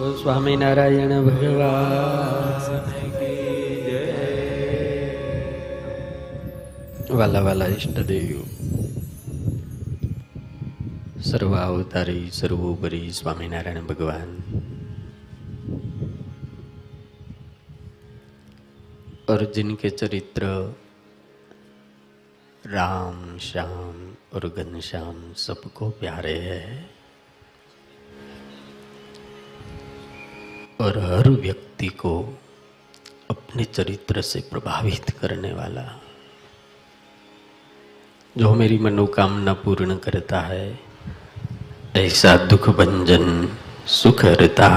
બોલો સ્વામિનારાયણ ભગવાન વાલા વાલા ઈષ્ટદેવ સર્વ અવતારી સર્વોપરી સ્વામિનારાયણ ભગવાન अर्जुन के चरित्र राम श्याम और घनश्याम सबको प्यारे हैं और हर व्यक्ति को अपने चरित्र से प्रभावित करने वाला जो मेरी मनोकामना पूर्ण करता है ऐसा दुख भंजन सुख हरता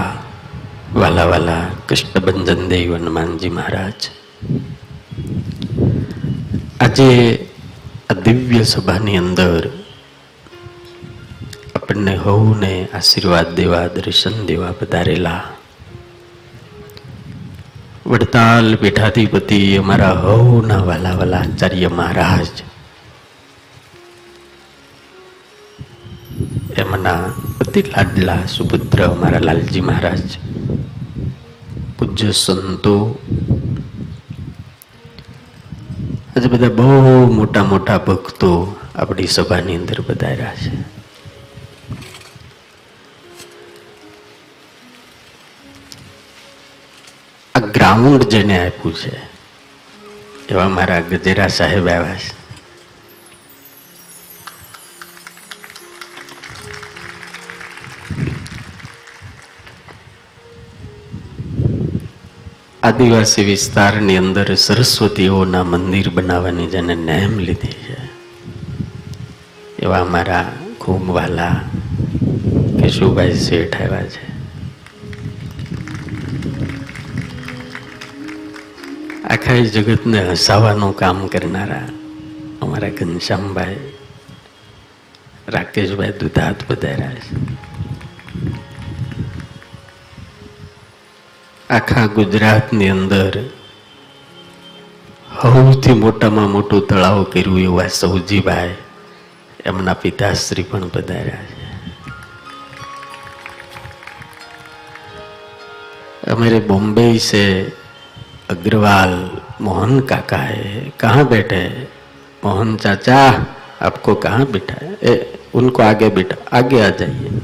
वाला वाला कष्ट भंजन देव हनुमानजी महाराज આજે આ દિવ્ય સભાની અંદર આપણને હવને આશીર્વાદ દેવા દર્શન દેવા પધારેલા વડતાલ પીઠાધિપતિ અમારા હવના વાલા વાલા આચાર્ય મહારાજ. એમના અતિ લાડલા સુપુત્ર અમારા લાલજી મહારાજ. પૂજ્ય સંતો. આજે બધા બહુ મોટા મોટા ભક્તો આપણી સભાની અંદર પધાર્યા છે. ગ્રાઉન્ડ જેને આપ્યું છે, એવા મારા ગજેરા સાહેબ આવ્યા છે. આદિવાસી વિસ્તારની અંદર સરસ્વતીઓના મંદિર બનાવવાની જેને નેમ લીધી છે, એવા મારા ખૂબ વાલા કેશુભાઈ શેઠ આવ્યા છે. આખા જગતને હસાવાનું કામ કરનારા અમારા ઘનશ્યામભાઈ, રાકેશભાઈ દુધાત પધાર્યા છે. આખા ગુજરાતની અંદર સૌથી મોટામાં મોટું તળાવ કર્યું એવા સૌજીભાઈ, એમના પિતાશ્રી પણ પધાર્યા છે. અમારે બોમ્બે છે अग्रवाल मोहन काका है कहाँ बैठे हैं? मोहन चाचा आपको कहाँ बिठा है? ए, उनको आगे बिठा आगे आ जाइए।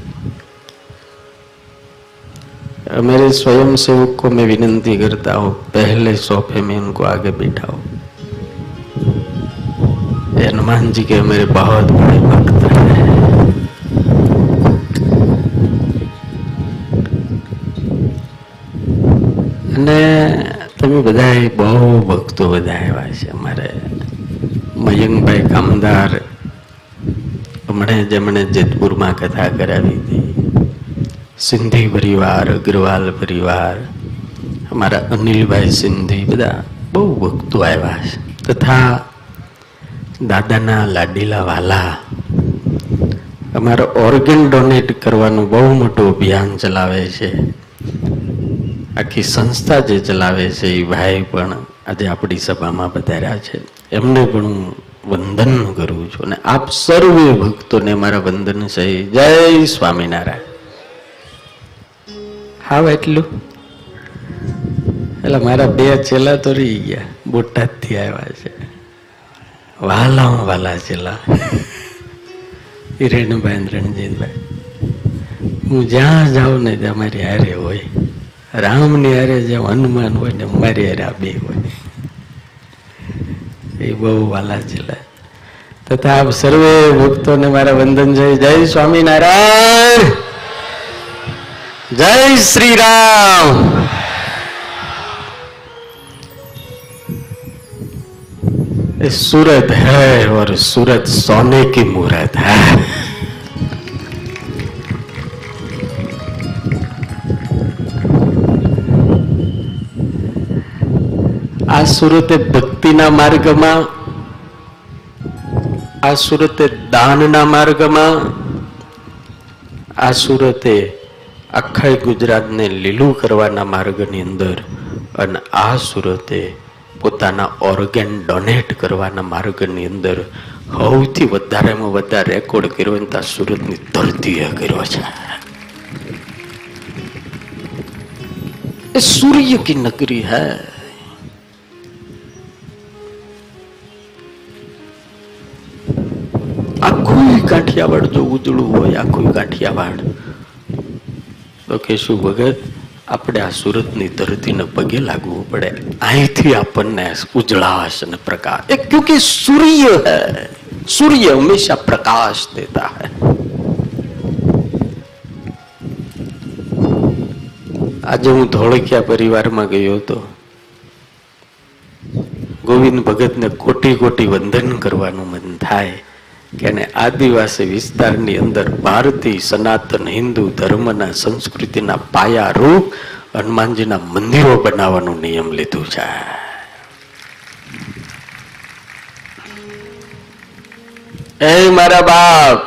मेरे स्वयं सेवक को मैं विनंती करता हूँ पहले सोफे में उनको आगे बिठाओ। हनुमान जी के मेरे बहुत बड़े भक्त हैं। તમે બધા બહુ ભક્તો બધા આવ્યા છે અમારે. મયંકભાઈ કામદાર હમણાં જેમણે જેતપુરમાં કથા કરાવી હતી. સિંધી પરિવાર, અગ્રવાલ પરિવાર, અમારા અનિલભાઈ સિંધી બધા બહુ ભક્તો આવ્યા છે. તથા દાદાના લાડીલા વાલા. અમારો ઓર્ગન ડોનેટ કરવાનું બહુ મોટું અભિયાન ચલાવે છે. આખી સંસ્થા જે ચલાવે છે એ ભાઈ પણ આજે આપણી સભામાં પધાર્યા છે. એમને પણ હું વંદન કરું છું અને આપ સર્વે ભક્તોને મારા વંદન છે. જય સ્વામિનારાયણ. હાવ એટલું? એટલે મારા બે ચેલા તો રહી ગયા, બોટાદથી આવ્યા છે. વાલા વાલા ચેલા. હિરેણભાઈ રણજીતભાઈ. હું જ્યાં જાઉં ને ત્યાં મારી હારે હોય. રામની હારે જેમ હનુમાન હોય ને મારી હારે આ બે હોય એ બહુ વાલા ચેલા તથા આપ સર્વે ભક્તોને મારા વંદન છે જય સ્વામિનારાયણ जय श्री राम ये सूरत है और सूरत सोने की मूरत है સુરતે ભક્તિના માર્ગમાં, આ સુરતે દાનના માર્ગમાં, આ સુરતે આખા ગુજરાતને લીલું કરવાના માર્ગની અંદર અને આ સુરતે પોતાના ઓર્ગેન ડોનેટ કરવાના માર્ગની અંદર સૌથી વધારેમાં વધારે રેકોર્ડ કર્યો અને ત્યાં સુરતની ધરતીએ કર્યો છે. એ સૂર્ય કી નગરી હૈ? કાઠિયાવાડ જો ઉજળું હોય, આખું કાઠિયાવાડ તો કહેશું, ભગત, આપણે આ સુરતની ધરતીને પગે લાગવું પડે. અહીંથી આપણને ઉજળાશ અને પ્રકાશ. એક ક્યુંકિ સૂર્ય હૈ. સૂર્ય હંમેશા પ્રકાશ દેતા હૈ. આજે હું ધોળકિયા પરિવારમાં ગયો હતો. ગોવિંદ ભગતને કોટી કોટી વંદન કરવાનું મન થાય. એને આદિવાસી વિસ્તારની અંદર ભારતીય સનાતન હિન્દુ ધર્મના સંસ્કૃતિના પાયા હનુમાનજીના મંદિરો બનાવવાનો નિયમ લીધું છે. એ મારા બાપ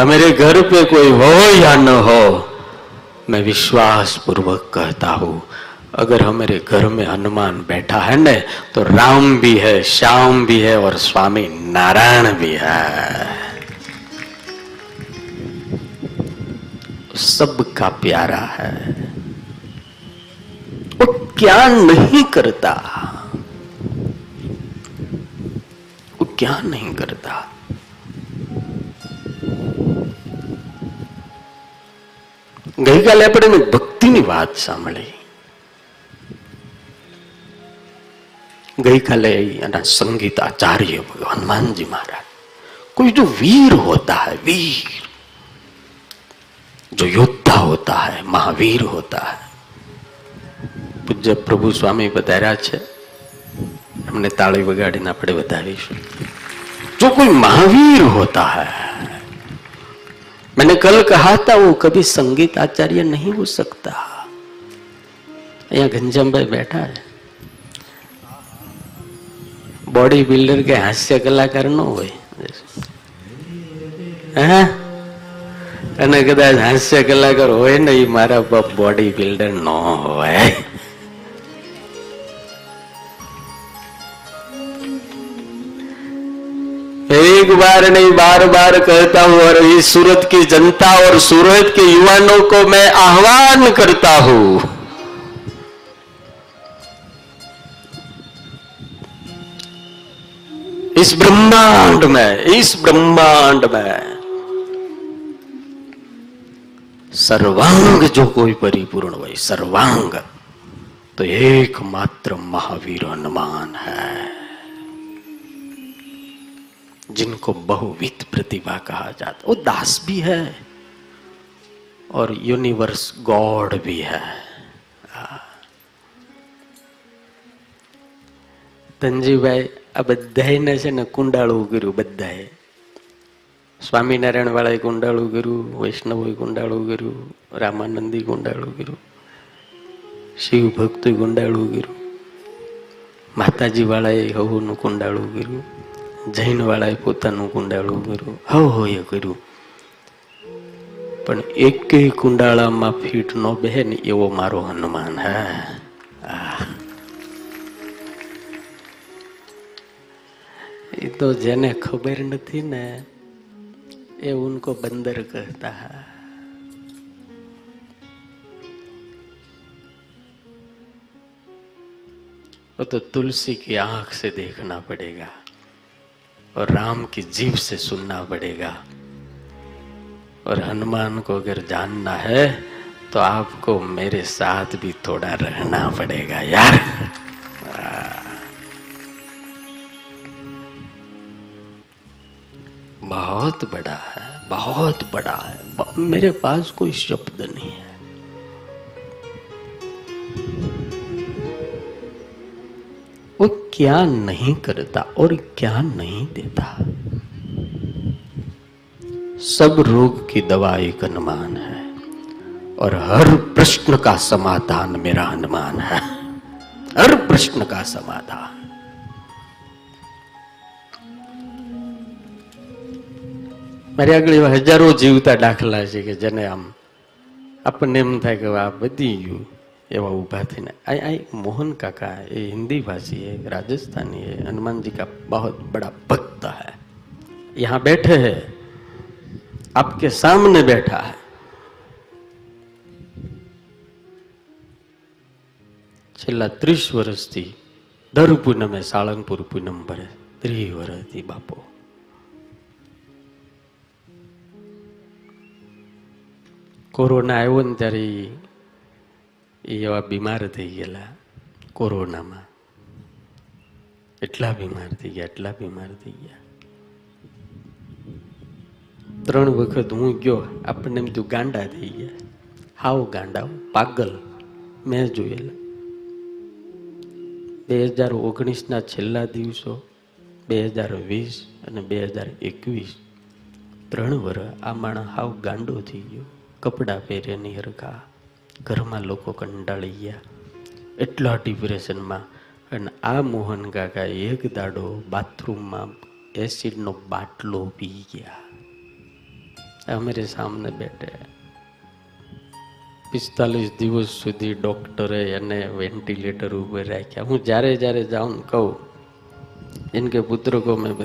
હમરે ઘર પે કોઈ હોય યા ન હો. મેં વિશ્વાસપૂર્વક કહેતા હું अगर हमारे घर में हनुमान बैठा है न तो राम भी है श्याम भी है और स्वामी नारायण भी है सबका प्यारा है वो क्या नहीं करता वो क्या नहीं करता ગઈકાલે આપણે એની ભક્તિની વાત સાંભળી गईकाले एना संगीत आचार्य हनुमान जी महाराज कोई जो वीर होता है वीर जो योद्धा होता है महावीर होता है પૂજ્ય પ્રભુ સ્વામી પધાર્યા છે એમને તાળી વગાડીને આપણે વધારીશું जो कोई महावीर होता है मैंने कल कहा था वो कभी संगीत आचार्य नहीं हो सकता यहाँ घनश्याम भाई बैठा है બોડી બિલ્ડર કે હાસ્ય કલાકાર ન હોય હે અને કદાચ હાસ્ય કલાકાર હોય ને એ મારા બાપ બોડી બિલ્ડર ન હોય एक बार नहीं बार बार कहता हूं और इस सूरत की जनता और सूरत के युवानों को मैं आह्वान करता हूं इस ब्रह्मांड में, इस ब्रह्मांड में सर्वांग जो कोई परिपूर्ण वही सर्वांग तो एकमात्र महावीर हनुमान है, जिनको बहुविध प्रतिभा कहा जाता वो दास भी है और यूनिवर्स गॉड भी है। तंजी भाई આ બધાને છે ને કુંડાળું કર્યું, બધાએ. સ્વામિનારાયણ વાળાએ કુંડાળું કર્યું, વૈષ્ણવોએ કુંડાળું કર્યું, રામાનંદી કુંડાળું કર્યું, શિવ ભક્તોએ કુંડાળું કર્યું, માતાજી વાળાએ હવુનું કુંડાળું કર્યું, જૈન વાળાએ પોતાનું કુંડાળું કર્યું હવ હોય કર્યું. પણ એકેય કુંડાળામાં ફીટ ન બેહે ને એવો મારો હનુમાન, હા. तो जेने खबर नहीं નથી ને એ ઉનકો वो तो तुलसी की आँख से देखना पड़ेगा और राम की जीव से सुनना पड़ेगा। और हनुमान को अगर जानना है तो आपको मेरे साथ भी थोड़ा रहना पड़ेगा यार। बहुत बड़ा है, बहुत बड़ा है। मेरे पास कोई शब्द नहीं है। वो क्या नहीं करता और क्या नहीं देता। सब रोग की दवा एक अनुमान है और हर प्रश्न का समाधान मेरा अनुमान है। हर प्रश्न का समाधान। मेरी आगे हज़ारों जीवता दाखला है कि जेने आम अपने एम थे कि आ बदी गू एवं ऊभा थी आई आई मोहन काका ये हिंदी भाषी है राजस्थानी है हनुमान जी का बहुत बड़ा भक्त है यहाँ बैठे है आपके सामने बैठा है छेला त्रीस वर्ष थी दर पूनमे सालनपुर पूनम भरे त्री वर्ष थी बापू કોરોના આવ્યો ને ત્યારે એ એવા બીમાર થઈ ગયેલા કોરોનામાં. એટલા બીમાર થઈ ગયા, એટલા બીમાર થઈ ગયા. ત્રણ વખત હું ગયો, આપણને એમ થયું ગાંડા થઈ ગયા. હાવ ગાંડા પાગલ. મેં જોયેલા. બે હજાર ઓગણીસના છેલ્લા દિવસો, બે હજાર વીસ અને બે હજાર એકવીસ, ત્રણ વર્ષ આ માણસ હાવ ગાંડો થઈ ગયો. કપડાં પહેરે નહીં હરખા. ઘરમાં લોકો કંટાળી ગયા એટલા ડિપ્રેશનમાં અને આ મોહન કાકા એક દાડો બાથરૂમમાં એસિડનો બાટલો પી ગયા. અમારે સામને બેઠે. પિસ્તાલીસ દિવસ સુધી ડૉક્ટરે એને વેન્ટિલેટર ઉપર રાખ્યા. હું જ્યારે જ્યારે જાઉં કહું એમ કે પુત્ર કો મેં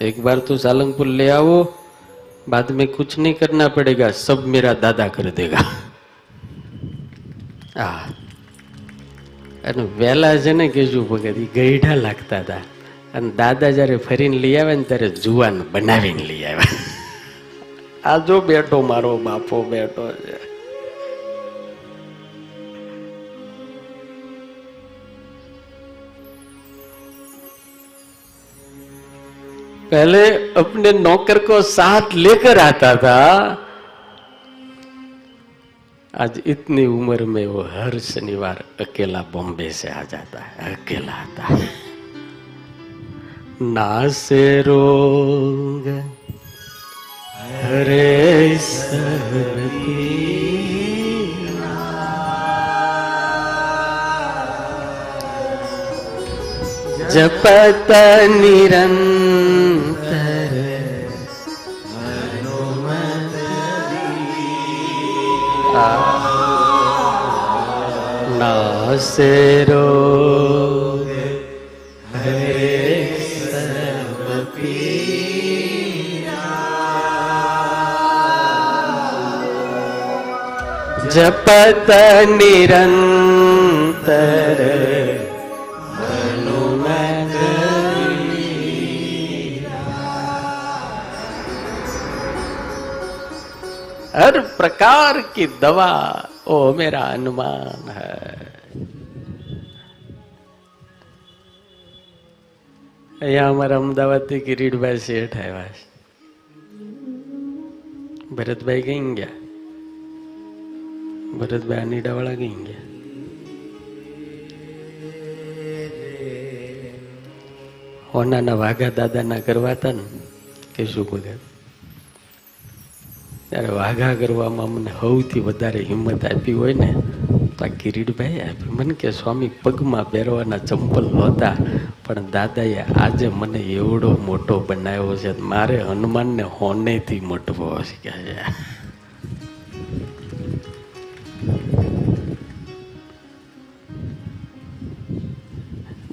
એક વાર તો સાલંગપુર લઈ આવો बाद में कुछ नहीं करना पड़ेगा सब मेरा दादा कर देगा આ અને વહેલા છે ને કેશું ભગત ઈ ગઈઢા લાગતા હતા અને દાદા જ્યારે ફરીને લઈ આવે ને ત્યારે જુવાન બનાવીને લઈ આવ્યા આ જો બેઠો મારો બાપો બેઠો છે पहले अपने नौकर को साथ लेकर आता था। आज इतनी उम्र में वो हर शनिवार अकेला बॉम्बे से आ जाता है, अकेला आता है। ना से रोग हरे जपत निरंतर नासे रोग हरे सर्व पीरा जपत निरंतर हर प्रकार की दवा ओ मेरा अनुमान है અહીંયા અમારા અમદાવાદથી કિરીટભાઈ શેઠ આવ્યા છે ભરતભાઈ કઈ ગયા ભરતભાઈ અનીડાવાળા કઈ ગયા હોનાના વાઘા દાદાના કરવા હતા ને કે શું ભગત ત્યારે વાઘા કરવામાં મને સૌથી વધારે હિંમત આપી હોય ને, તો આ કિરીટભાઈ આપી. મને કે સ્વામી, પગમાં પહેરવાના ચંપલ નહોતા, પણ દાદાએ આજે મને એવડો મોટો બનાવ્યો છે. મારે હનુમાનને હોનેથી મટવો છે કે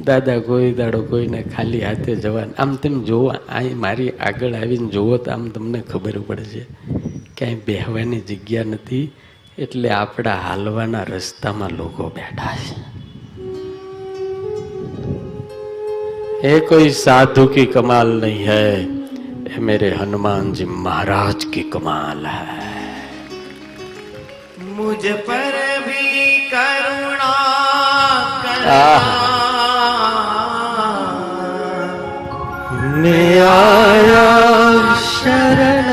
દાદા, કોઈ દાડો કોઈને ખાલી હાથે જવા આમ તેમ જોવા અહીં મારી આગળ આવીને જોવો તો આમ તમને ખબર પડશે. ક્યાંય બેહવાની જગ્યા નથી એટલે આપણા હાલવાના રસ્તામાં લોકો બેઠા છે એ કોઈ સાધુ કી કમાલ નહીં હૈ એ મેરે હનુમાનજી મહારાજ કી કમાલ હૈ मुझ पर भी करुणा आह। करना मैं आया शरण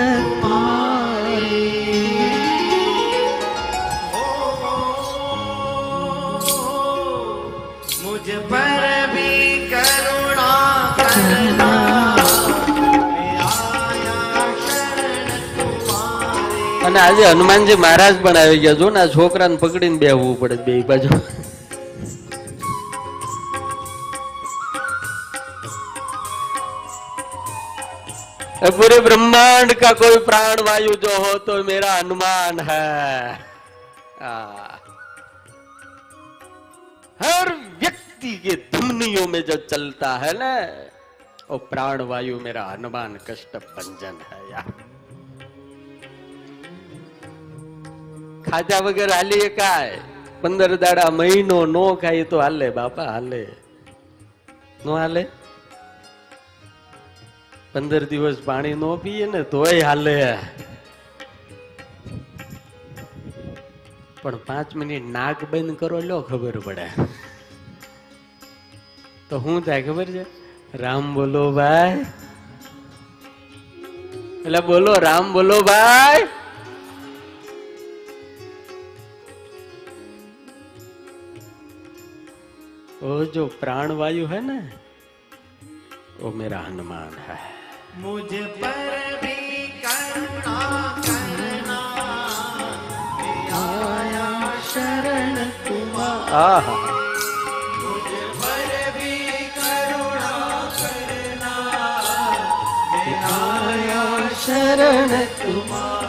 અને આજે હનુમાનજી મહારાજ પણ આવી ગયા જો ને આ છોકરાને પકડીને બેહવું પડે બે બાજુ ए, पूरे ब्रह्मांड का कोई प्राण वायु जो हो तो मेरा हनुमान है आ, हर व्यक्ति के धमनियों में जो चलता है ना वो प्राण वायु मेरा हनुमान कष्ट भंजन है यार ખાધા વગર હાલી કાય પંદર દાડા મહિનો નો ખાય તો હાલે, બાપા, હાલે. નો હાલે? પંદર દિવસ પાણી નો પીએ ને તોય હાલે. પણ પાંચ મિનિટ નાક બંધ કરો લો, ખબર પડે. તો શું થાય, ખબર છે? રામ બોલો ભાઈ. એટલે બોલો, રામ બોલો ભાઈ. वो जो प्राण वायु है ना वो मेरा हनुमान है। मुझे पर भी करुणा करना। आया शरण तुम्हारा आहा। मुझ पर भी करुणा करना। आया शरण तुम्हारे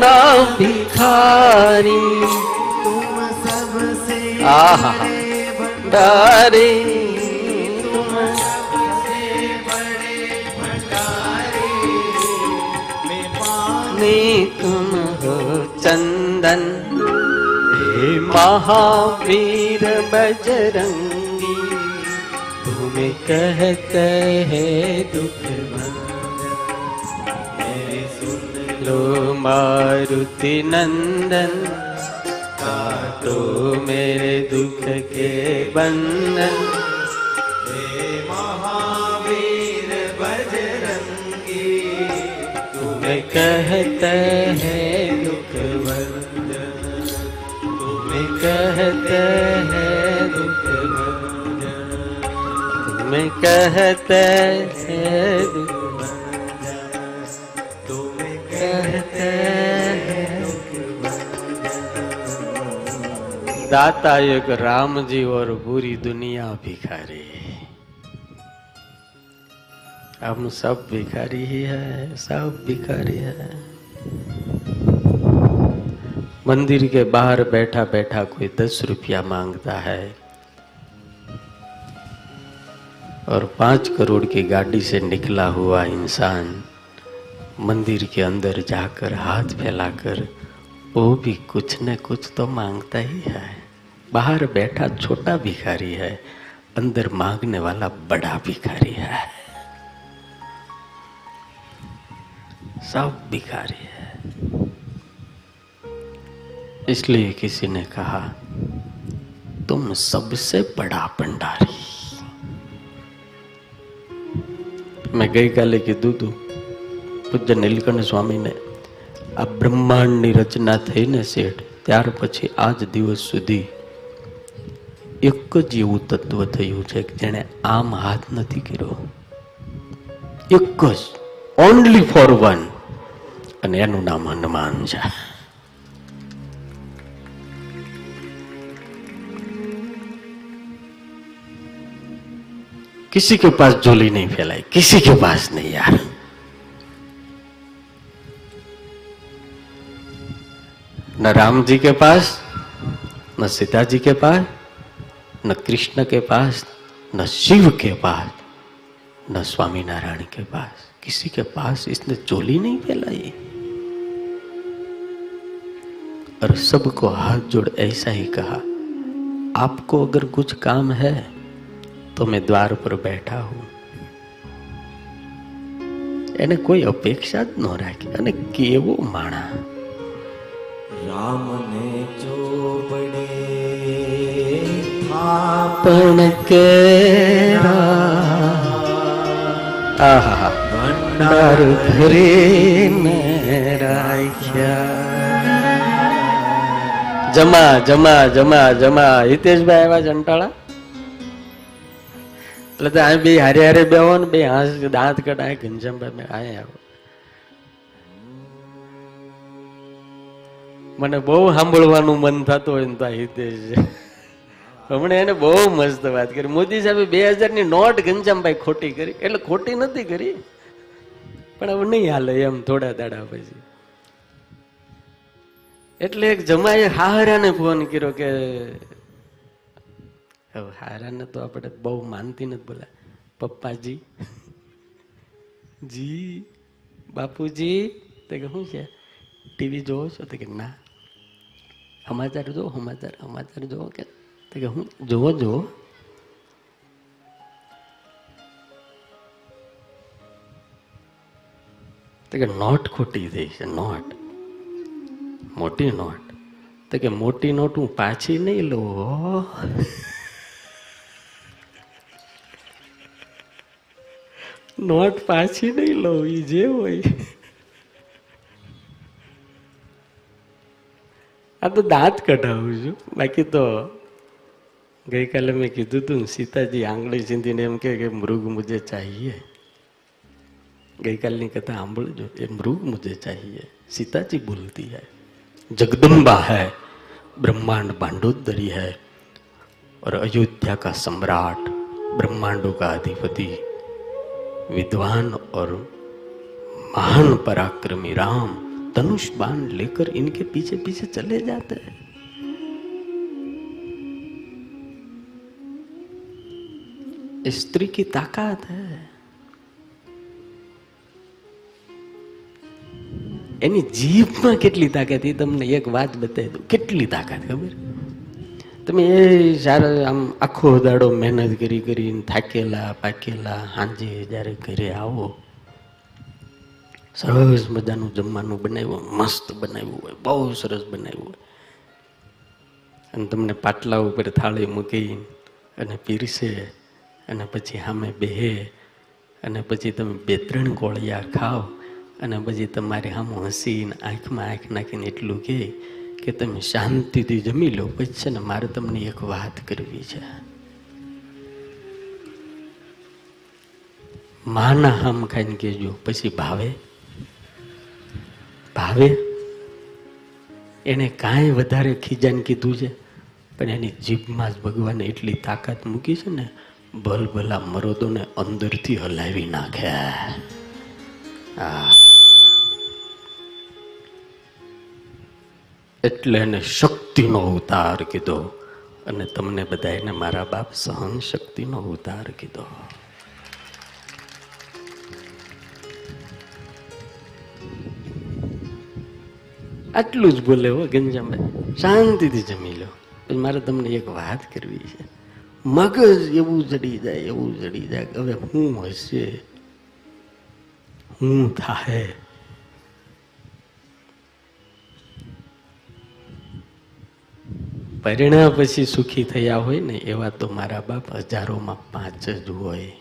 નામ ભિખારી તુમ સબસે આહા ભંડારે તુમ સબસે બડે ભંડારે મેં પાને ચંદન હે મહાવીર બજરંગી તુમે કહતે હે દુખ लो मारुति नंदन काटो मेरे दुख के बंधन हे महावीर बजरंगी तुम्हें कहते हैं दुख भंजन तुम्हें कहते हैं दुख भंजन तुम्हें कहते हैं दुख दाता एक राम जी और पूरी दुनिया भिखारी। हम सब भिखारी ही है, सब भिखारी है। मंदिर के बाहर बैठा बैठा कोई दस रुपया माँगता है और पाँच करोड़ की गाड़ी से निकला हुआ इंसान मंदिर के अंदर जाकर हाथ फैलाकर वो भी कुछ न कुछ तो माँगता ही है। बाहर बैठा छोटा भिखारी है अंदर मांगने वाला बड़ा भिखारी है सब भिखारी है इसलिए किसी ने कहा तुम सबसे बड़ा भंडारी મેં ગઈકાલે કીધું હતું પૂજ્ય નીલકંઠ સ્વામીને આ બ્રહ્માંડની રચના થઈને શેઠ ત્યાર પછી આજ દિવસ સુધી એક જ એવું તત્વ થયું છે કે જેણે આમ હાથ નથી કર્યો એક જ ઓનલી ફોર વન અને એનું નામ હનુમાન છે किसी के पास झोली नहीं फैलाई किसी के पास नहीं यार न राम जी के पास न सीता जी के पास न कृष्ण के पास न शिव के पास न स्वामी नारायण के पास किसी के पास इसने चोली नहीं फैलाई और सबको हाथ जोड़ ऐसा ही कहा आपको अगर कुछ काम है તો મેં દ્વાર પર બેઠા હું એને કોઈ અપેક્ષા જ ન રાખી અને કેવો માણા राम ने चोपड़े आप પણ કે આહા ભંડાર ભરીને રાખ્યા જમા જમા જમા જમા હિતેશભાઈ આવ્યા જંટાળા એટલે તો આ બે હારે હારે બેહો ને બે હાંસ દાંત કઢાય ઘનશ્યામભાઈ મેં આયા આવો મને બહુ સાંભળવાનું મન થતું હોય ને તો હિતેશ હમણાં એને બહુ મસ્ત વાત કરી. મોદી સાહેબે બે હજારની નોટ ઘનશ્યામભાઈ ખોટી કરી. એટલે ખોટી નથી કરી. પણ હવે નહીં હાલે એમ થોડા દાડા પછી. એટલે એક જમાએ હારાને ફોન કર્યો કે, હવે હારાને તો આપણે બહુ માનતી નથી બોલા પપ્પાજી. જી. બાપુજી. તે કે શું છે? ટીવી જોવો છો? તો કે ના. સમાચાર જો સમાચાર સમાચાર જોવો કે તો કે હું જુઓ જુઓ. તો કે નોટ ખોટી થઈ છે, નોટ. મોટી નોટ. તો કે મોટી નોટ હું પાછી નહીં લો નોટ પાછી નહીં લો એ જે હોય. આ તો દાંત કઢાવું છું. બાકી તો ગઈકાલે મેં કીધું તું ને સીતાજી આંગળી ચીંધીને એમ કહે કે મૃગ મુજે ચાહીએ ગઈકાલની કથા સાંભળજો એ મૃગ મુજે ચાહીએ सीताजी बोलती है जगदम्बा है ब्रह्मांड बांडोदरी है और अयोध्या का सम्राट ब्रह्मांडों का अधिपति विद्वान और महान पराक्रमी राम धनुष बाण लेकर इनके पीछे पीछे चले जाते हैं स्त्री की ताकत है એની જીભમાં કેટલી તાકાત એ તમને એક વાત બતાવી દઉં કેટલી તાકાત ખબર તમે એ સારા આમ આખો દાડો મહેનત કરી કરીને થાકેલા પાકેલા સાંજે જ્યારે ઘરે આવો સરસ મજાનું જમવાનું બનાવ્યું મસ્ત બનાવ્યું હોય બહુ સરસ બનાવ્યું હોય અને તમને પાટલા ઉપર થાળી મૂકી અને પીરસે અને પછી સામે બેહે અને પછી તમે બે ત્રણ કોળિયા ખાઓ, અને પછી તમારે આમ હસીને આંખમાં આંખ નાખીને એટલું કહે કે તમે શાંતિથી જમી લો. પછી છે ને મારે તમને એક વાત કરવી છે. માના હામ ખાઈને કહેજો, પછી ભાવે? ભાવે? એને કાંઈ વધારે ખીજાને કીધું છે? પણ એની જીભમાં જ ભગવાને એટલી તાકાત મૂકી છે ને ભલભલા મરોદોને અંદરથી હલાવી નાખે. એટલે એને શક્તિનો અવતાર કીધો અને તમને બધા એને મારા બાપ સહન શક્તિનો અવતાર કીધો. આટલું જ બોલે હો ગંજાભાઈ શાંતિથી જમી લો. મારે તમને એક વાત કરવી છે. મગજ એવું જડી જાય, એવું જડી જાય કે હવે હું હશે? હું થાય પરિણામ પછી સુખી થયા હોય ને, એવા તો મારા બાપ હજારોમાં પાંચ જ હોય.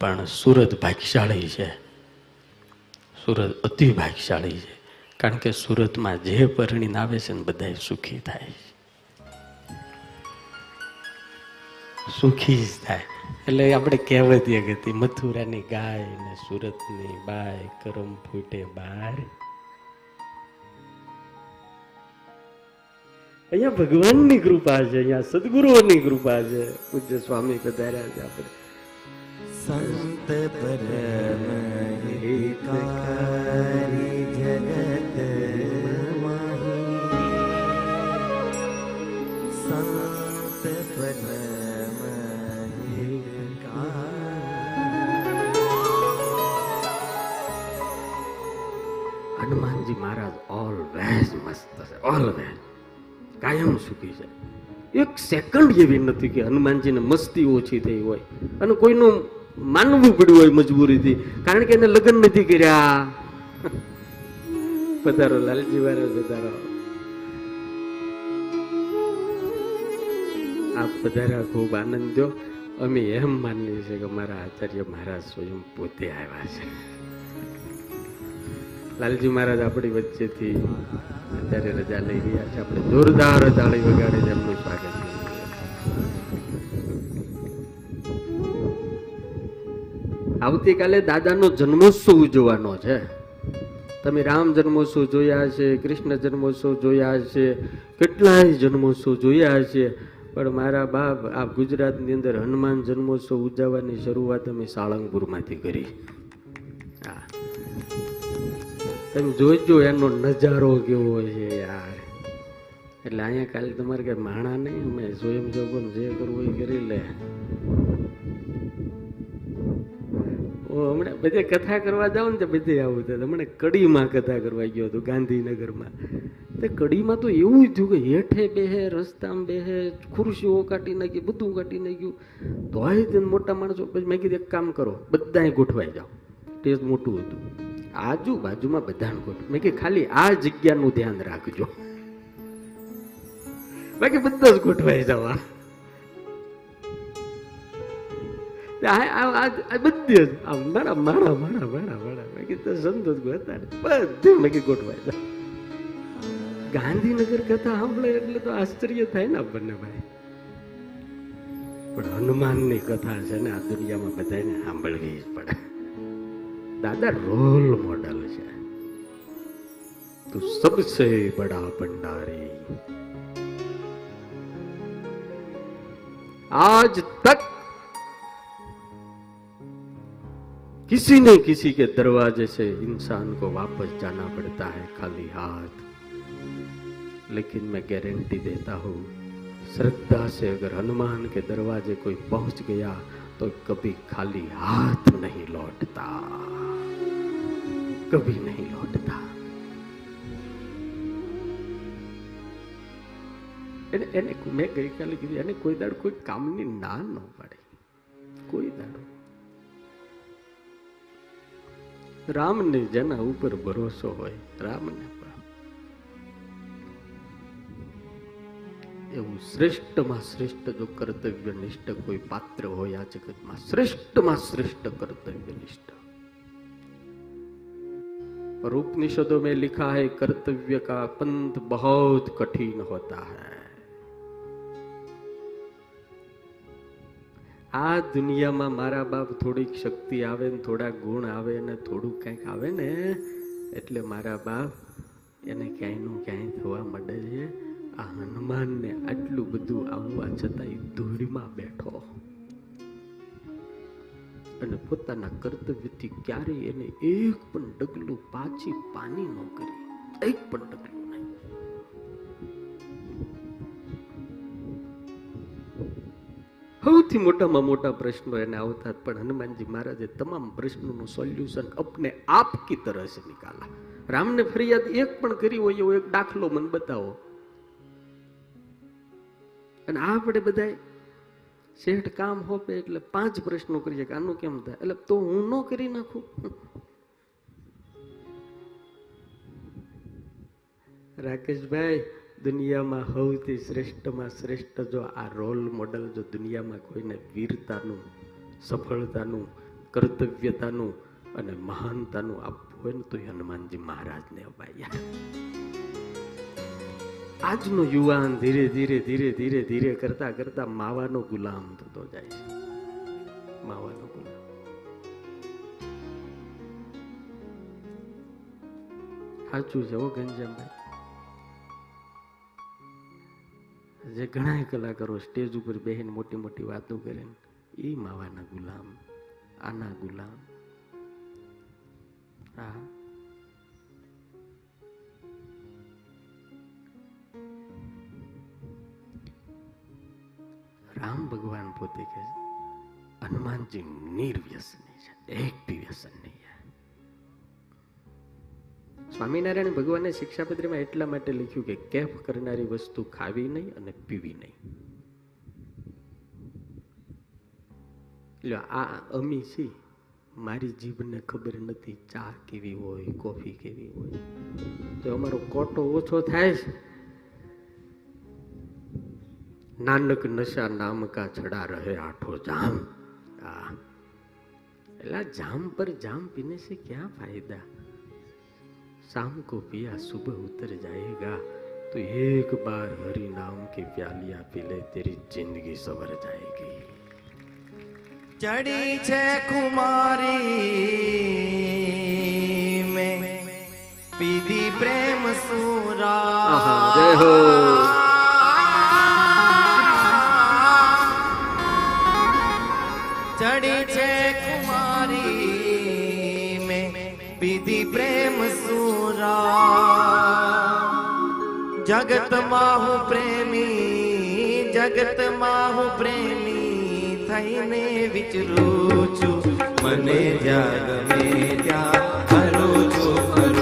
પણ સુરત ભાગ્યશાળી છે. સુરત અતિ ભાગ્યશાળી છે. કારણ કે સુરતમાં જે પરણીને આવે છે ને બધા સુખી થાય સુખી જ થાય. એટલે આપણે કહેવતીય ગતિ મથુરાની ગાય ને સુરતની બાય કરમ ફૂટે બાર. અહીંયા ભગવાનની કૃપા છે, અહીંયા સદગુરુઓની કૃપા છે. પૂજ્ય સ્વામી પધાર્યા છે આપણે. સંત પરમ મસ્ત છે. ઓલવેઝ કાયમ સુખી છે. એક સેકન્ડ એવી નથી કે હનુમાનજીને મસ્તી ઓછી થઈ હોય અને કોઈનું માનવું પડ્યું હોય મજબૂરીથી. કારણ કે એને લગ્ન નથી કર્યા. પધારો લાલજી વારે પધારો આપ પધારા ખૂબ આનંદ દો. અમે એમ માનીએ છીએ કે મારા આચાર્ય મહારાજ સ્વયં પોતે આવ્યા છે. લાલજી મહારાજ આપણી વચ્ચેથી અત્યારે રજા લઈ રહ્યા છે. આપણે જોરદાર તાળી વગાડીને એમનું સ્વાગત કરીએ આવતીકાલે દાદાનો જન્મોત્સવ ઉજવવાનો છે. તમે રામ જન્મોત્સવ જોયા છે કૃષ્ણ જન્મોત્સવ જોયા છે કેટલાય જન્મોત્સવ જોયા છે પણ મારા બાપ આ ગુજરાતની અંદર હનુમાન જન્મોત્સવ ઉજવવાની શરૂઆત અમે સાળંગપુરમાંથી કરી. હા. તમે જોજો, એનો નજારો કેવો છે યાર. એટલે અહીંયા કાલે તમારે કઈ માણા નહીં, અમે સ્વયં જોગો જે કરવું એ કરી લે. હમણાં બધે કથા કરવા જાવ ને તો બધે આવું થાય. હમણાં કડીમાં કથા કરવા ગયો હતો, ગાંધીનગરમાં. તે કડીમાં તો એવું જ થયું કે હેઠે બેહે, રસ્તામાં બેહે, ખુરશીઓ કાઢી નાખી, બધું કાઢી નાખ્યું. તોય મોટા માણસો, પછી મેં કીધું, એક કામ કરો બધાએ ગોઠવાઈ જાઓ. ટેસ્ટ મોટું હતું. આજુબાજુમાં બધાને ખોટું મેં કે ખાલી આ જગ્યાનું ધ્યાન રાખજો. બાકી બધા જ ગોઠવાઈ જવા. બધી જ આમ મારા મારા મારા માણા માણા મેં કીધું સંતોષ ને બધે મેં કે ગોઠવાઈ જાવ ગાંધીનગર કથા સાંભળે એટલે તો આશ્ચર્ય થાય ને આપણને ભાઈ. પણ હનુમાનની કથા છે ને, આ દુનિયામાં બધાને સાંભળવી જ પડે. દાદા રોલ મોડલ છે તું સબસે બડા ભંડારી आज तक किसी न किसी के दरवाजे से इंसान को वापस जाना पड़ता है खाली हाथ लेकिन मैं गारंटी देता हूँ श्रद्धा से अगर हनुमान के दरवाजे कोई पहुंच गया तो कभी खाली हाथ नहीं लौटता कभी नहीं लौटता એને એને મેં ગઈકાલે કીધું એને કોઈ દાડ કોઈ કામની ના ન પાડે કોઈ દાડો રામને જેના ઉપર ભરોસો હોય રામને પણ એવું શ્રેષ્ઠમાં શ્રેષ્ઠ જો કર્તવ્ય નિષ્ઠ કોઈ પાત્ર હોય આ જગતમાં શ્રેષ્ઠમાં શ્રેષ્ઠ કર્તવ્ય નિષ્ઠ और उपनिषदों में लिखा है कर्तव्य का पंथ बहुत कठिन होता है આ દુનિયામાં મારા બાપ થોડીક શક્તિ આવે ને થોડા ગુણ આવે ને થોડું કંઈક આવે ને એટલે મારા બાપ એને ક્યાંયનું ક્યાંય થવા માંડે છે આ હનુમાનને આટલું બધું આવવા છતાંય ધૂળમાં બેઠો અને પોતાના કર્તવ્યથી ક્યારેય એને એક પણ ડગલું પાછી પાની ન કરી. એક પણ ડગલું નહીં. સૌથી મોટામાં મોટા પ્રશ્નો એને આવતા પણ હનુમાનજી મહારાજે તમામ પ્રશ્નોનું સોલ્યુશન અપને આપ કી તરહ સે નિકાલા રામને ફરિયાદ એક પણ કરી હોય એવો એક દાખલો મને બતાવો. અને આપણે બધા શેઠ કામ હોપે એટલે પાંચ પ્રશ્નો કરીએ કે આનું કેમ થાય? એટલે તો હું ન કરી નાખું. રાકેશભાઈ, દુનિયામાં સૌથી શ્રેષ્ઠમાં શ્રેષ્ઠ જો આ રોલ મોડલ જો દુનિયામાં કોઈને વીરતાનું, સફળતાનું, કર્તવ્યતાનું અને મહાનતાનું આપવું હોય ને તો હનુમાનજી મહારાજને અપાયા. આજનો યુવાન ધીરે ધીરે ધીરે ધીરે ધીરે કરતા કરતા માવાનો ગુલામ થતો જાય છે. માવાનો ગુલામ. સાચું છે હો ગંજામભાઈ જે ઘણા કલાકારો સ્ટેજ ઉપર બેહીને મોટી મોટી વાતો કરે ને એ માવાના ગુલામ, આના ગુલામ. હા. રામ ભગવાન પોતે કહે છે, હનુમાનજી નિર્વ્યસની છે, એક બી વ્યસન નહીં સ્વામિનારાયણ ભગવાને શિક્ષાપત્રીમાં એટલા માટે લખ્યું કે કેફ કરનારી વસ્તુ ખાવી નહીં અને પીવી નહીં. આ અમી છે. મારી જીભને ખબર નથી ચા કેવી હોય, કોફી કેવી હોય. તો અમારો કોટો ઓછો થાય છે. નાનક નશા નામ કા છડા રહે આઠો જામ આ એટલે આ જામ પર જામ પીને से क्या फायदा शाम को पिया सुबह उतर जाएगा तो एक बार हरि नाम की प्यालियां पी ले तेरी जिंदगी सवर जाएगी ચડી છે કુમારી મેં પીધી પ્રેમ સુરા આહા, જય જગતમાં હું પ્રેમી જગતમાં હું પ્રેમી થઈને વિચરું છું. મને જ્યાં ગમે ત્યાં ફરું છું.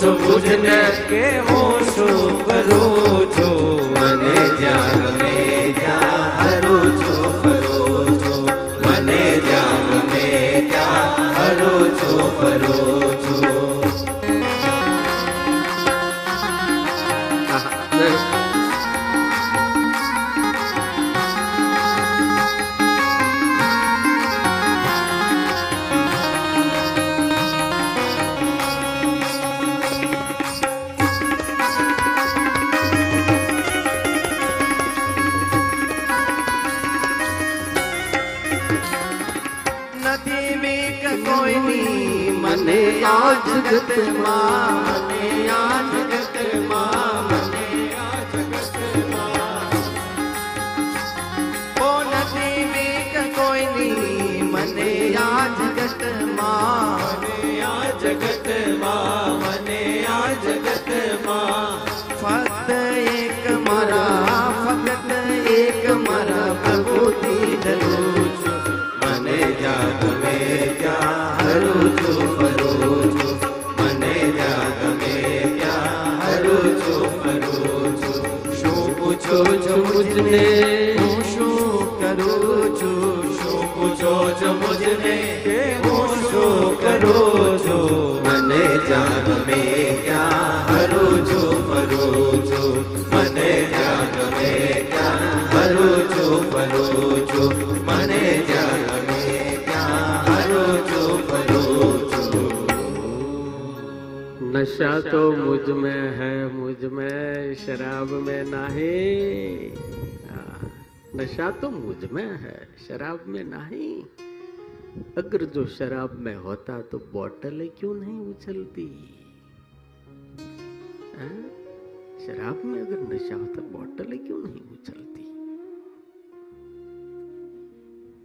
છો મુજને કે હું શું કરું છું મને જ્યાં ગમે ત્યાં આ જગતમાં जो करो जो मन जान में क्या जो मरो जो मन जान में क्या जो मरो जो मन जान नशा तो मुझमें है, मुझमें शराब में नहीं। हाँ, नशा तो मुझमें है, शराब में नहीं। अगर जो शराब में होता तो बोतल क्यों नहीं उछलती हाँ? शराब में अगर नशा होता बोतल क्यों नहीं उछलती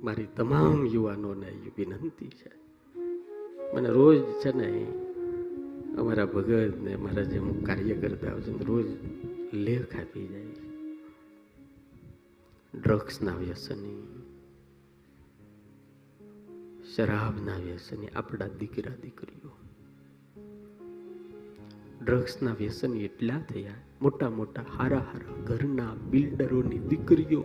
મારી તમામ યુવાનોને એ વિનંતી છે મને રોજ છે ને અમારા ભગત ને અમારા જે અમુક કાર્ય કરતા હોય છે ને રોજ લેખ આપી જાય છે ડ્રગ્સના વ્યસની શરાબના વ્યસની આપણા દીકરા દીકરીઓ. ડ્રગ્સના વ્યસની એટલા થયા, મોટા મોટા હારા હારા ઘરના બિલ્ડરોની દીકરીઓ.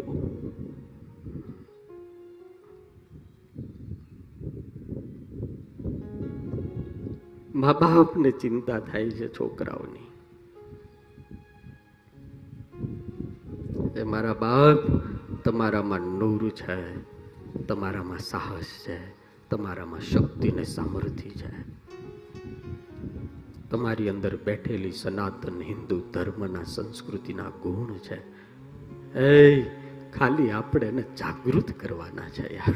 મા બાપને ચિંતા થાય છે છોકરાઓની. એ મારા બાપ તમારામાં નૂર છે, તમારામાં સાહસ છે. તમારામાં શક્તિ ને સામર્થ્ય છે તમારી અંદર બેઠેલી સનાતન હિન્દુ ધર્મના સંસ્કૃતિના ગુણ છે. એ ખાલી આપણે એને જાગૃત કરવાના છે યાર.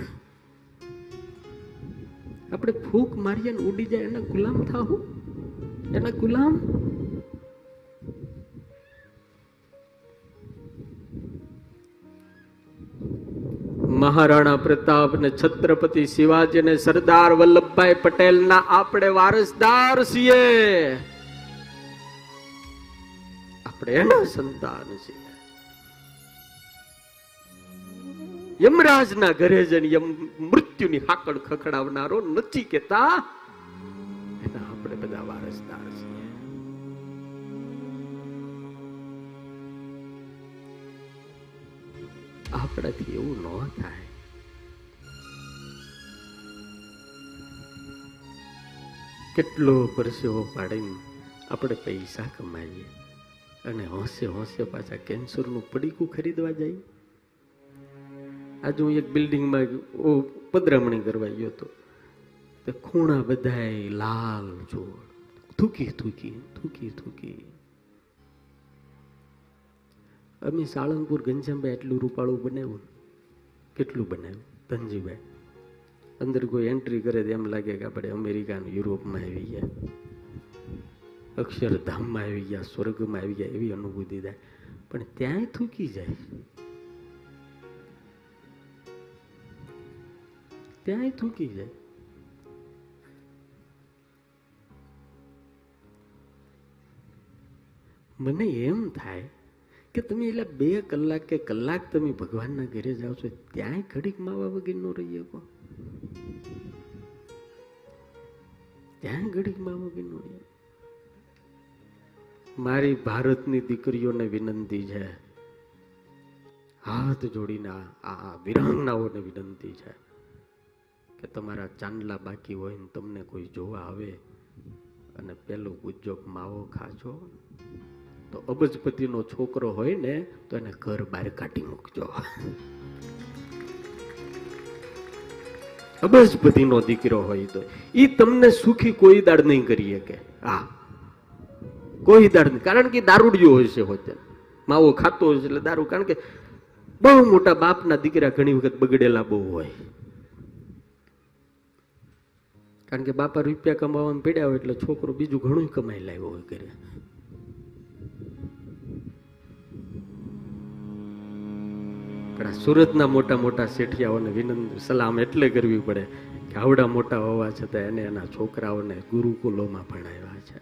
આપણે ફૂંક મારીએ ઉડી જાય, એના ગુલામ થાવું એના ગુલામ? મહારાણા પ્રતાપ ને છત્રપતિ શિવાજી ને સરદાર વલ્લભભાઈ પટેલ ના આપણે વારસદાર છીએ. આપણે એના સંતાન છીએ. યમરાજના ઘરે જઈને યમ મૃત્યુની હાકડ ખખડાવનારો નથી કેતા. એના આપણે બધા વારસદાર આપણાથી એવું ન થાય. કેટલો પરસેવો પાડીને આપણે પૈસા કમાઈએ અને હોંશે હોંશે પાછા કેન્સરનું પડીકું ખરીદવા જઈએ? આજે હું એક બિલ્ડિંગમાં ઓ પધરામણી કરવા ગયો હતો. તે ખૂણા બધાય લાલ જોડ. થૂકી થૂકી થૂકી થૂકી. અમે સાળંગપુર ઘનશ્યામભાઈ એટલું રૂપાળું બનાવ્યું. કેટલું બનાવ્યું? ધનજીભાઈ. અંદર કોઈ એન્ટ્રી કરે તો એમ લાગે કે આપણે અમેરિકાનું યુરોપમાં આવી ગયા. અક્ષરધામમાં આવી ગયા, સ્વર્ગમાં આવી ગયા એવી અનુભૂતિ થાય. પણ ત્યાંય થૂકી જાય. ત્યાંય થૂકી જાય. મને એમ થાય કે તમે એટલે બે કલાક કે કલાક તમે ભગવાનના ઘરે જાઓ છો, ત્યાંય ઘડીક માવા વગર નો રહી શકો. ત્યાંય ઘડીક માવા વગર નો રહી મારી ભારતની દીકરીઓને વિનંતી છે, હાથ જોડીને આ આ વિરાંગનાઓને વિનંતી છે કે તમારા ચાંદલા બાકી હોય ને તમને કોઈ જોવા આવે અને પેલું ગુજ્જોક માવો ખાજો તો અબજપતિનો છોકરો હોય ને, તો એને ઘર બહાર કાઢી મૂકજો. અબજપતિનો દીકરો હોય તો એ તમને સુખી કોઈ દાડ નહીં કરી શકે. હા. કોઈ દાડ નહીં. કારણ કે દારૂડિયો હોય છે હોતે. માવો ખાતો હોય છે એટલે દારૂ, કારણ કે બહુ મોટા બાપના દીકરા ઘણી વખત બગડેલા બહુ હોય. કારણ કે બાપા રૂપિયા કમાવામાં પડ્યા હોય એટલે છોકરો બીજું ઘણું કમાઈ લાવ્યો હોય ઘરે. પણ આ સુરતના મોટા મોટા શેઠિયાઓને વિનંતી, સલામ એટલે કરવી પડે કે આવડા મોટા હોવા છતાં એને એના છોકરાઓને ગુરુકુલોમાં ભણાવ્યા છે.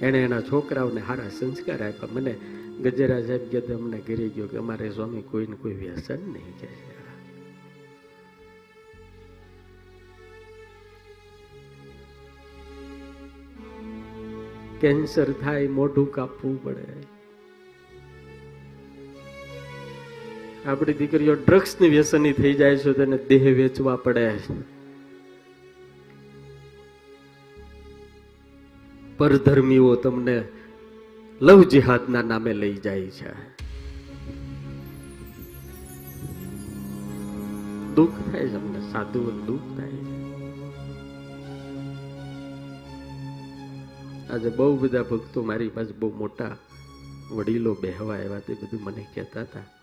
એણે એના છોકરાઓને સારા સંસ્કાર આપ્યા. મને ગજેરા સાહેબ કે અમને ઘરે ગયો કે અમારે સ્વામી કોઈને કોઈ વ્યસન નહીં કે કેન્સર થાય, મોઢું કાપવું પડે. આપણી દીકરીઓ ડ્રગ્સની વ્યસની થઈ જાય છે તેને દેહ વેચવા પડે. પરધર્મીઓ તમને લવ જિહાદના નામે લઈ જાય છે. દુઃખ થાય છે અમને સાધુ દુઃખ થાય છે. આજે બહુ બધા ભક્તો મારી પાસે બહુ મોટા વડીલો, બેહવા આવ્યા તે બધું મને કહેતા હતા.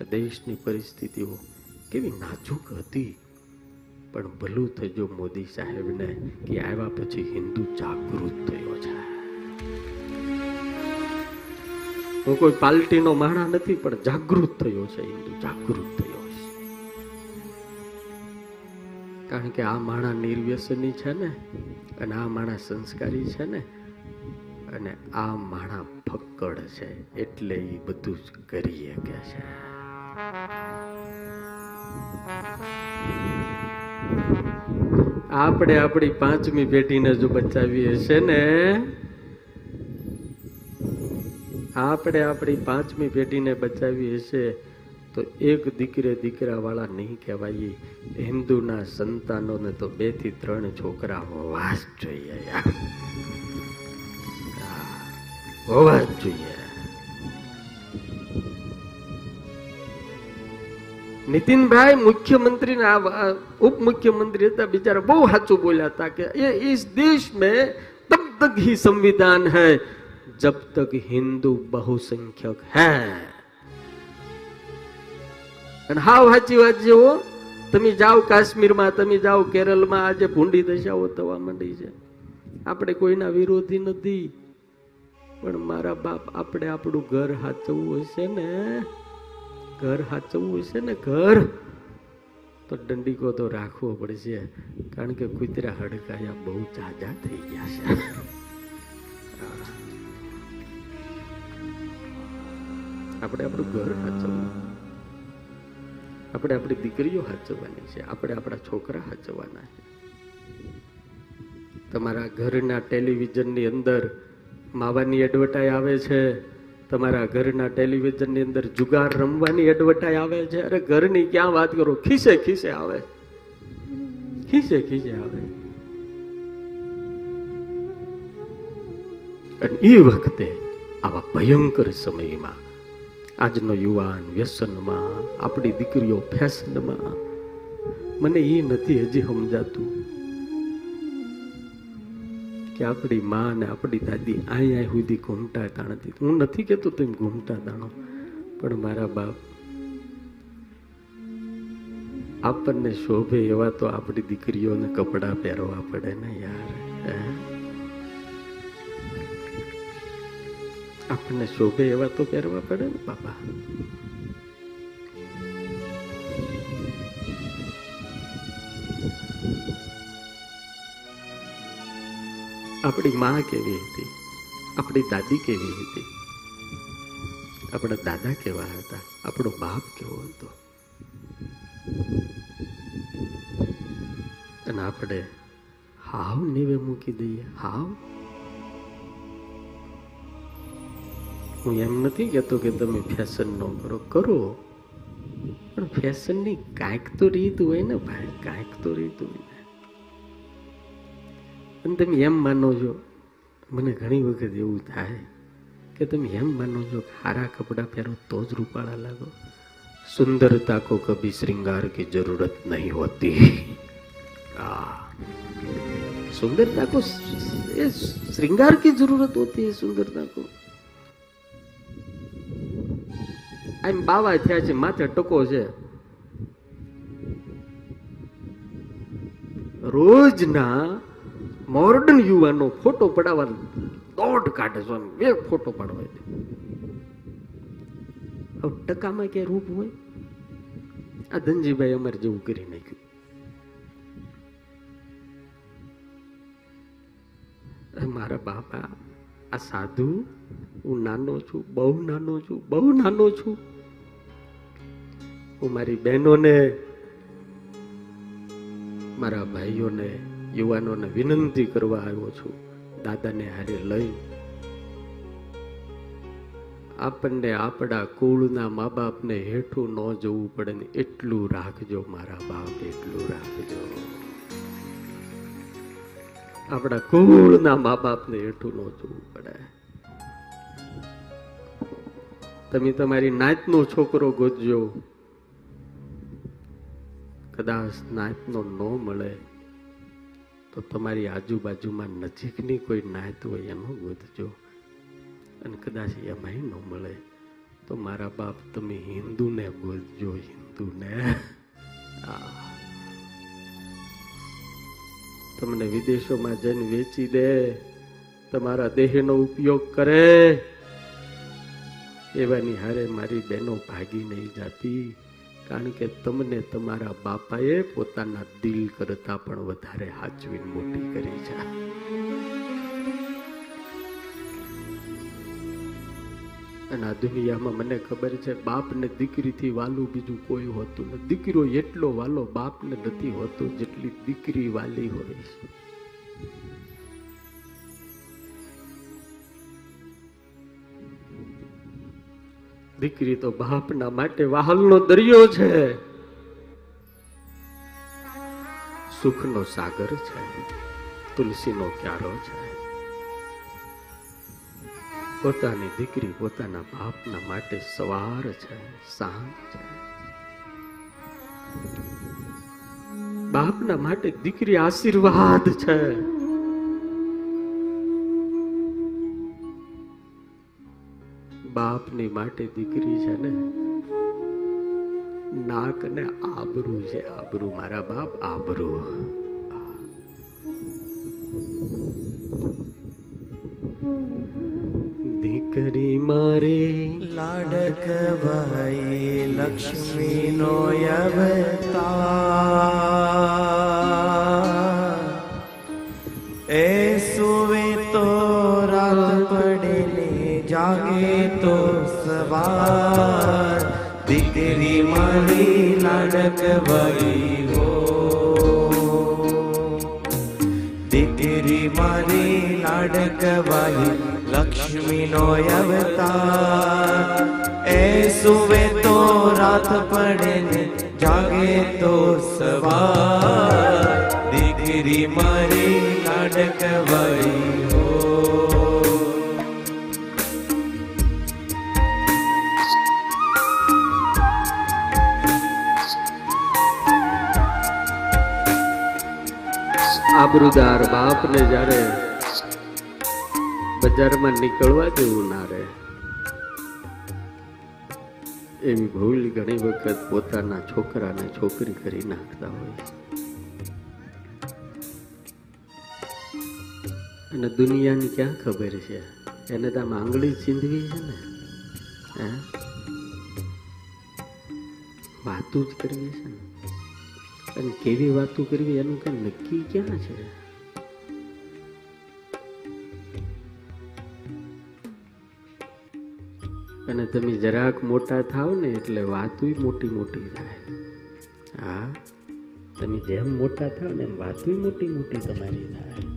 કે દેશની પરિસ્થિતિઓ કેવી નાજુક હતી. પણ ભલું થજો મોદી સાહેબને કે આવ્યા પછી હિન્દુ જાગૃત થયો છે. હું કોઈ પાર્ટીનો માણા નથી, પણ જાગૃત થયો છે, હિન્દુ જાગૃત થયો છે. કારણ કે આ માણા નિર્વ્યસની છે ને, અને આ માણા સંસ્કારી છે ને, અને આ માણા ફક્કડ છે, એટલે એ બધું જ કરી શકે છે. આપણે આપણી પાંચમી પેઢીને જો બચાવીએ છે ને? આપણે આપણી પાંચમી પેઢીને બચાવીએ છે તો એક દીકરે દીકરા વાળા નહીં કહેવાય. હિન્દુના સંતાનોને તો બેથી ત્રણ છોકરા હોવા જ જોઈએ. હોવા જ જોઈએ. નીતિનભાઈ મુખ્યમંત્રી હતા, બિચારા બહુ સાચું બોલ્યા હતા કે એ ઇસ દેશ મેં તબ તક હી સંવિધાન હૈ, જબ તક હિન્દુ બહુસંખ્યક હૈ. અને હાવ સાચી વાત જેવો તમે જાઓ કાશ્મીરમાં, તમે જાઓ કેરળમાં આજે ભૂંડી દશાઓ થવા માંડી છે. આપણે કોઈના વિરોધી નથી. પણ મારા બાપ, આપણે આપણું ઘર હાચવવું હશે ને. ઘર સાચવવું છે ને ઘર? તો દંડીકો તો રાખવો પડશે, કારણ કે કુતરા હડકાયા બહુ જાજા થઈ ગયા છે. આપણે આપણું ઘર સાચવવું આપણે આપણી દીકરીઓ સાચવવાની છે, આપણે આપણા છોકરા સાચવવાના છે. તમારા ઘરના ટેલિવિઝનની અંદર માવાની એડવર્ટાઈ આવે છે તમારા ઘરના ટેલિવિઝનની અંદર જુગાર રમવાની એડવર્ટાઈ આવે છે? અરે ઘરની ક્યાં વાત કરો? ખીસે ખીસે આવે. ખીસે ખીસે આવે. અને એ વખતે આવા ભયંકર સમયમાં, આજનો યુવાન વ્યસનમાં, આપણી દીકરીઓ ફેશનમાં મને એ નથી હજી સમજાતું. કે આપણી માં ને આપણી દાદી આય આય સુધી ઘૂમતા તાણતી. હું નથી કહેતો તેમ ઘૂમતા તાણો, પણ મારા બાપ આપણને શોભે એવા તો આપણી દીકરીઓને કપડાં પહેરવા પડે ને યાર આપણને શોભે એવા તો પહેરવા પડે ને બાપા. આપણી મા કેવી હતી? આપણી દાદી કેવી હતી? આપણા દાદા કેવા હતા? આપણો બાપ કેવો હતો? અને આપણે હાવ નેવે મૂકી દઈએ, હાવ? હું એમ નથી કહેતો કે તમે ફેશન ન કરો કરો. પણ ફેશનની કાંઈક તો રીત હોય ને ભાઈ, કાંઈક તો રીત હોય. અને તમે એમ માનો છો મને ઘણી વખત એવું થાય કે તમે એમ માનો છો કે સારા કપડાં પહેરો તો જ રૂપાળા લાગો સુંદરતા को कभी श्रृंगार की जरूरत नहीं होती आ, सुंदरता को ये श्रृंगार की जरूरत होती है सुंदरता को આમ બાવા થયા છે માથે ટકો છે રોજના મોર્ડન યુવાનો ફોટો પડાવવા દોઢ કાઢે છે બે ફોટો પાડવા હવે ટકામાં ક્યાં રૂપ હોય? આ ધનજીભાઈ અમારે જેવું કરી નાખ્યું. મારા બાપા, આ સાધુ, હું નાનો છું, બહુ નાનો છું, બહુ નાનો છું. હું મારી બહેનોને, મારા ભાઈઓને યુવાનોને વિનંતી કરવા આવ્યો છું. દાદાને હારે લઈ આપણને આપણા કુળના મા બાપને હેઠું ન જવું પડે ને એટલું રાખજો, મારા બાપ, એટલું રાખજો. આપણા કુળના મા બાપને હેઠું ન જવું પડે. તમે તમારી નાતનો છોકરો ગોતજો. કદાચ નાતનો ન મળે. તો તમારી આજુબાજુમાં નજીકની કોઈ નાત હોય એનું ગોતજો અને કદાચ એમાંય ન મળે. તો મારા બાપ, તમે હિન્દુને ગોતજો હિન્દુને. તમને વિદેશોમાં જઈને વેચી દે. તમારા દેહનો ઉપયોગ કરે. એવાની હારે મારી બહેનો ભાગી નહીં જાતી. કારણ કે તમને તમારા બાપાએ પોતાના દિલ કરતા પણ વધારે હાચવીને મોટી કરી છે. અને આ દુનિયામાં મને ખબર છે બાપ ને દીકરીથી વાલું બીજું કોઈ હોતું નથી. દીકરો એટલો વાલો બાપને નથી હોતો જેટલી દીકરી વાલી હોય છે. દીકરી તો બાપના માટે વાહલનો દરિયો છે. સુખનો સાગર છે. તુલસીનો ક્યારો છે. પોતાની દીકરી પોતાના બાપના માટે સવાર છે, સાંજ છે. બાપના માટે દીકરી આશીર્વાદ છે. બાપની માટે દીકરી છે ને નાક ને આબરૂ છે, આબરૂ, મારા બાપ, આબરૂ. દીકરી મારે લાડક ભાઈ, લક્ષ્મીનો અવતાર. એ જાગે તો સવાર દીકરી મારી લાડક ભાઈ હો દીકરી મારી લાડકવાહી લક્ષ્મીનો અવતાર એ સુવે તો રાત પડે ને જાગે તો સવાર દીકરી મારી લાડકવાહી હો આબરૂદાર બાપને જ્યારે બજારમાં નીકળવા જેવું ના રહે, એવી ભૂલ ઘણી વખત પોતાના છોકરાને છોકરી કરી નાખતા હોય. અને દુનિયાની ક્યાં ખબર છે? એને તો આંગળી ચીંધવી છે ને? હે? વાતું જ કરવી છે ને? અને કેવી વાતો કરવી એનું કઈ નક્કી ક્યાં છે અને તમે જરાક મોટા થાવ ને એટલે વાતુય મોટી મોટી થાય હા તમે જેમ મોટા થાવ ને એમ વાતુય મોટી મોટી તમારી થાય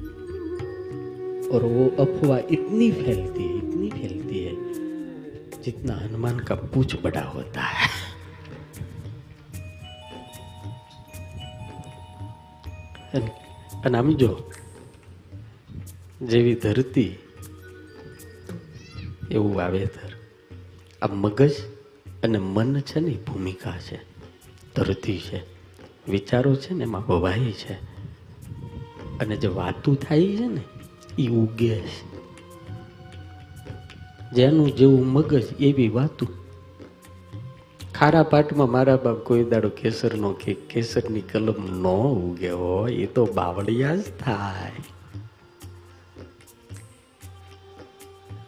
और वो अफवाह इतनी फैलती है इतनी फैलती है जितना हनुमान का पूछ बड़ा होता है અને- આમ જેવી ધરતી, એવું વાવેતર. આ મગજ અને મન છે ને ભૂમિકા છે, ધરતી છે, વિચારો છે ને એમાં વવાઈ છે. અને જે વાતું થાય છે ને એ ઉગે છે. જેનું જેવું મગજ એવી વાતું ખારા પાટમાં મારા બાપ કોઈ દાડો કેસરનો કે કેસરની કલમ ન ઉગે હોય, એ તો બાવળિયા જ થાય.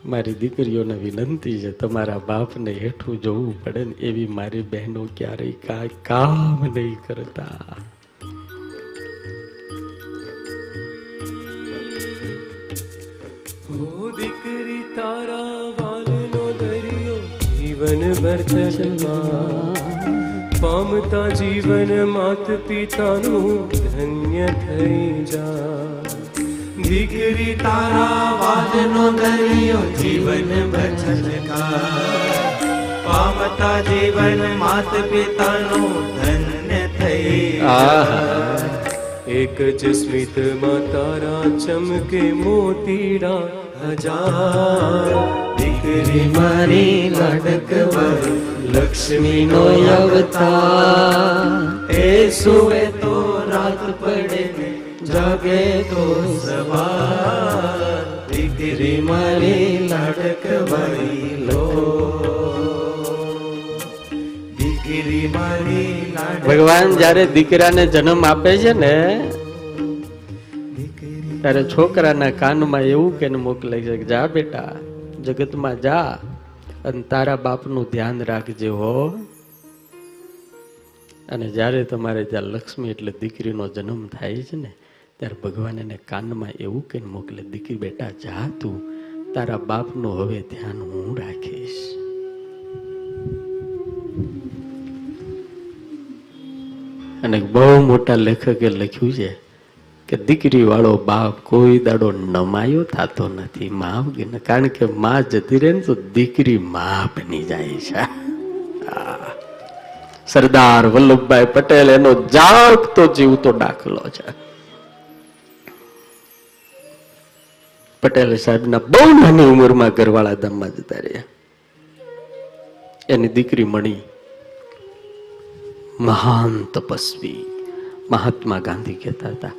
મારી દીકરીઓને વિનંતી છે, તમારા બાપને હેઠું જોવું પડે ને એવી મારી બહેનો ક્યારેય કાંઈ કામ નહીં કરતા. ચલવા પામતા જીવન માત પિતાનું ધન્ય થઈ જા દીકરી તારા વાદનો દરિયો જીવન બચલકા પામતા જીવન માત પિતાનું ધન્ય થઈ એક જ સ્મિતમાં તારા ચમકે મોતીડા હજાર દીકરી મારી લાડક લક્ષ્મી લક્ષ્મીનો અવતાર એ સુવે તો રાત પડે જાગે તો સવાર દીકરી મારી લડકવરી લો દીકરી મારી ભગવાન જ્યારે દીકરાને જન્મ આપે છે ને ત્યારે છોકરાના કાનમાં એવું કે મોકલે છે જા બેટા જગતમાં જા અને તારા બાપનું ધ્યાન રાખજે હો. અને જ્યારે તમારે ત્યાં લક્ષ્મી એટલે દીકરીનો જન્મ થાય છે ને, ત્યારે ભગવાન એને કાનમાં એવું કે મોકલે દીકરી બેટા, જા તું. તારા બાપનું હવે ધ્યાન હું રાખીશ. અને બહુ મોટા લેખકે લખ્યું છે કે દીકરી વાળો બાપ કોઈ દાડો નમાયો થતો નથી મા કારણ કે માં જતી રહે ને તો દીકરી મા બની જાય છે. સરદાર વલ્લભભાઈ પટેલ એનો જાગતો જીવતો દાખલો છે. પટેલ સાહેબના બહુ નાની ઉંમરમાં ઘરવાળા ધામમાં જતા રહ્યા. એની દીકરી મણી મહાન તપસ્વી મહાત્મા ગાંધી કહેતા હતા.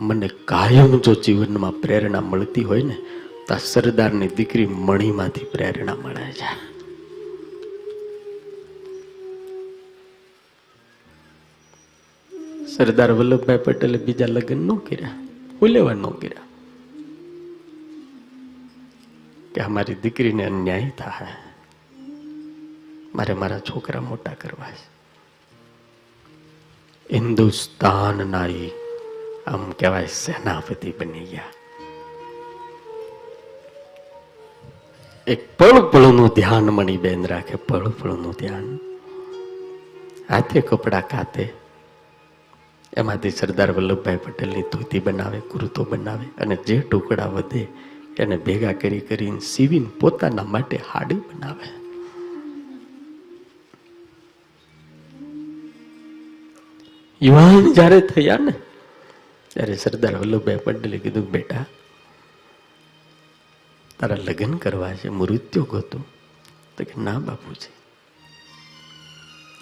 મને કાયમ જો જીવનમાં પ્રેરણા મળતી હોય ને, તો સરદારની દીકરી મણીમાંથી પ્રેરણા મળે છે. સરદાર વલ્લભભાઈ પટેલે બીજા લગ્ન ન કર્યા ઉલેવા ન કર્યા. કે અમારી દીકરીને અન્યાય થાય. મારે મારા છોકરા મોટા કરવા છે. હિન્દુસ્તાનના ઈ આમ કહેવાય સેનાપતિ બની ગયા. એક પળ પળનું ધ્યાન મણિબેન રાખે પળ પળનું ધ્યાન. હાથે કપડા કાતે. એમાંથી સરદાર વલ્લભભાઈ પટેલની ધોતી બનાવે, કુર્તો બનાવે અને જે ટુકડા વધે એને ભેગા કરી કરીને સીવીને પોતાના માટે હાડી બનાવે. યુવાન જ્યારે થયા ને ત્યારે સરદાર વલ્લભભાઈ પટેલે કીધું બેટા તારા લગ્ન કરવા છે મૃત્યુ ગોતું તો કે ના બાપુજી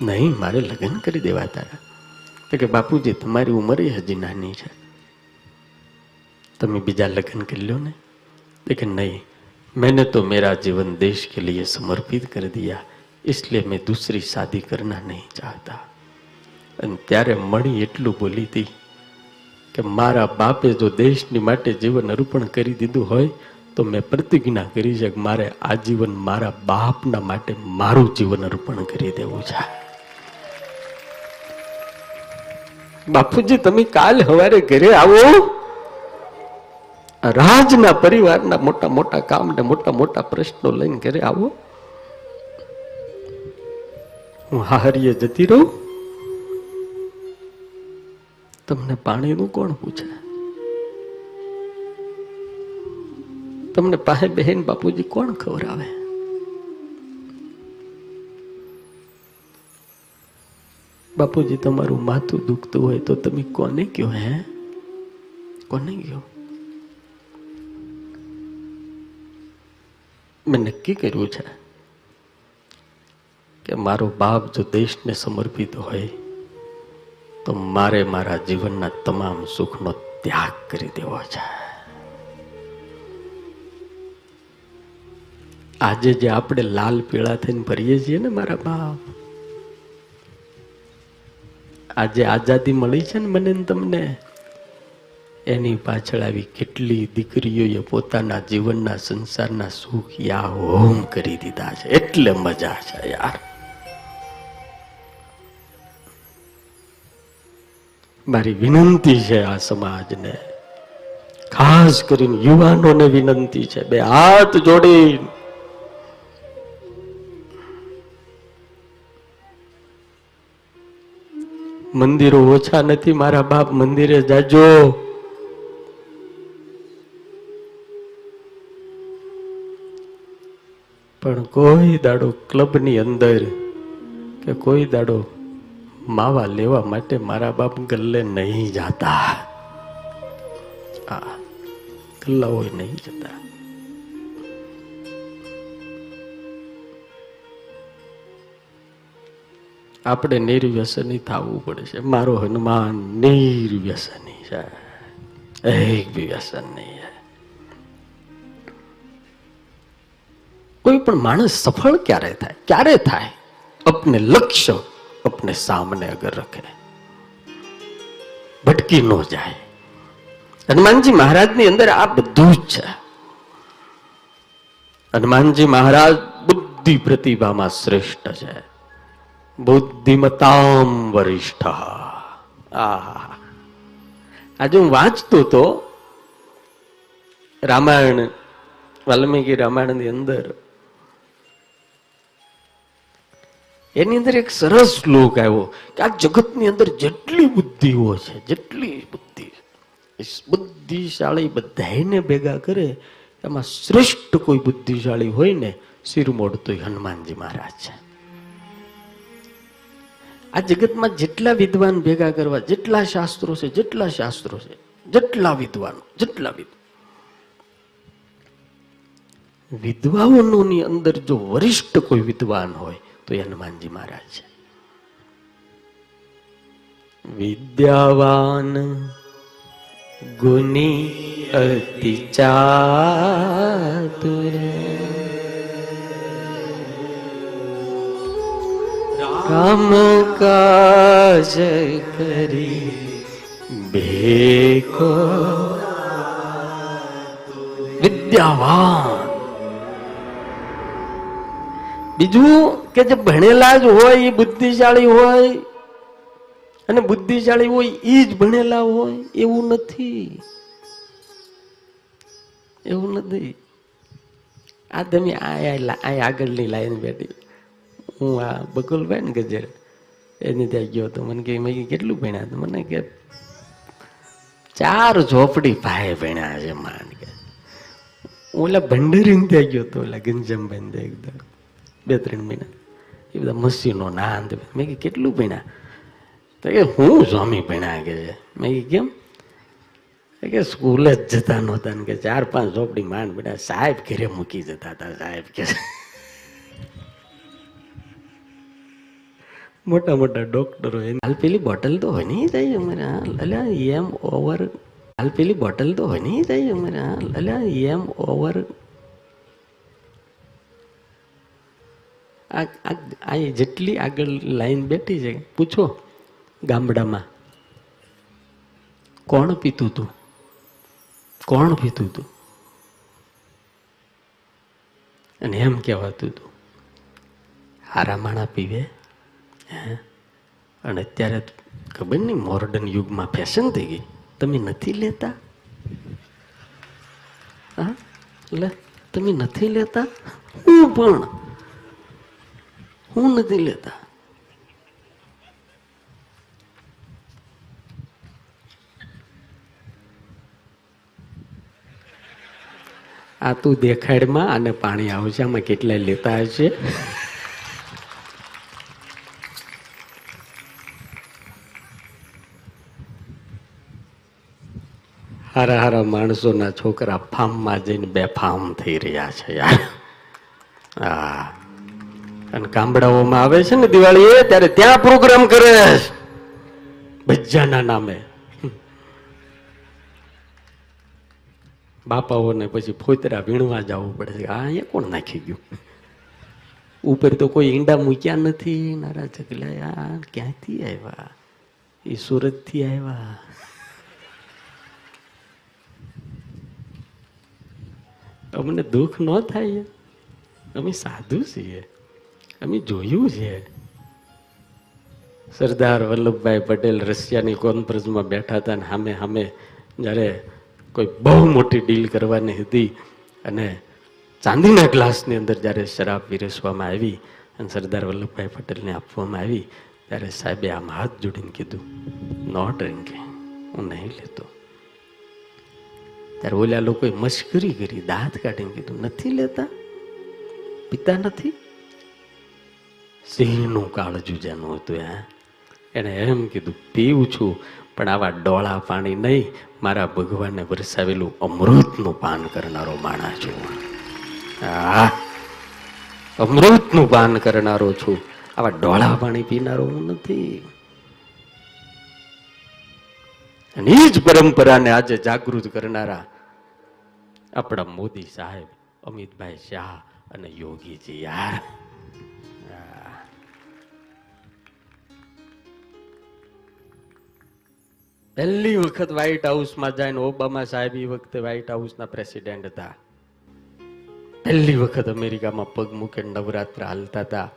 નહીં મારે લગ્ન કરી દેવા તારા તો કે બાપુજી તમારી ઉંમર હજી નાની છે તમે બીજા લગ્ન કરી लो ને लेकिन नहीं मैंने तो मेरा जीवन देश के लिए समर्पित कर दिया इसलिए मैं दूसरी शादी करना नहीं चाहता અને ત્યારે મણી એટલું બોલી હતી કે મારા બાપે જો દેશની માટે જીવન અર્પણ કરી દીધું હોય, તો મેં પ્રતિજ્ઞા કરી છે કે મારે આજીવન મારા બાપના માટે મારું જીવન અર્પણ કરી દેવું છે. બાપુજી, તમે કાલ સવારે ઘરે આવો. રાજના પરિવારના મોટા મોટા કામ ને મોટા મોટા પ્રશ્નો લઈને ઘરે આવો. હું હારીએ જતી રહું. તમને પાણીનું કોણ પૂછે? તમને પાસે બહેન બાપુજી કોણ ખવડાવે? બાપુજી, તમારું માથું દુખતું હોય તો તમે કોને કયો હે? કોને કયો મેં નક્કી કર્યું છે કે મારો બાપ જો દેશને સમર્પિત હોય તો મારે મારા જીવનના તમામ સુખનો ત્યાગ કરી દેવો છે. આજે જે આપણે લાલ પીળા થઈને ભરીએ છીએ ને મારા બાપ, આજે આઝાદી મળી છે ને મને તમને, એની પાછળ આવી કેટલી દીકરીઓએ પોતાના જીવનના સંસારના સુખ યા હોમ કરી દીધા છે. એટલે મજા છે યાર. મારી વિનંતી છે આ સમાજને. ખાસ કરીને યુવાનોને વિનંતી છે, બે હાથ જોડી મંદિરો ઓછા નથી, મારા બાપ મંદિરે જાજો. પણ કોઈ દાડો ક્લબની અંદર કે કોઈ દાડો માવા લેવા માટે મારા બાપ ગલ્લે નહીં જતા. ગલ્લા હોય નહીં જતા. આપણે નિર્વ્યસની થવું પડે છે મારો હનુમાન નિર્વ્યસની છે. એક વ્યસન નહીં કોઈ પણ માણસ સફળ ક્યારે થાય? ક્યારે થાય? અપને લક્ષ્ય अपने सामने अगर रखे ભટકી ન જાય હનુમાનજી મહારાજની અંદર આ બધું જ છે હનુમાનજી મહારાજ બુદ્ધિ પ્રતિભામાં શ્રેષ્ઠ છે બુદ્ધિમતામ વરિષ્ઠ આહા આજે હું વાંચતો તો રામાયણ વાલ્મીકી રામાયણની અંદર એની અંદર એક સરસ શ્લોક આવ્યો કે આ જગતની અંદર જેટલી બુદ્ધિઓ છે, જેટલી બુદ્ધિ બુદ્ધિશાળી બધાને ભેગા કરે એમાં શ્રેષ્ઠ કોઈ બુદ્ધિશાળી હોય ને શિરમોડ તો હનુમાનજી મહારાજ છે. આ જગતમાં જેટલા વિદ્વાન ભેગા કરવા, જેટલા શાસ્ત્રો છે, જેટલા શાસ્ત્રો છે, જેટલા વિદ્વાનો, જેટલા વિદ્વાન વિદ્વાનોની અંદર જો વરિષ્ઠ કોઈ વિદ્વાન હોય તો એ હનુમાનજી મહારાજ છે. વિદ્યાવાન ગુની અતિ ચાતુર. કામ કાજ કરી ભેકો વિદ્યાવાન. બીજું કે જે ભણેલા જ હોય એ બુદ્ધિશાળી હોય, અને બુદ્ધિશાળી હોય એ જ ભણેલા હોય, એવું નથી. એવું નથી. આ તમે આ આગળની લાઈન બેઠી. હું આ બકુલભાઈ ને ગજર એની ત્યાં ગયો હતો મને કે મેં કેટલું ભણ્યા? તો મને કે ચાર ઝોપડી ભાઈ ભણ્યા છે, માન કે. ઓલા ભંડારીને ત્યાં ગયો તો ઓલા ગંજમભાઈ ત્યાં એકદમ બે ત્રણ મહિના. એ બધા મસીનો નાંદ મેં કે કેટલું ભણ્યા? તો કે, હું સ્વામી ભણ્યા કે મેં કે કેમ? કે, સ્કૂલે જ જતા નહોતા. ને કે, ચાર પાંચ ઝોપડી માંડ ભણ્યા સાહેબ ઘરે મૂકી જતા હતા, સાહેબ કે મોટા મોટા ડોક્ટરો હાલ પેલી બોટલ તો હોય નહીં જાય અમારે હાલ અલ્યા એમ ઓવર હાલ પેલી બોટલ તો બની જાય અમારે હાલ અલ્યા એમ ઓવર આ આ જેટલી આગળ લાઈન બેઠી છે, પૂછો ગામડામાં, કોણ પીતું તું? કોણ પીતું તું? અને એમ કહેવાતું હતું હારા માણા પીવે? હે? અને અત્યારે ખબર નહીં મોર્ડન યુગમાં ફેશન થઈ ગઈ. તમે નથી લેતા? હા? એટલે તમે નથી લેતા? હું પણ હું નથી લેતા આ તું દેખાડમાં અને પાણી આવશે આમાં કેટલાય લેતા હશે? હારા હારા માણસોના છોકરા ફાર્મમાં જઈને બે ફાર્મ થઈ રહ્યા છે યાર. હા અને ગામડાઓમાં આવે છે ને દિવાળી એ ત્યારે ત્યાં પ્રોગ્રામ કરે ભજ્જાના નામે. બાપાઓને પછી ફોતરા વીણવા જવું પડે છે. આ અહીંયા કોણ નાખી ગયું? ઉપર તો કોઈ ઈંડા મૂક્યા નથી. નારા ચકલા ક્યાંથી આવ્યા? એ સુરતથી આવ્યા. અમને દુઃખ ન થાય. અમે સાધુ છીએ. અમે જોયું છે. સરદાર વલ્લભભાઈ પટેલ રશિયાની કોન્ફરન્સમાં બેઠા હતા અને સામે સામે જ્યારે કોઈ બહુ મોટી ડીલ કરવાની હતી અને ચાંદીના ગ્લાસની અંદર જ્યારે શરાબ પીરસવામાં આવી અને સરદાર વલ્લભભાઈ પટેલને આપવામાં આવી, ત્યારે સાહેબે આમ હાથ જોડીને કીધું, નો ડ્રિંકિંગ હું નહીં લેતો. ત્યારે ઓલા લોકોએ મશ્કરી કરી, દાંત કાઢીને કીધું, નથી લેતા? પિતા નથી? સિંહનું કાળજું જેનું હતું, હે? એણે એમ કીધું, પીવું છું, પણ આવા ડોળા પાણી નહીં. મારા ભગવાનને વરસાવેલું અમૃતનું પાન કરનારો માણસ છું. અમૃતનું પાન કરનારો છું. આવા ડોળા પાણી પીનારો હું નથી. અને એ જ પરંપરાને આજે જાગૃત કરનારા આપણા મોદી સાહેબ, અમિતભાઈ શાહ અને યોગીજી યાર. પહેલી વખત વ્હાઈટ હાઉસમાં જઈને ઓબામા સાહેબ એ વખતે વ્હાઈટ હાઉસના પ્રેસિડેન્ટ હતા. પહેલી વખત અમેરિકામાં પગ મૂકે નવરાત્ર હાલતા હતા.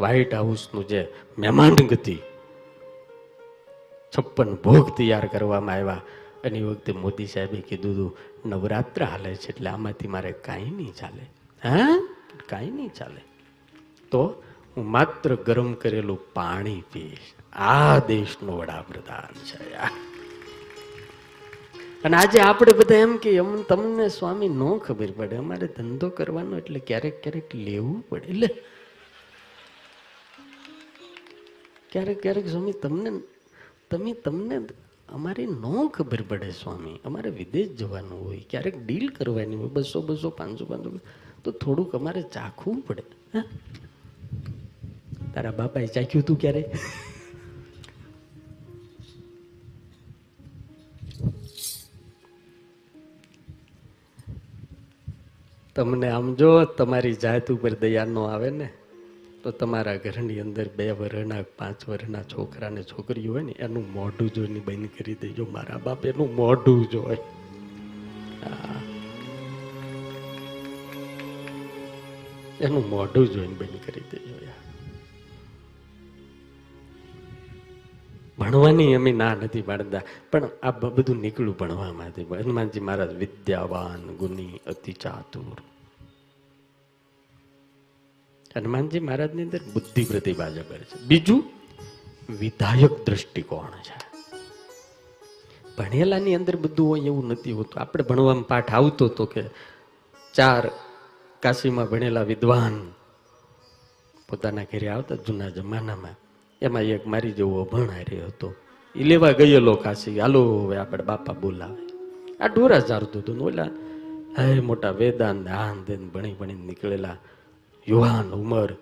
વ્હાઈટ હાઉસનું જે મહેમાન ગતિ, છપ્પન ભોગ તૈયાર કરવામાં આવ્યા. અને એ વખતે મોદી સાહેબે કીધું હતું, નવરાત્ર હાલે છે એટલે આમાંથી મારે કાંઈ નહીં ચાલે. હા? કાંઈ નહીં ચાલે. તો હું માત્ર ગરમ કરેલું પાણી પીશ. આ દેશનો વડાપ્રધાન છે. યાર અને આજે આપણે બધા એમ કે એમ તમને સ્વામી નો ખબર પડે, અમારે ધંધો કરવાનો એટલે ક્યારેક ક્યારેક લેવું પડે એટલે ક્યારેક ક્યારેક સ્વામી તમને, તમે તમને અમારે નો ખબર પડે સ્વામી. અમારે વિદેશ જવાનું હોય, ક્યારેક ડીલ કરવાની હોય, બસો બસો, પાંચસો પાંચસો, તો થોડુંક અમારે ચાખવું પડે. તારા બાપાએ ચાખ્યું તું ક્યારે? તમને આમ જો તમારી જાત ઉપર દયા ન આવે ને, તો તમારા ઘરની અંદર બે વર્ષના પાંચ વર્ષના છોકરા ને છોકરી હોય ને, એનું મોઢું જોઈને બંધ કરી દેજો, મારા બાપ એનું મોઢું જોય. એનું મોઢું જોઈને બંધ કરી દેજો ભણવાની અમે ના નથી પાડતા. પણ આ બધું નીકળ્યું ભણવામાંથી. હનુમાનજી મહારાજ વિદ્યાવાન ગુની અતિ ચાતુર. હનુમાનજી મહારાજની અંદર બુદ્ધિ પ્રતિભા જબર છે. બીજું, વિધાયક દ્રષ્ટિકોણ છે. ભણેલાની અંદર બધું હોય એવું નથી હોતું. આપણે ભણવામાં પાઠ આવતો હતો કે ચાર કાશીમાં ભણેલા વિદ્વાન પોતાના ઘરે આવતા જૂના જમાનામાં. એમાં એક મારી જેવો ભણારી હતો. એ લેવા ગયેલો કાશી હાલો, હવે આપણે બાપા બોલાવે. આ ઢોરા જારતું હતું બોલા હે મોટા વેદાન આન દેન ભણી ભણીને નીકળેલા. યુવાન, ઉંમર,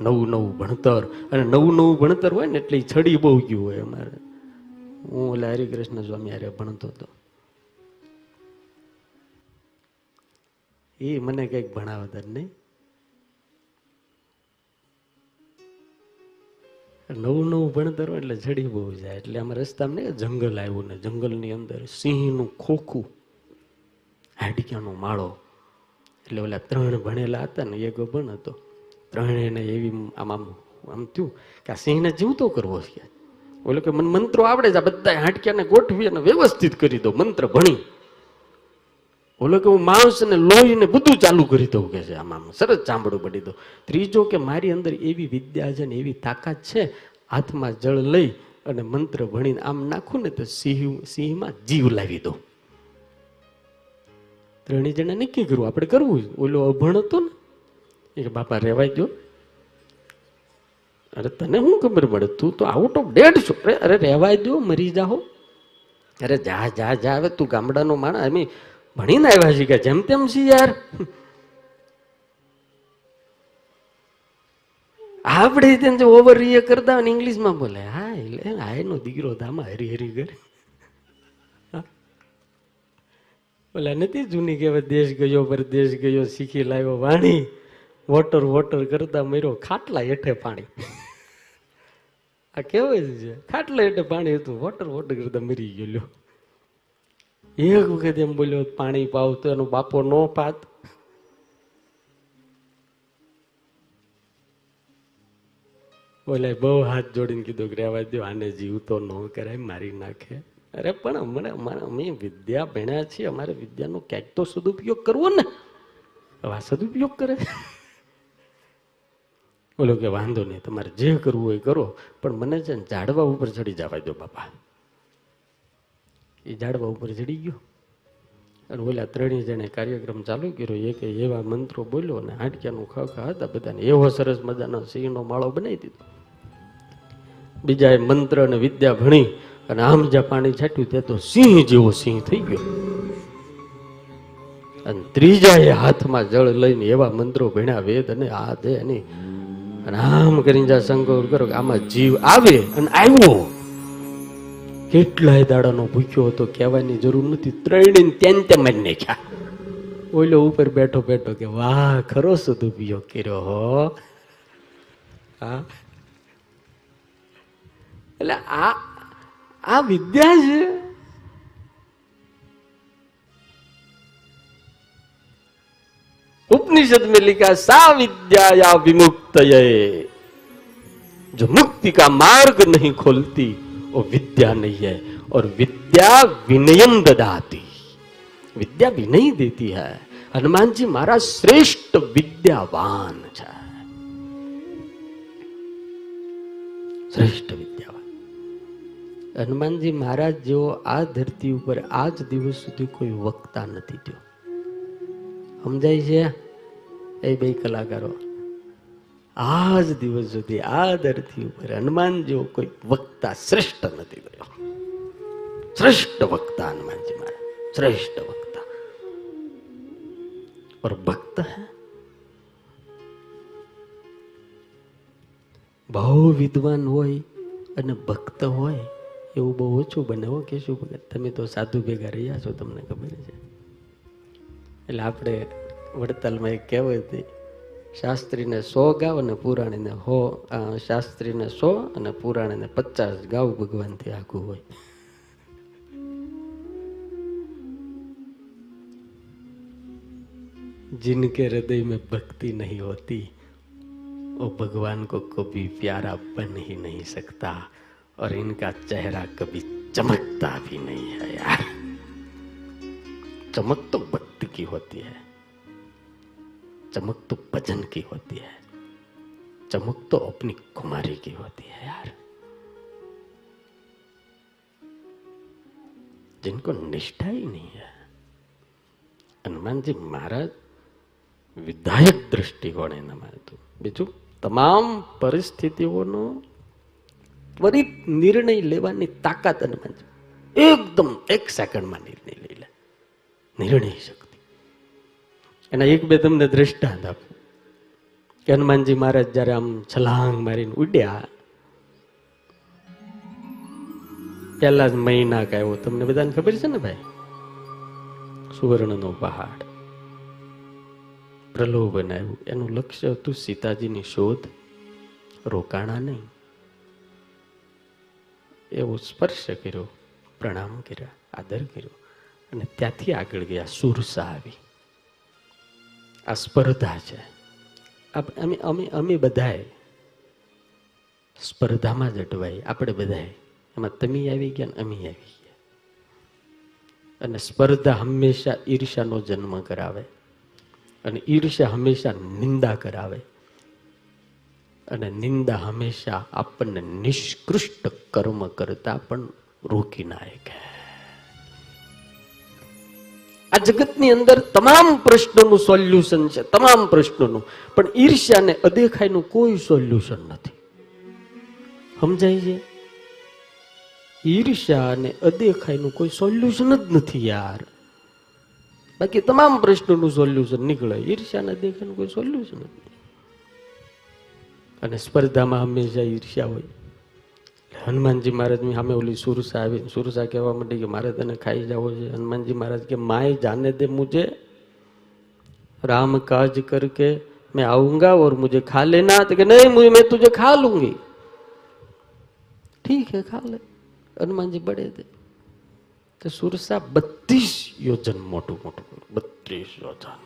નવું નવું ભણતર. અને નવું નવું ભણતર હોય ને એટલે છડી બહુ ગયું હોય અમારે. હું ઓલા હરિકૃષ્ણ સ્વામી આરે ભણતો હતો. એ મને કંઈક ભણાવતર નહીં. નવું નવું ભણતર હોય એટલે જડી બહુ જાય. એટલે આમાં રસ્તામાં નહીં, જંગલ આવ્યું ને જંગલની અંદર સિંહનું ખોખું, હાડક્યાનો માળો. એટલે ઓલા ત્રણ ભણેલા હતા ને, એક ભણ હતો. ત્રણેયને એવી આમ આમ આમ થયું કે આ સિંહને જીવતો કરવો છે ઓલો કે, મને મંત્રો આવડે છે, આ બધા હાડક્યાને ગોઠવી અને વ્યવસ્થિત કરી દો, મંત્ર ભણી. ઓલો કે હું માંસ ને લોહી ને બધું ચાલુ કરી દઉં કે છે આમ. સરસ ચામડું પડી દઉં. ત્રીજો કે મારી અંદર એવી વિદ્યા છે ને એવી તાકાત છે, હાથમાં જળ લઈ અને મંત્ર ભણીને આમ નાખું ને તો સિંહ, સિંહમાં જીવ લાવી દઉં. ત્રણેય જણા નક્કી કરવું આપણે કરવું. ઓલો અભણ હતો ને, એ બાપા રેવાય ગયો અરે તને શું ખબર પડે? તું તો આઉટ ઓફ ડેટ છો. અરે રહેવાય દો મરી જાઓ અરે જા જા જા, હવે તું ગામડાનો માણસ અમે ભણીને આવ્યા છીએ કે જેમ તેમ છીએ યાર. આપણે તેને જે ઓવર રિય કરતા હોય ઇંગ્લિશમાં બોલે હા એટલે આ એનો દીકરો ધામા હરી હરી કરે ઓલા નથી જૂની કહેવાય દેશ ગયો પરદેશ ગયો, શીખી લાવ્યો વાણી. વોટર વોટર કરતા મર્યો ખાટલા હેઠે પાણી. આ કેવું છે. ખાટલા હેઠે પાણી હતું, વોટર વોટર કરતા મરી ગયો એક વખત એમ બોલ્યો, પાણી પાવ તો એનો બાપો નો પાત. બોલે, બહુ હાથ જોડીને કીધું કે રહેવા દો આને જીવતો ન કરાય, મારી નાખે. અરે, પણ અમને અમારે અમે વિદ્યા ભણ્યા છીએ, અમારે વિદ્યાનો ક્યાંક તો સદુપયોગ કરવો ને. આ સદુપયોગ કરે. બોલો કે, વાંધો નહીં, તમારે જે કરવું હોય કરો, પણ મને છે ને ઝાડવા ઉપર ચડી જવા દો, બાપા. એ ઝાડવા ઉપર ચડી ગયો. અને ઓલા ત્રણેય જણે કાર્યક્રમ ચાલુ કર્યો. એક એવા મંત્રો બોલ્યો અને હાડક્યાનું ખાખા હતા બધાને. એવો સરસ મજાનો સિંહનો માળો બનાવી દીધો. બીજાએ મંત્ર અને વિદ્યા ભણી અને આમ જ્યાં પાણી છાટ્યું તે તો સિંહ જેવો સિંહ થઈ ગયો. અને ત્રીજાએ હાથમાં જળ લઈને એવા મંત્રો ભણ્યા, વેદ અને આ દે અને. આમ કરીને જ્યાં સંકલ્પ કરો કે આમાં જીવ આવે અને આવ્યો. કેટલાય દાડાનો ભૂખ્યો હતો, કહેવાની જરૂર નથી. ત્રણેય ત્યાં તેમ જ નાખ્યા. ઓલો ઉપર બેઠો બેઠો કે, વાહ, ખરો સદુપયોગ કર્યો હો. હા. એટલે આ આ વિદ્યા છે. ઉપનિષદ મેં લીખા સા વિદ્યા વિમુક્ત જો મુક્તિ કા માર્ગ નહીં ખોલતી वो विद्या नहीं है और विद्या विनयम ददाती विद्या विनय देती है हनुमान जी मारा श्रेष्ठ विद्यावान છે શ્રેષ્ઠ વિદ્યાવાન હનુમાનજી મહારાજ જેવો આ ધરતી ઉપર આજ દિવસ સુધી કોઈ વક્તા નથી થયો સમજાય છે એ બે કલાકારો આજ દિવસ સુધી આ ધરતી ઉપર હનુમાન જેવો કોઈ વક્તા શ્રેષ્ઠ નથી થયો શ્રેષ્ઠ वक्ता हनुमान जी महाराज श्रेष्ठ वक्ता और भक्त है બહુ વિદ્વાન હોય અને ભક્ત હોય એવું બહુ ઓછું બને હો કેશું ભગત તમે તો સાધુ ભેગા રહ્યા છો તમને ખબર છે એટલે આપણે વડતાલમાં એક કહેવત હતી શાસ્ત્રીને સો ગાવ અને પુરાણીને હો અ, શાસ્ત્રીને સો અને પુરાણીને પચાસ ગાવ ભગવાનથી આઘું હોય जिनके हृदय में भक्ति नहीं होती वो भगवान को कभी प्यारा बन ही नहीं सकता और इनका चेहरा कभी चमकता भी नहीं है यार चमक तो भक्ति की होती है चमक तो भजन की होती है चमक तो अपनी कुमारी की होती है यार जिनको निष्ठा ही नहीं है હનુમાનજી મહારાજ વિધાયક દ્રષ્ટિકોણ એનામાં હતું બીજું તમામ પરિસ્થિતિઓનો ત્વરિત નિર્ણય લેવાની તાકાત હનુમાનજી એકદમ એક સેકન્ડમાં નિર્ણય લઈ લે નિર્ણય શક્તિ એના એક બે તમને દ્રષ્ટાંત આપું. કે હનુમાનજી મહારાજ જ્યારે આમ છલાંગ મારીને ઉડ્યા, પહેલા જ મહિના આવ્યો. તમને બધાને ખબર છે ને ભાઈ? સુવર્ણનો પહાડ. પ્રલોભન આવ્યું. એનું લક્ષ્ય હતું સીતાજીની શોધ, રોકાણા નહીં. એવો સ્પર્શ કર્યો, પ્રણામ કર્યા, આદર કર્યો અને ત્યાંથી આગળ ગયા, સુરસા આવી. આ સ્પર્ધા છે. અમે અમે અમે બધાએ સ્પર્ધામાં જ અટવાય આપણે બધાએ. એમાં તમે આવી ગયા ને અમે આવી ગયા. અને સ્પર્ધા હંમેશા ઈર્ષાનો જન્મ કરાવે. અને ઈર્ષા હંમેશા નિંદા કરાવે. અને નિંદા હંમેશા આપણને નિષ્કૃષ્ટ કર્મ કરતા પણ રોકી નાખે. આ જગતની અંદર તમામ પ્રશ્નોનું સોલ્યુશન છે, તમામ પ્રશ્નોનું. પણ ઈર્ષ્યા ને અદેખાઈનું કોઈ સોલ્યુશન નથી. સમજાય છે? ઈર્ષ્યા અને અદેખાઈનું કોઈ સોલ્યુશન જ નથી યાર. બાકી તમામ પ્રશ્નોનું સોલ્યુશન નીકળે. ઈર્ષ્યા ને અદેખાઈનું કોઈ સોલ્યુશન નથી. અને સ્પર્ધામાં હંમેશા ઈર્ષ્યા હોય. હનુમાનજી મહારાજની સામે ઓલી સુરસા આવી. સુરસા કહેવા માંડી કે મારે તને ખાઈ જવો છે હનુમાનજી મહારાજ કે, માય જાને દે મુજે. રામ કાજ કરકે મેં આઉંગા ઓર મુજે ખા લેના કે, નહીં, મેં તુજે ખા લૂંગી. ઠીક હે, ખા લે. હનુમાનજી બળે દે. તો સુરસા બત્રીસ યોજન મોટું મોટું બત્રીસ યોજન.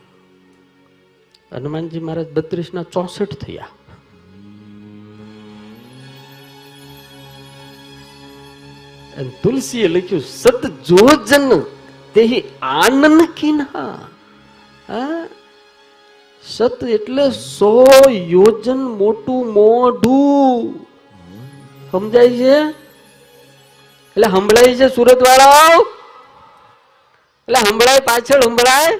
હનુમાનજી મહારાજ બત્રીસના ચોસઠ થયા. તુલસીએ લખ્યું, સત જોજન તે આનંદ કિન્હા. સત એટલે સો યોજન મોટું મોઢું. સમજાય છે? એટલે સંભળાય છે સુરત વાળાઓ એટલે સંભળાય પાછળ, સંભળાય?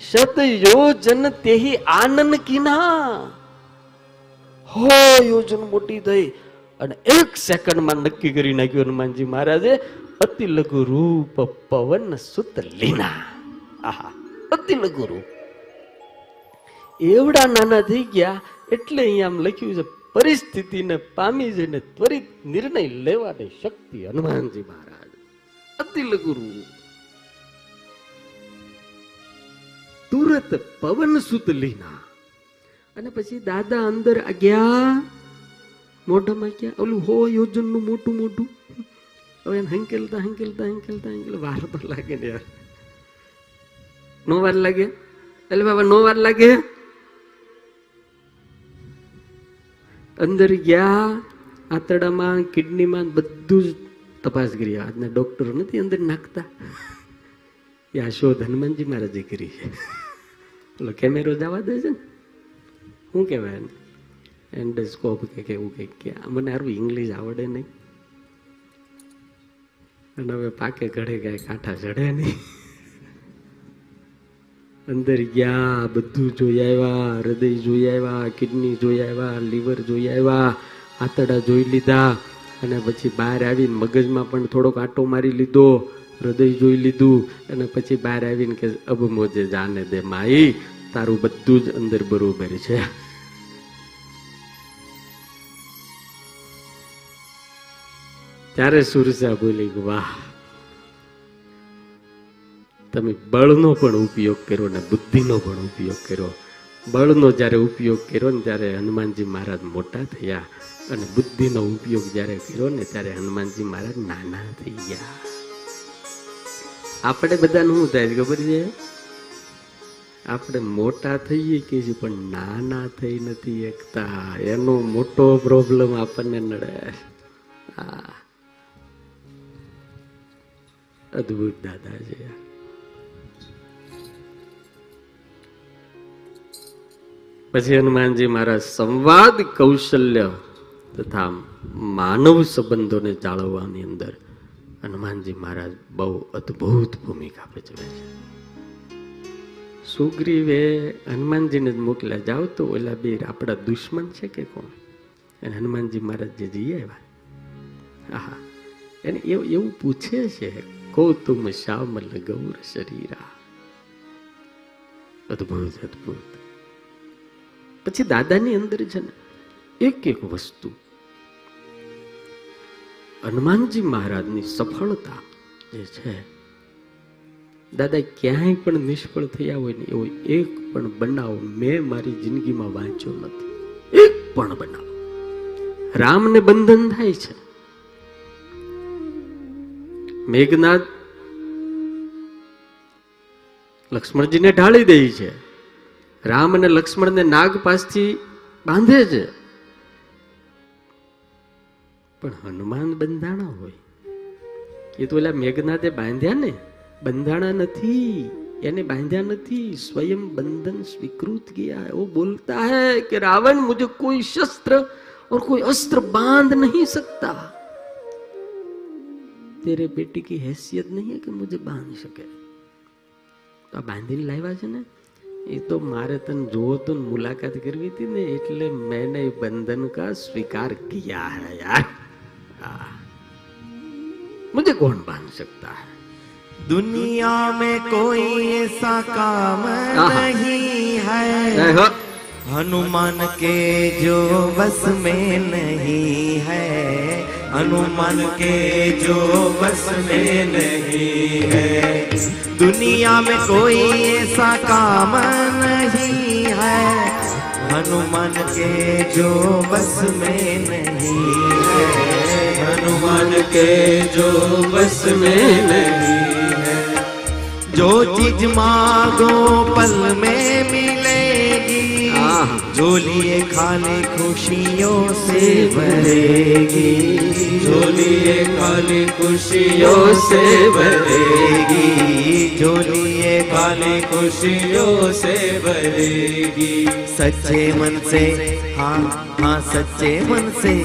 સત યોજન તેહી આનંદ કિના યોજન મોટી થઈ. અને એક સેકન્ડમાં નક્કી કરી નાખ્યું હનુમાનજી મહારાજે, અતિ લઘુ રૂપ પવન સુત લીના. આહા, અતિ લઘુ રૂપ. એવડા નાના થઈ ગયા, એટલે અહીંયા આમ લખ્યું છે, પરિસ્થિતિને પામી જઈને ત્વરિત નિર્ણય લેવાની શક્તિ હનુમાનજી મહારાજ. અતિ રૂપ. તુરત પવન સુત લીના. અને પછી દાદા અંદર ગયા, મોઢામાં ગયા ઓલું હો યોજનનું મોટું મોટું. હવે એને હંકેલતા હંકેલતા હંકેલતા હંકેલ વાર તો લાગે ને યાર. નો વાર લાગે? એટલે બાબા, નો વાર લાગે? અંદર ગયા, આંતરડામાં, કિડનીમાં બધું જ તપાસ કરી. આજના ડોક્ટરો નથી અંદર નાખતા. એ આ શોધ હનુમાનજી મહારાજે કરી છે. ઓલો કેમેરો જવા દે છે ને. શું કહેવાય એને? એન્ડોસ્કોપ કે કેવું કંઈક કે. મને સારું ઇંગ્લિશ આવડે નહીં. અને હવે પાકે ઘડે કાંઈ કાંઠા ચડે નહીં. અંદર ગયા, બધું જોઈ આવ્યા, હૃદય જોઈ આવ્યા કિડની જોઈ આવ્યા લીવર જોઈ આવ્યા, આંતરડા જોઈ લીધા. અને પછી બહાર આવીને મગજમાં પણ થોડોક આંટો મારી લીધો, હૃદય જોઈ લીધું. અને પછી બહાર આવીને કે, અબ મોજે જાને દે માઈ. તારું બધું જ અંદર બરોબર છે. ત્યારે સુરસા બોલી, વાહ. તમે બળનો પણ ઉપયોગ કર્યો ને બુદ્ધિનો પણ ઉપયોગ કર્યો. બળનો જ્યારે ઉપયોગ કર્યો ને ત્યારે હનુમાનજી મહારાજ મોટા થયા અને બુદ્ધિનો ઉપયોગ જ્યારે કર્યો ને ત્યારે હનુમાનજી મહારાજ નાના થઈ ગયા. આપણે બધાને શું થાય ખબર છે? આપણે મોટા થઈએ કે છે, પણ નાના થઈ નથી એકતા એનો મોટો પ્રોબ્લેમ આપણને નડે. હા. અદ્ભુત દાદા છે. પછી હનુમાનજી મહારાજ સંવાદ કૌશલ્ય તથા માનવ સંબંધોને જાળવવાની અંદર હનુમાનજી મહારાજ બહુ અદ્ભુત ભૂમિકા ભજવે છે. સુગ્રીવે હનુમાનજીને જ મોકલ્યા, જાઓ તો ઓલા બે આપણા દુશ્મન છે કે કોણ? અને હનુમાનજી મહારાજ જે જઈએ આવ્યા. આહા, એને એવું એવું પૂછે છે કો તુમ શ્યામલ ગૌર શરીરા. અદભુત અદભુત. પછી દાદાની અંદર છે ને એક એક વસ્તુ. હનુમાનજી મહારાજની સફળતા જે છે. દાદા ક્યાંય પણ નિષ્ફળ થયા હોય ને એવો એક પણ બનાવ મેં મારી જિંદગીમાં વાંચ્યો નથી. એક પણ બનાવ. રામને બંધન થાય છે મેઘનાથ લક્ષ્મણજીને ઢાળી દે છે. રામ અને લક્ષ્મણને નાગ પાસથી બાંધે છે. પણ હનુમાન બંધાણા હોય. એ તો ઓલા મેઘનાથે બાંધ્યા ને? બંધાણા નથી. એને બાંધ્યા નથી. સ્વયં બંધન સ્વીકૃત ગયા. વો બોલતા હે કે રાવણ મુજબ કોઈ શસ્ત્ર और कोई अस्त्र बांध नहीं सकता तेरे बेटी की हैसियत नहीं है कि मुझे बांध सके તો આ બાંધીને લાવ્યા છે ને એ તો મારે તને જોવો તો ને મુલાકાત કરવી હતી ને એટલે મેને બંધન કા સ્વીકાર કિયા है यार हाँ। मुझे कौन बांध सकता है दुनिया में कोई ऐसा काम आहा। नहीं है जय हो हनुमान के जो बस में नहीं है हनुमान के जो बस में नहीं है। दुनिया में कोई ऐसा काम नहीं है। हनुमान के जो बस में नहीं है। हनुमान के जो बस में नहीं है। जो चीज़ मांगो, पल में आहा। झोलिए खाली खुशियों से भरेगी। झोलिए खाली खुशियों से भरेगी। झोलिए खाली खुशियों से भरेगी। सच्चे मन से हाँ हाँ सच्चे मन से।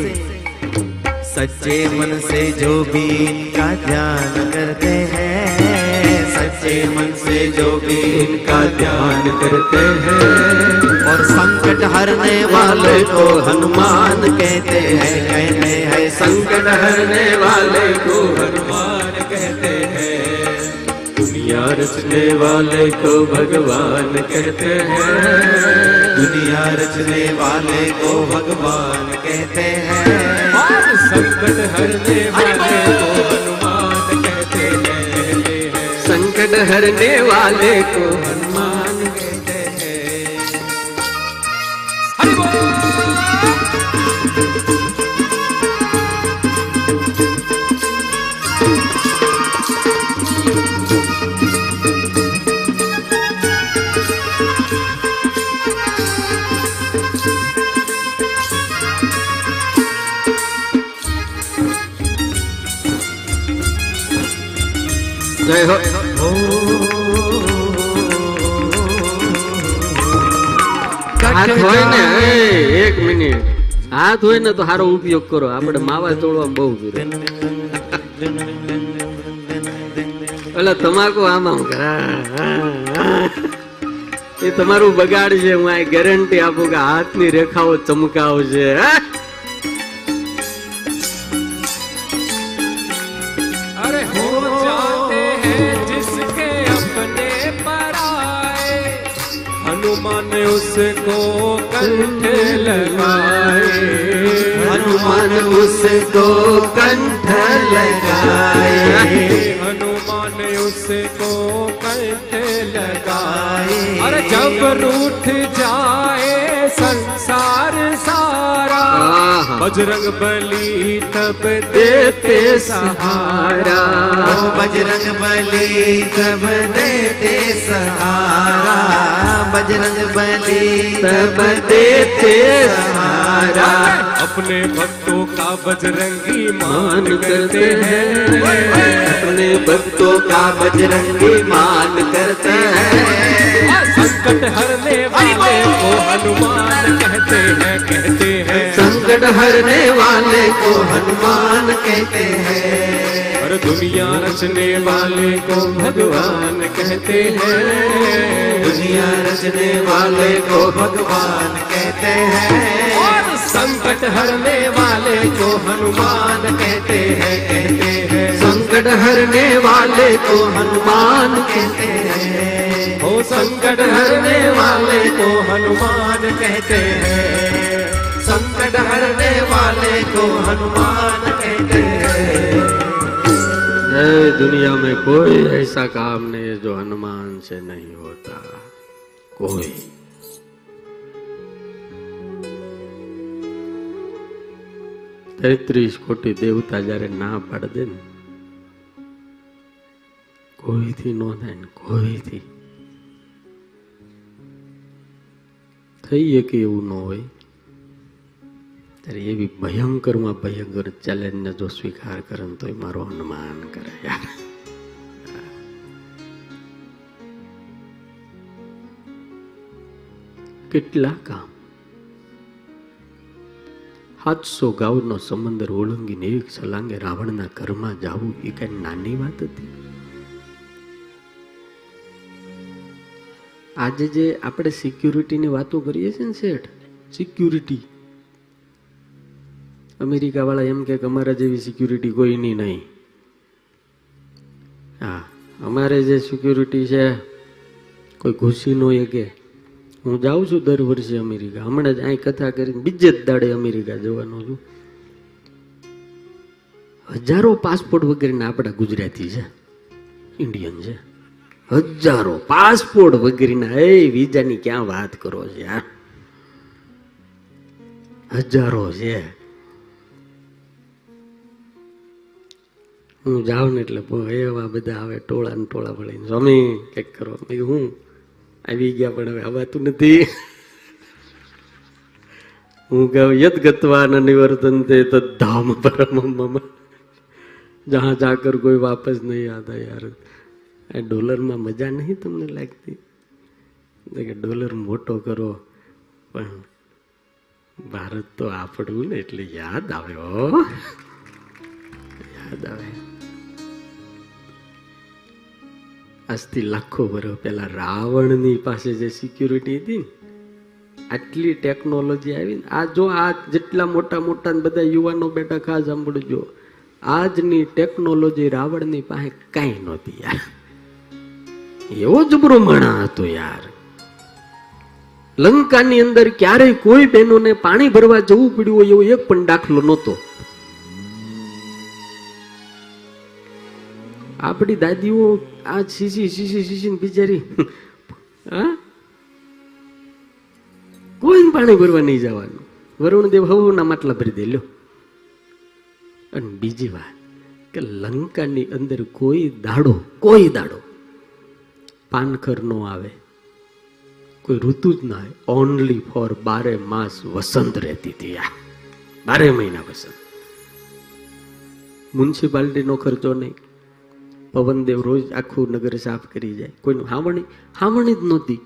सच्चे मन से जो भी इनका ध्यान करते हैं सच्चे मन से जो भी इनका ध्यान करते हैं। और संकट हरने वाले को हनुमान कहते हैं कहते हैं, संकट हरने वाले को हनुमान कहते हैं। दुनिया रचने वाले को भगवान कहते हैं। दुनिया रचने वाले को भगवान कहते हैं। संकट हरने वाले को संकट हरने वाले को हनुमान कहते हैं जय हो હાથ હોય ને એક મિનિટ. હાથ હોય ને તો સારો ઉપયોગ કરો. આપણે માવા તોડવામાં બહુ જરૂર એટલે તમાકુ આમાં એ તમારું બગાડ છે. હું આ ગેરંટી આપું કે હાથની રેખાઓ ચમકાવશે અરે હો હનુમાન ઉસકો कंठ लगाए हनुमान उसको कंठ लगाए हनुमान उसको कंठ लगाए। अरे जब रूठ जाए बजरंग बली तब देते सहारा। बजरंग बली तब देते सहारा। बजरंग बली तब देते सहारा। अपने भक्तों का बजरंगी मान करते हैं। अपने भक्तों का बजरंगी मान करते हैं। संकट हरने वाले को हनुमान कहते हैं कहते हैं। संकट हरने वाले को हनुमान कहते हैं। और दुनिया रचने वाले को भगवान कहते हैं। दुनिया रचने वाले को भगवान कहते हैं। और संकट हरने वाले को हनुमान कहते हैं कहते हैं। संकट हरने वाले को हनुमान कहते हैं। हो संकट हरने वाले को हनुमान कहते हैं। संकट हरने वाले को हनुमान कहते हैं ऐ दुनिया में कोई ऐसा काम नहीं है जो हनुमान से नहीं होता कोई તેત્રીસ કોટી દેવતા જ્યારે ના પાડ દે ને કોઈથી નો થાય ને કોઈથી થઈ કે એવું ન હોય ત્યારે એવી ભયંકરમાં ભયંકર ચેલેન્જને જો સ્વીકાર કરે ને એ મારો અનુમાન કરે. યાર કેટલા કામ. સાતસો ગાઉનો સમંદર ઓળંગીને એક સલાંગે રાવણના ઘરમાં જવું એ કઈ નાની વાત હતી? આજે જે આપણે સિક્યુરિટીની વાતો કરીએ છીએ ને શેઠ સિક્યુરિટી અમેરિકા વાળા એમ કે અમારા જેવી સિક્યુરિટી કોઈની નહીં. હા, અમારે જે સિક્યુરિટી છે, કોઈ ઘૂસી ન કે હું જાઉં છું દર વર્ષે અમેરિકા. હમણાં જ અહીં કથા કરીને બીજે જ દાડે અમેરિકા જવાનો છું. હજારો પાસપોર્ટ વગેરેના આપણા ગુજરાતી છે. ઇન્ડિયન છે. હજારો પાસપોર્ટ વગેરેના. એ વિઝાની ક્યાં વાત કરો છો યાર? હજારો છે. હું જાઉં ને એટલે એવા બધા આવે, ટોળા ને ટોળા ભળીને સ્વામી, કંઈક કરો. મેં હું આવી ગયા પણ હવે હવાતું નથી. હું કહું, યદ ગતવાના ન નિવર્તન તે તદ્ધામ પરમ મમ. જહાં જાકર કોઈ વાપસ નહીં આતા યાર. આ ડોલરમાં મજા નહીં તમને લાગતી? કે ડોલર મોટો કરો. પણ ભારત તો આપણું ને એટલે યાદ આવ્યો યાદ આવે. આજથી લાખો વર્ષ પહેલા રાવણની પાસે જે સિક્યુરિટી હતી આટલી ટેકનોલોજી આવી ને આ જો આ જેટલા મોટા મોટા બધા યુવાનો બેઠા ખાસ સાંભળજો, આજની ટેકનોલોજી રાવણની પાસે કાંઈ નહોતી યાર. એવો જ બ્રહ્મણા હતો યાર. લંકાની અંદર ક્યારેય કોઈ બહેનોને પાણી ભરવા જવું પડ્યું હોય એવો એક પણ દાખલો નહોતો. આપણી દાદીઓ આ શીશી શીશી શીશી બિચારી, હા? કોઈ પાણી ભરવા નહીં જવાનું? વરુણદેવ હવના માટલા ભરી દે, લ્યો. અને બીજી વાત કે લંકાની અંદર કોઈ દાડો કોઈ દાડો પાનખર નો આવે. કોઈ ઋતુ જ ના આવે. ઓનલી ફોર બારે માસ વસંત રહેતી હતી આ. બારે મહિના વસંત. મ્યુનિસિપાલિટીનો ખર્ચો નહીં. પવનદેવ રોજ આખું નગર સાફ કરી જાય. કોઈનું હાવણી હાવણી જ નહોતી.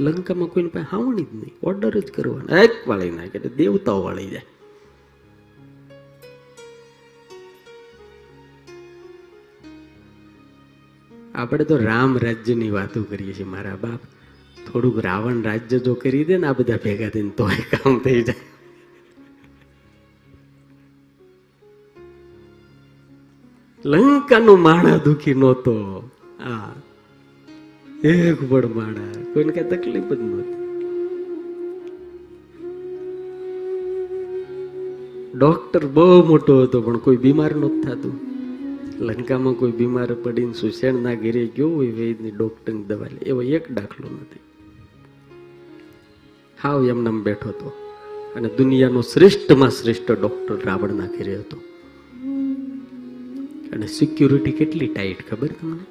લંકામાં કોઈને પાસે હાવણી જ નહીં. ઓર્ડર જ કરવાનો. એક વાળી નાખે એટલે દેવતાઓ વાળી જાય. આપણે તો રામ રાજ્યની વાતો કરીએ છીએ, મારા બાપ. થોડુંક રાવણ રાજ્ય જો કરી દે ને આ બધા ભેગા થઈને તો કામ થઈ જાય. લંકાનો માણા દુખી નહોતો. આ, એક પણ માણા કોઈને કઈ તકલીફ જ નહોતી. ડોક્ટર બહુ મોટો હતો, પણ કોઈ બીમાર નહોતું થતું. લંકામાં કોઈ બીમાર પડીને સુસેણના ઘેરે ગયો હોય, વૈદની ડોક્ટરની દવા લે એવો એક દાખલો નથી. હાવ એમને બેઠો હતો. અને દુનિયાનો શ્રેષ્ઠમાં શ્રેષ્ઠ ડોક્ટર રાવણના ઘેરે હતો. અને સિક્યુરિટી કેટલી ટાઈટ ખબર તમને?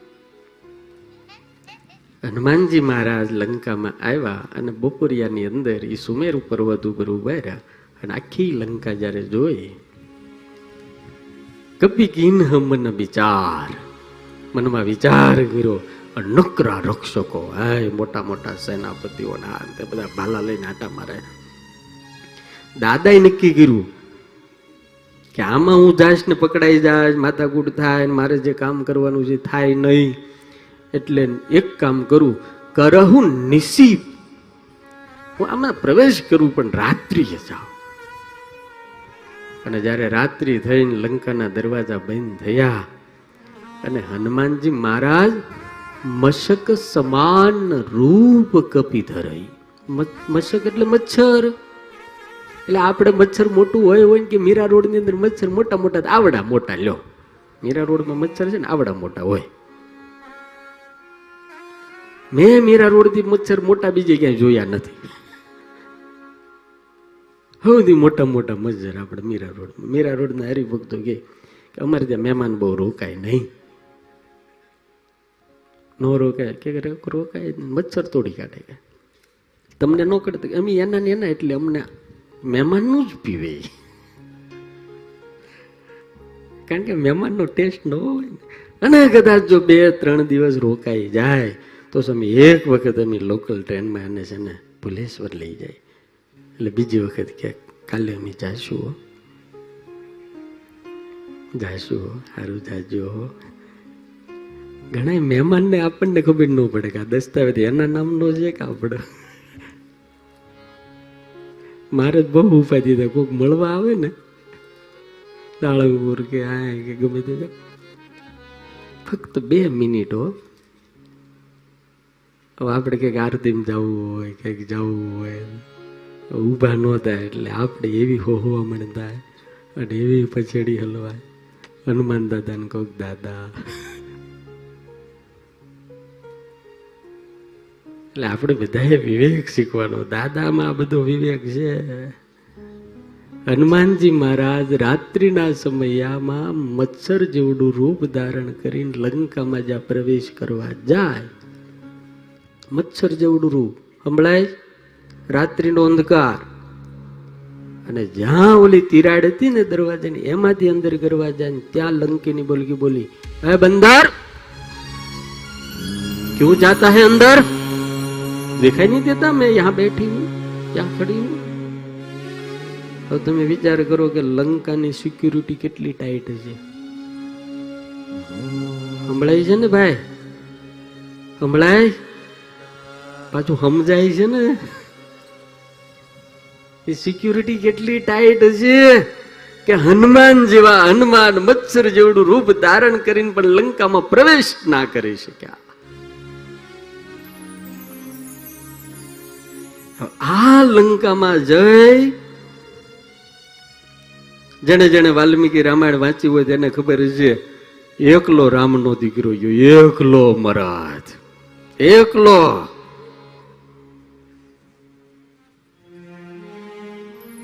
હનુમાનજી મહારાજ લંકામાં આવ્યા અને બપોરિયાની અંદર એ સુમેરુ પર્વત ઉપર ઊભા રહ્યા અને આખી લંકા જ્યારે જોઈ કપી કિન મન વિચાર? મનમાં વિચાર કર્યો નકરા રક્ષકો હાય મોટા મોટા સેનાપતિઓના બધા ભાલા લઈને આટા મારે. દાદાએ નક્કી કર્યું કે આમાં હું જાશ ને પકડાઈ જાશ માથાકૂટ થાય મારે જે કામ કરવાનું છે થાય નહીં. એટલે એક કામ કરું, કરહું નિસી હું આમાં પ્રવેશ કરું પણ રાત્રિએ જાઉં. અને જ્યારે રાત્રિ થઈને લંકાના દરવાજા બંધ થયા અને હનુમાનજી મહારાજ મશક સમાન રૂપ કપી ધરાઈ. મશક એટલે મચ્છર. એટલે આપણે મચ્છર મોટું હોય હોય કે મીરા રોડની અંદર મચ્છર મોટા મોટા આવડા મોટા લ્યો. મીરા રોડમાં મચ્છર છે ને આવડા મોટા હોય. મેં મીરા રોડથી મચ્છર મોટા બીજે ક્યાંય જોયા નથી. સૌથી મોટા મોટા મચ્છર આપણે મીરા રોડ મીરા રોડના હરિભક્તો કે અમારે ત્યાં મહેમાન બહુ રોકાય નહીં. નો રોકાય. કે રોકાય મચ્છર તોડી કાઢે તમને ન કરતા અમે એના ને એના એટલે અમને મહેમાનનું જ પીવે કારણ કે મહેમાનનો ટેસ્ટ ન હોય અને કદાચ જો બે, ત્રણ દિવસ રોકાઈ જાય, તો તમે એક વખત અમે લોકલ ટ્રેનમાં એને છે ને ભુલેશ્વર લઈ જાય એટલે બીજી વખત કે કાલે અમે જાશું. જાશું સારું જાજો. ઘણા મહેમાનને આપણને ખબર ન પડે કે આ દસ્તાવેજ એના નામનો છે કે આપણો મારે જ બહુ ઉપાધિ થાય કોઈક મળવા આવે ને દાળંગપુર કે આ કે ગમે તે ફક્ત બે મિનિટ હો. હવે આપણે કંઈક આરતીમાં જવું હોય કંઈક જવું હોય ઊભા ન થાય એટલે આપણે એવી હોવા થાય અને એવી પછેડી હલવાય. હનુમાન દાદાને કોક દાદા. એટલે આપણે બધાએ વિવેક શીખવાનો. દાદામાં બધો વિવેક છે. હનુમાનજી મહારાજ રાત્રિના સમયમાં મચ્છર જેવડું રૂપ ધારણ કરીને લંકામાં જ્યાં પ્રવેશ કરવા જાય, મચ્છર જેવડું રૂપ, સંભળાય? રાત્રિનો અંધકાર. અને જ્યાં ઓલી તિરાડ હતી ને દરવાજાની, એમાંથી અંદર કરવા જાય ત્યાં લંકીની બોલકી બોલી, હે બંદર, ક્યું જાતા હે અંદર? दिखाई नहीं देता मैं यहाँ बैठी हूँ यहाँ खड़ी हूँ હવે તમે વિચાર કરો કે લંકાની સિક્યુરિટી કેટલી ટાઈટ છે સંભળાય છે ને ભાઈ સંભળાય પાછું સમજાય છે ને એ સિક્યુરિટી કેટલી ટાઈટ છે કે હનુમાન જેવા હનુમાન મત્સર જેવડું રૂપ ધારણ કરીને પણ લંકામાં પ્રવેશ ના કરી શક્યા આ લંકામાં જઈ જેને જેને વાલ્મીકી રામાયણ વાંચી હોય તેને ખબર છે, એકલો રામનો દીકરો ગયો. એકલો મહારાજ એકલો.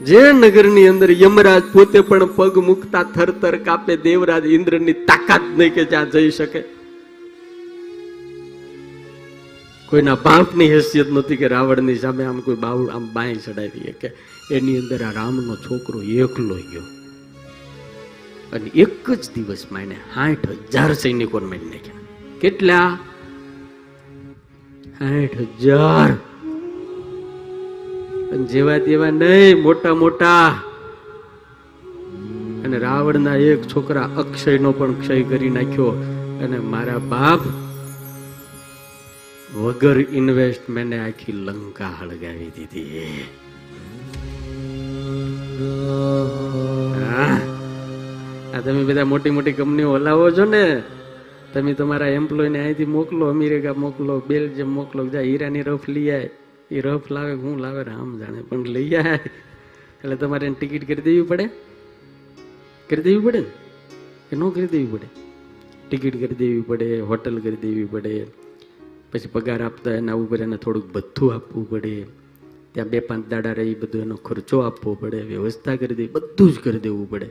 જે નગરની અંદર યમરાજ પોતે પણ પગ મુકતા થરથર કાપે, દેવરાજ ઇન્દ્રની તાકાત નહીં કે જ્યાં જઈ શકે. કોઈના બાપની હેસિયત નથી કે રાવણની સામે આમ કોઈ બાવળ આમ બાય ચડાવી કે એની અંદર આ રામનો છોકરો એકલો ગયો. અને એક જ દિવસમાં એને સાઠ હજાર સૈનિકો મારી નાખ્યા. કેટલા? સાઠ હજાર. જેવા તેવા નહીં, મોટા મોટા. અને રાવણના એક છોકરા અક્ષયનો પણ ક્ષય કરી નાખ્યો. અને મારા બાપ વગર ઇન્વેસ્ટમેન્ટે આખી લંકા હળગાવી દીધી? આ તમે બધા મોટી મોટી કંપનીઓ હલાવો છો ને? તમે તમારા એમ્પ્લોયને અહીંથી મોકલો, અમેરિકા મોકલો, બેલ્જિયમ મોકલો જાય હીરાની રફ લઈ આવે એ રફ લાવે, હું લાવે રામ જાણે પણ લઈ આવે એટલે તમારે એને ટિકિટ કરી દેવી પડે? કરી દેવી પડે ને? કે ન કરી દેવી પડે? ટિકિટ કરી દેવી પડે હોટલ કરી દેવી પડે. પછી પગાર આપતા એના ઉપર એને થોડુંક બધું આપવું પડે. ત્યાં બે પાંચ દાડા રહી બધું એનો ખર્ચો આપવો પડે, વ્યવસ્થા કરી દેવી બધું જ કરી દેવું પડે.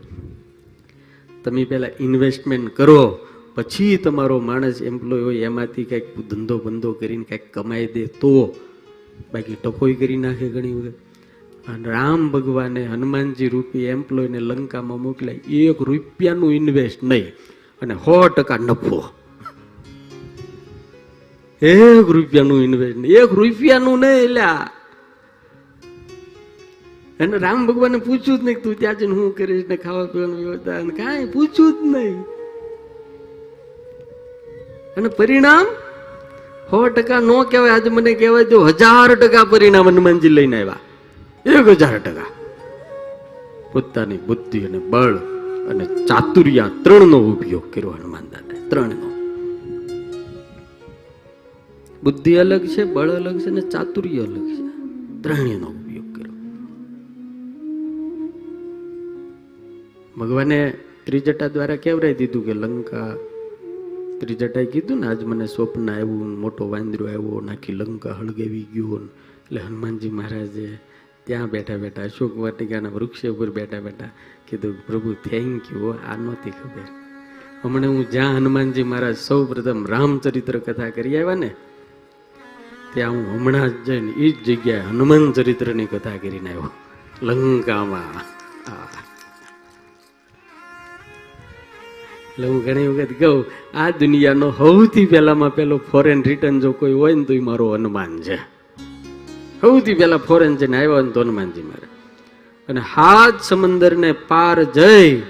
તમે પહેલાં ઇન્વેસ્ટમેન્ટ કરો, પછી તમારો માણસ એમ્પ્લોય હોય એમાંથી કંઈક ધંધો બંધો કરીને કંઈક કમાઈ દે તો. બાકી ટકોઈ કરી નાખે ઘણી વખત. અને રામ ભગવાને હનુમાનજી રૂપી એમ્પ્લોયને લંકામાં મોકલ્યા, એક રૂપિયાનું ઇન્વેસ્ટ નહીં. અને સો ટકા નફો. એક રૂપિયાનું ઇન્વેસ્ટ એક રૂપિયાનું નહીં લ્યા. એને રામ ભગવાન પૂછ્યું જ નહીં તું ત્યાં જઈને શું કરીશ ને ખાવા પીવાનું વ્યવસ્થા કાંઈ પૂછ્યું જ નહીં. અને પરિણામ? સો ટકા નો કહેવાય. આજે મને કહેવાય તો હજાર ટકા પરિણામ હનુમાનજી લઈને આવ્યા. એક હજાર ટકા. પોતાની બુદ્ધિ અને બળ અને ચાતુર્યા ત્રણનો ઉપયોગ કર્યો હનુમાન દાદા ત્રણનો. બુદ્ધિ અલગ છે, બળ અલગ છે ને ચાતુર્ય અલગ છે. ત્રણેયનો ઉપયોગ કર્યો ભગવાને ત્રિજટા દ્વારા કેવરાઈ દીધું કે લંકા ત્રિજટાએ કીધું ને, આજ મને સ્વપ્ન આવ્યું મોટો વાંદરો આવ્યો નાખી લંકા હળગાવી ગયો. એટલે હનુમાનજી મહારાજે ત્યાં બેઠા બેઠા, અશોક વાટિકાના વૃક્ષ ઉપર બેઠા બેઠા કીધું, પ્રભુ થેન્ક યુ આ નહોતી ખબર. હમણાં હું જ્યાં હનુમાનજી મહારાજ સૌ પ્રથમ રામચરિત્ર કથા કરી આવ્યા ને ત્યાં હું હમણાં જ જઈને એ જ જગ્યાએ હનુમાન ચરિત્રની કથા કરીને આવ્યો. લંકામાં. એટલે હું ઘણી વખત કહું, આ દુનિયાનો સૌથી પહેલામાં પહેલો ફોરેન રિટર્ન જો કોઈ હોય ને તો એ મારો હનુમાન છે. સૌથી પહેલા ફોરેન જઈને આવ્યો ને તો હનુમાનજી મારે. અને હાથ સમંદરને પાર જઈ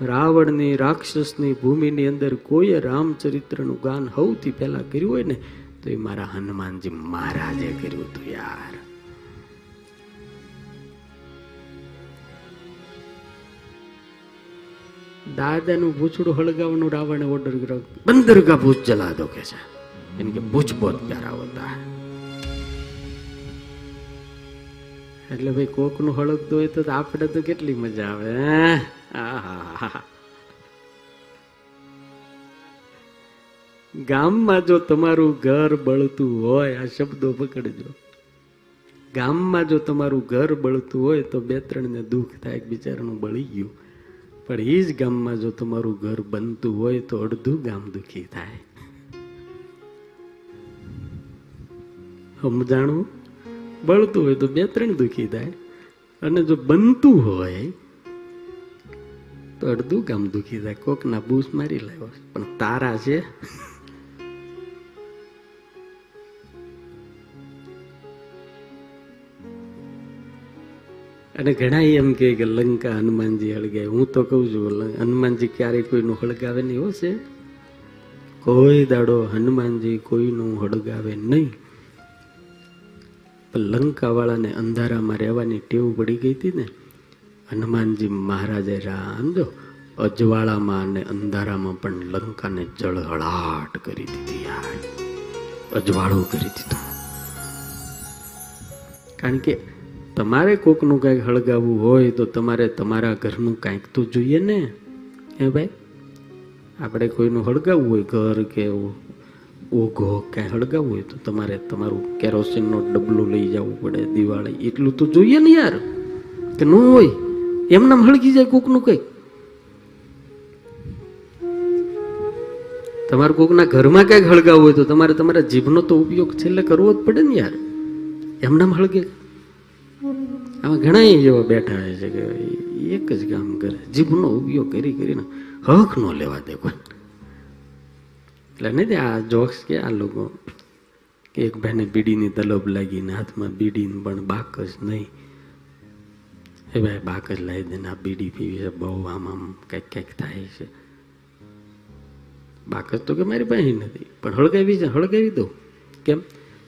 રાવણની રાક્ષસની ભૂમિની અંદર કોઈએ રામચરિત્રનું ગાન સૌથી પહેલા કર્યું હોય ને તો એ મારા હનુમાનજી મહારાજે કર્યું હતું યાર દાદાનું ભૂછડું હળગાવવાનું રાવણે ઓર્ડર કર્યો બંદર કા જલા દો કે છે એમ કે ભૂચ બહુ પ્યારા હોતા એટલે ભાઈ કોકનું હળગતું હોય તો આપણે તો કેટલી મજા આવે, હે? આહાહા. ગામમાં જો તમારું ઘર બળતું હોય, આ શબ્દો પકડજો. ગામમાં જો તમારું ઘર બળતું હોય, તો બે ત્રણને દુઃખ થાય બિચારાનું બળી ગયું. પણ એ જ ગામમાં જો તમારું ઘર બનતું હોય, તો અડધું ગામ દુઃખી થાય. સમજાણું? બળતું હોય તો બે ત્રણ દુઃખી થાય. અને જો બનતું હોય, તો અડધું ગામ દુઃખી થાય. કોકના બૂસ મારી લાવ્યો પણ તારા છે. અને ઘણા એમ કે લંકા હનુમાનજી હળગાય હું તો કહું છું હનુમાનજી ક્યારેય કોઈનું હળગાવે નહીં હશે કોઈ દાડો હનુમાનજી કોઈનું હળગાવે નહીં. પણ લંકાવાળાને અંધારામાં રહેવાની ટેવ પડી ગઈ હતી ને, હનુમાનજી મહારાજે રામ જો, અજવાળામાં અને અંધારામાં પણ લંકાને જળહળાટ કરી દીધી યાર. અજવાળું કરી દીધું. કારણ કે તમારે કોકનું કાંઈક હળગાવવું હોય તો તમારે તમારા ઘરનું કાંઈક તો જોઈએ ને. હે ભાઈ? આપણે કોઈનું હળગાવવું હોય, ઘર કે ઓઘો કાંઈ હળગાવવું હોય તો તમારે તમારું કેરોસીનનો ડબલો લઈ જવું પડે, દિવાળી, એટલું તો જોઈએ ને યાર. કે ન હોય, એમનામ હળગી જાય કોકનું કંઈક. તમારે કોકના ઘરમાં કાંઈક હળગાવવું હોય તો તમારે તમારા જીભનો તો ઉપયોગ છેલ્લે કરવો જ પડે ને યાર. એમનામ હળગે. આમાં ઘણા એવા બેઠા હોય છે કે એક જ કામ કરે, જીભનો ઉપયોગ કરી કરીને હક નો લેવા દે કોઈ. એટલે નહીં આ જોક્સ કે આ લોકો કે એક ભાઈને બીડીની તલબ લાગીને હાથમાં બીડીને પણ બાક જ નહીં. એ ભાઈ બાક જ લાવી દે ને આ બીડી પીવી છે, બહુ આમ આમ કંઈક કંઈક થાય છે. બાક જ તો કે મારી પાસે નથી, પણ હળગાવી છે, હળગાવી દઉં. કેમ?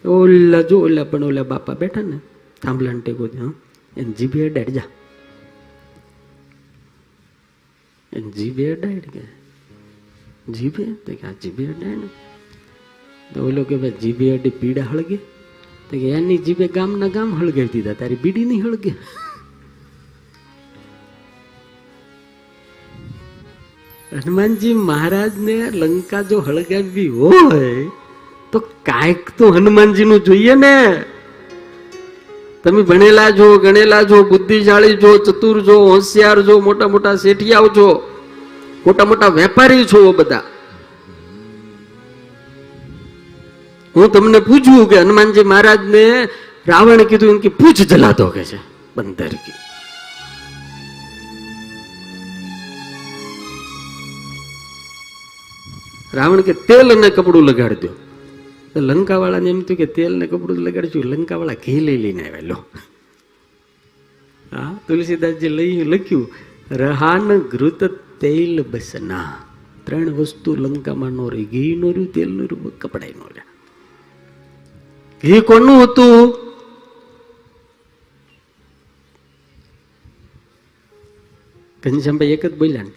ઓલા જો ઓલા પણ ઓલા બાપા બેઠા ને થાંભલાને ટેકો હા એને જીભે અડાડ જા. એને જીભે અડાડ કે? જીભે? તો કે આ જીભે અડાડ ને? તો ઓલો કે ભાઈ, જીભે અડી પીડા હળગે? તો કે એની જીભે ગામના ગામ હળગાવી નહીં હળગે? હનુમાનજી મહારાજને લંકા જો હળગાવી હોય, તો કાંઈક તો હનુમાનજીનું જોઈએ ને. તમે ભણેલા છો, ગણેલા છો, બુદ્ધિશાળી છો, ચતુર છો, હોશિયાર છો, મોટા મોટા શેઠિયાઓ છો, મોટા મોટા વેપારી છો બધા. હું તમને પૂછું કે હનુમાનજી મહારાજને રાવણ કીધું એમ કે પૂછ જલાતો કે છે, બંદર કી. રાવણ કે તેલ અને કપડું લગાડી દો. તો લંકા એમ થયું કે તેલ ને કપડું લગાડશું. લંકાવાળા ઘી લઈ લઈને આવેલો. હા, તુલસીદાસજી લઈ લખ્યું, રહાન ઘૃત તેલ બસના. ત્રણ વસ્તુ લંકામાં નો રહી. ઘી નો રહ્યું, તેલ નો રહ્યું, કપડાય નો રહ્યા. ઘી કોનું હતું? ઘનશ્યામભાઈ એક જ બોલ્યા ને.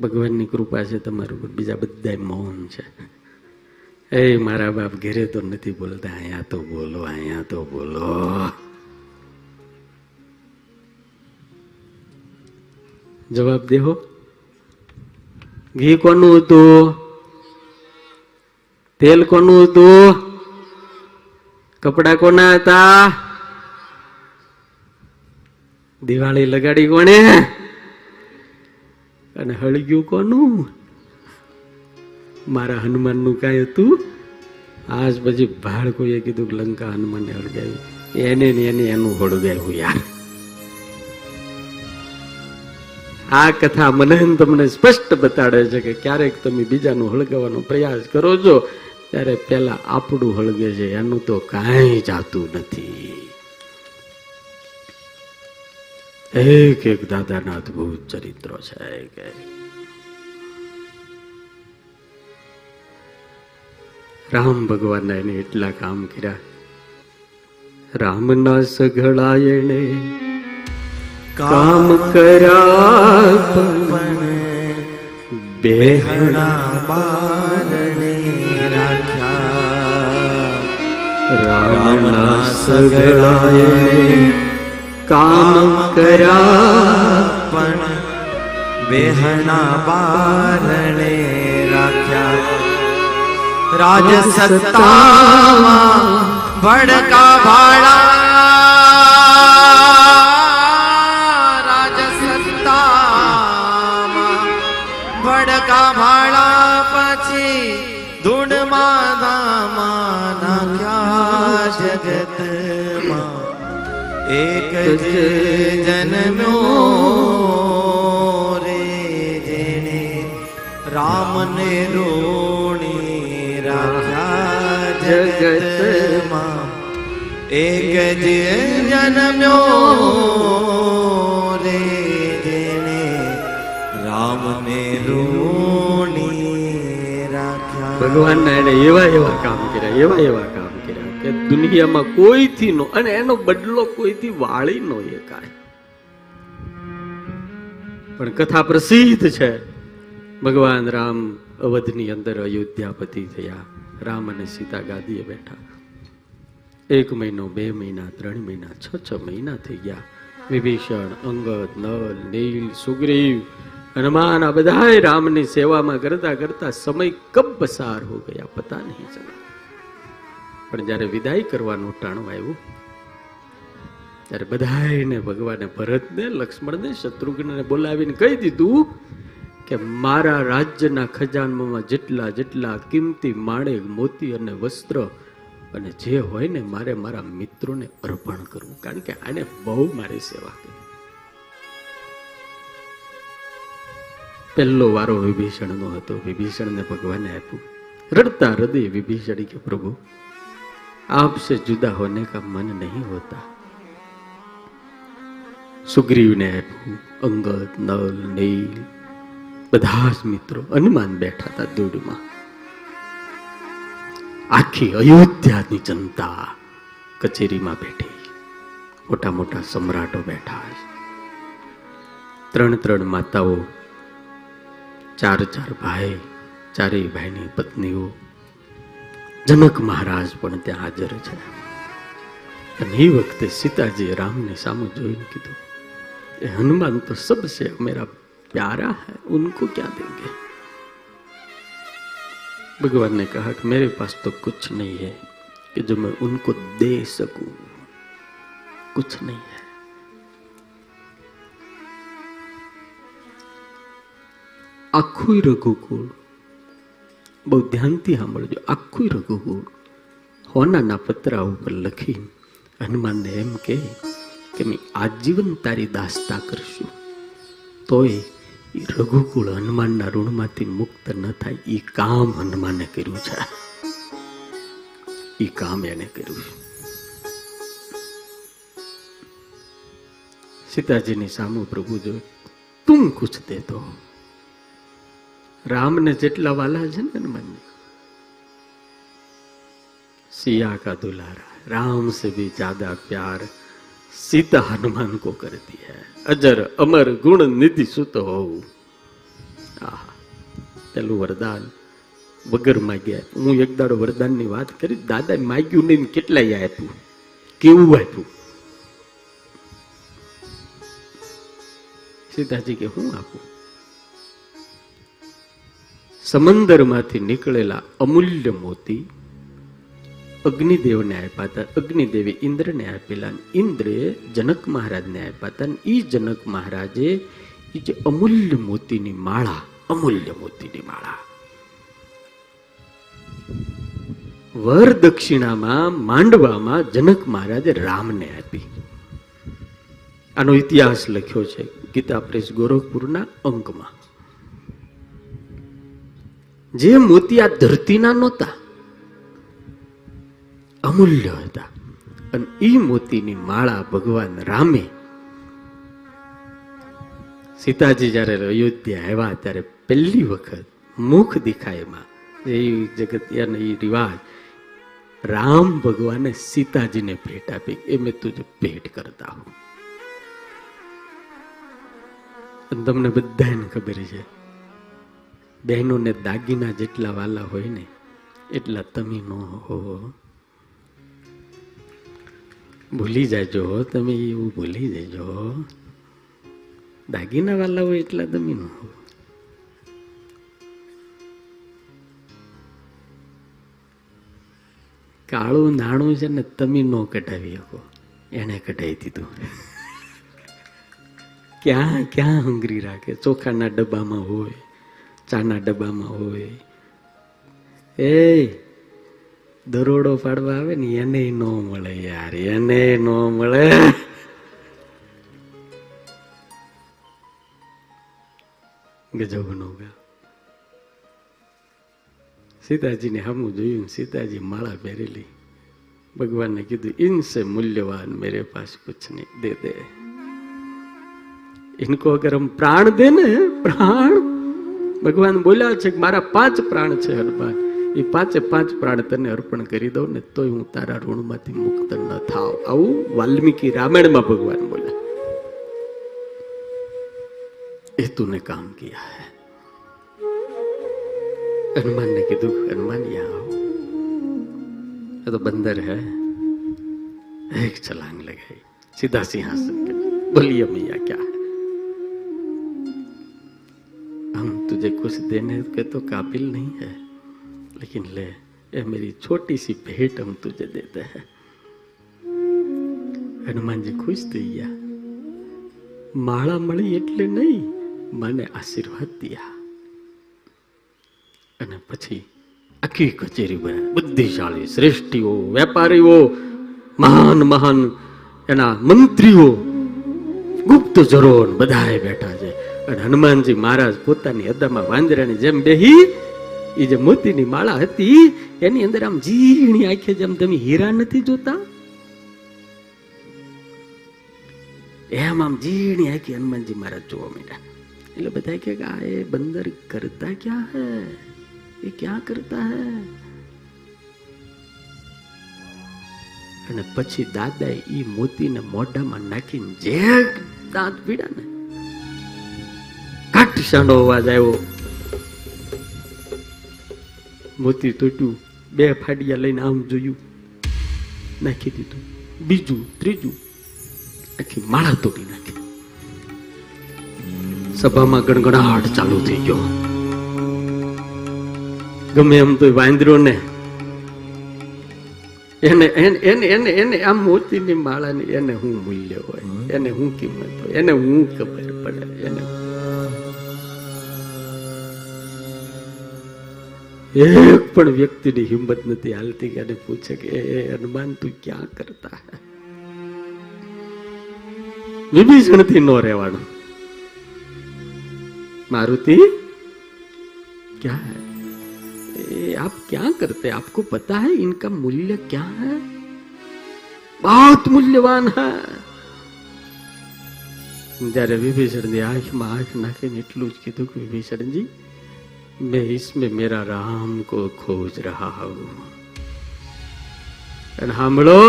ભગવાનની કૃપા છે તમારું, બીજા બધા મૌન છે. એ મારા બાપ ઘેરે તો નથી બોલતા, અહીંયા તો બોલો, અહીંયા તો બોલો. જવાબ દેહો ઘી કોનું હતું? તેલ કોનું હતું? કપડા કોના હતા? દિવાળી લગાડી કોણે? અને હળગ્યું કોનું? મારા હનુમાનનું કાંઈ હતું? આજ પછી ભાડ કોઈએ કીધું કે લંકા હનુમાનને હળગાવી. એને ને એને એનું હળગાવ્યું યાર. આ કથા મને તમને સ્પષ્ટ બતાડે છે કે ક્યારેક તમે બીજાનું હળગાવવાનો પ્રયાસ કરો છો, ત્યારે પેલા આપણું હળગે છે, એનું તો કાંઈ જાતું નથી. એક એક દાદાના અદભુત ચરિત્રો છે રામ ભગવાનના એને એટલા કામ કર્યા. રામના સઘળા એને કામ પણ બેહણા બારણે રાખ્યા. રામના સઘળા એણે કામ કર્યા પણ બેહણા બારણે રાજ સત્તામાં ભડકા ભાડા રાજ સત્તામાં ભડકા ભાડા પછી ધૂળમાં દામા નાખ્યા જગતમાં એક જ જગતમાં એક જ જન્મ્યો રે જેને રામને રોણી રાખ્યા. ભગવાનના એને એવા એવા કામ કર્યા, એવા એવા કામ કર્યા કે દુનિયામાં કોઈથી નો અને એનો બદલો કોઈથી વાળી નો એકાય પણ કથા પ્રસિદ્ધ છે. ભગવાન રામ અવધની અંદર અયોધ્યાપતિ થયા. રામ અને સીતા ગાદીએ બેઠા. એક મહિનો, બે મહિના, ત્રણ મહિના, છ છ મહિના થઈ ગયા. વિભીષણ અંગત નલ, નીલ, સુગ્રીવ હનુમાન આ બધાએ રામની સેવામાં કરતા કરતા સમય કબ પસાર હો ગયા, પતા નહીં ચલા પણ જ્યારે વિદાય કરવાનું ટાણું આવ્યું, ત્યારે બધાયને ભગવાને ભરતને, લક્ષ્મણને, શત્રુઘ્નને બોલાવીને કહી દીધું કે મારા રાજ્યના ખજાનમાં જેટલા જેટલા કિંમતી માણેક મોતી અને વસ્ત્ર અને જે હોય ને મારે મારા મિત્રોને અર્પણ કરવું. કારણ કે આને બહુ મારી સેવા કરી. પહેલો વારો વિભીષણનો હતો. વિભીષણને ભગવાને આપ્યું. રડતા હૃદય વિભીષણ કે પ્રભુ આપસે જુદા હોને કા મન નહીં હોતા. સુગ્રીવને આપ્યું, અંગત નલ નીલ બધા જ મિત્રો હનુમાન બેઠા હતા દોડમાં આખી અયોધ્યાની જનતા કચેરીમાં બેઠી. મોટા મોટા સમ્રાટો બેઠા. ત્રણ ત્રણ માતાઓ, ચાર ચાર ભાઈ, ચારેય ભાઈની પત્નીઓ. જનક મહારાજ પણ ત્યાં હાજર છે. અને એ વખતે સીતાજીએ રામને સામે જોઈને કીધું, એ હનુમાન તો સબસે મેરા प्यारा है उनको क्या देंगे भगवान ने कहा कि मेरे पास तो कुछ नहीं है कि जो मैं उनको दे सकूं कुछ नहीं है આખું રઘુકુળ બહુ ધ્યાનથી સાંભળજો આખું રઘુકુળ હોનાના પતરા ઉપર લખી હનુમાનને એમ કહે કે મેં આજીવન તારી દાસતા કરશું તોય એ રઘુકુળ હનુમાનના ઋણમાંથી મુક્ત ન થાય એ કામ હનુમાને કર્યું છે એ કામ એને કર્યું છે સીતાજીની સામુ પ્રભુ જો તું કુછ દે દો રામને જેટલા વાલા છે ને હનુમાનને सिया का दुलारा राम से भी ज्यादा प्यार सीता हनुमान को करती है અજર અમર ગુણ નિધિ સુત હોવું પેલું વરદાન વગર માગ્યા. હું એક દાડો વરદાનની વાત કરી દાદા માગ્યું નહીં કેટલાય આપ્યું? કેવું આપ્યું? સીતાજી કે, હું આપું? સમંદરમાંથી નીકળેલા અમૂલ્ય મોતી અગ્નિદેવને આપ્યા હતા. અગ્નિદેવે ઇન્દ્રને આપેલા. ઇન્દ્રે જનક મહારાજને આપ્યા હતા. એ જનક મહારાજે એ જે અમૂલ્ય મોતીની માળા, અમૂલ્ય મોતીની માળા. વર દક્ષિણામાં, માંડવામાં જનક મહારાજે રામને આપી. આનો ઇતિહાસ લખ્યો છે ગીતા પ્રેસ ગોરખપુરના અંકમાં. જે મોતી આ ધરતીના નહોતા અમૂલ્ય હતા. અને એ મોતીની માળા ભગવાન રામે. સીતાજી જ્યારે અયોધ્યા આવ્યા ત્યારે પહેલી વખત મુખ દેખાયમાં એ જગતિયાનો એ રિવાજ. રામ ભગવાને સીતાજીને ભેટ આપી. એ મેં તુજે ભેટ કરતા હું. તમને બધાને ખબર છે, બહેનોને દાગીના જેટલા વાલા હોય ને, એટલા તમે ન હો. ભૂલી જાજો તમે, એવું ભૂલી જજો દાગીના વાલા હોય એટલા તમે ન કાળું નાણું છે ને તમે ન કઢાવી શકો. એને કઢાવી દીધું. ક્યાં ક્યાં હંગરી રાખે? ચોખાના ડબ્બામાં હોય, ચાના ડબ્બામાં હોય. એ દરોડો પાડવા આવે ને એને ન મળે યાર, એને ન મળે. ગજબનો ગા હમું જોયું સીતાજી માળા પહેરેલી. ભગવાનને કીધું ઇનસે મૂલ્યવાન, મેરે પાસ કુછ નહીં, દે દે. ઇનકો અગર હમ પ્રાણ દે ને, પ્રાણ? ભગવાન બોલ્યા છે મારા પાંચ પ્રાણ છે હનુમાન એ પાંચે પાંચ પ્રાણ તને અર્પણ કરી દઉં ને તોય હું તારા ઋણમાંથી મુક્ત ન થાવ આવું વાલ્મીકી રામાયણમાં ભગવાન બોલ્યા એ તુને કામ કિયા હૈ हनुमान ने કીધું हनुमान यहाँ आओ ये तो बंदर है एक छलांग लगाई सीधा सिंहासन पे बोलिए मैया क्या है हम तुझे कुछ देने के तो काबिल नहीं है लेकिन ले ये मेरी छोटी सी भेंट हम तुझे देते हैं હનુમાનજી ખુશ થઈ ગયા માળા મળી એટલે નહીં મને આશીર્વાદ દિયા અને પછી આખી કચેરી બને બુદ્ધિશાળી શ્રેષ્ઠીઓ વેપારીઓ મહાન મહાન એના મંત્રીઓ ગુપ્તચરો ને બધાએ બેઠા છે અને હનુમાનજી મહારાજ પોતાની અદામાં વાંદરાની જેમ બેહી એ જે મોતીની માળા હતી, એની અંદર આમ ઝીણી આંખે જેમ તમે હીરા નથી જોતા? એમ આમ ઝીણી આંખે હનુમાનજી મહારાજ જોવા માંડ્યા. એટલે બધા કે આ એ બંદર કરતા ક્યાં હે? એ ક્યાં કરતા હે? અને પછી દાદા એ મોતીને મોઢામાં નાખીને જે દાંત પીડા ને કાટ શાંડો અવાજ આવ્યો. મોતી તૂટ્યું, બે ફાડિયા લઈને આમ જોયું. નાખી દીધું. બીજું, ત્રીજું, આખી માળા તોડી નાખી. સભામાં ગણગણાટ ચાલુ થઈ ગયો. ગમે એમ તો વાંદરો ને એને એને એને એને આમ મોતીની માળાની એને હું મૂલ્ય હોય? એને હું કિંમત હોય? એને હું ખબર પડે? એને એક પણ વ્યક્તિની હિંમત નથી હાલતી કે એને પૂછે કે એ હનુમાન તું ક્યાં કરતા હે વિભીષણથી નો રહેવાનું मारुति क्या है ए, आप क्या करते हैं आपको पता है इनका मूल्य क्या है बहुत मूल्यवान है જ્યારે વિભીષણની આંખમાં આંખ નાખીને એટલું જ કીધું કે વિભીષણજી मैं इसमें मेरा राम को खोज रहा हूं અને સાંભળો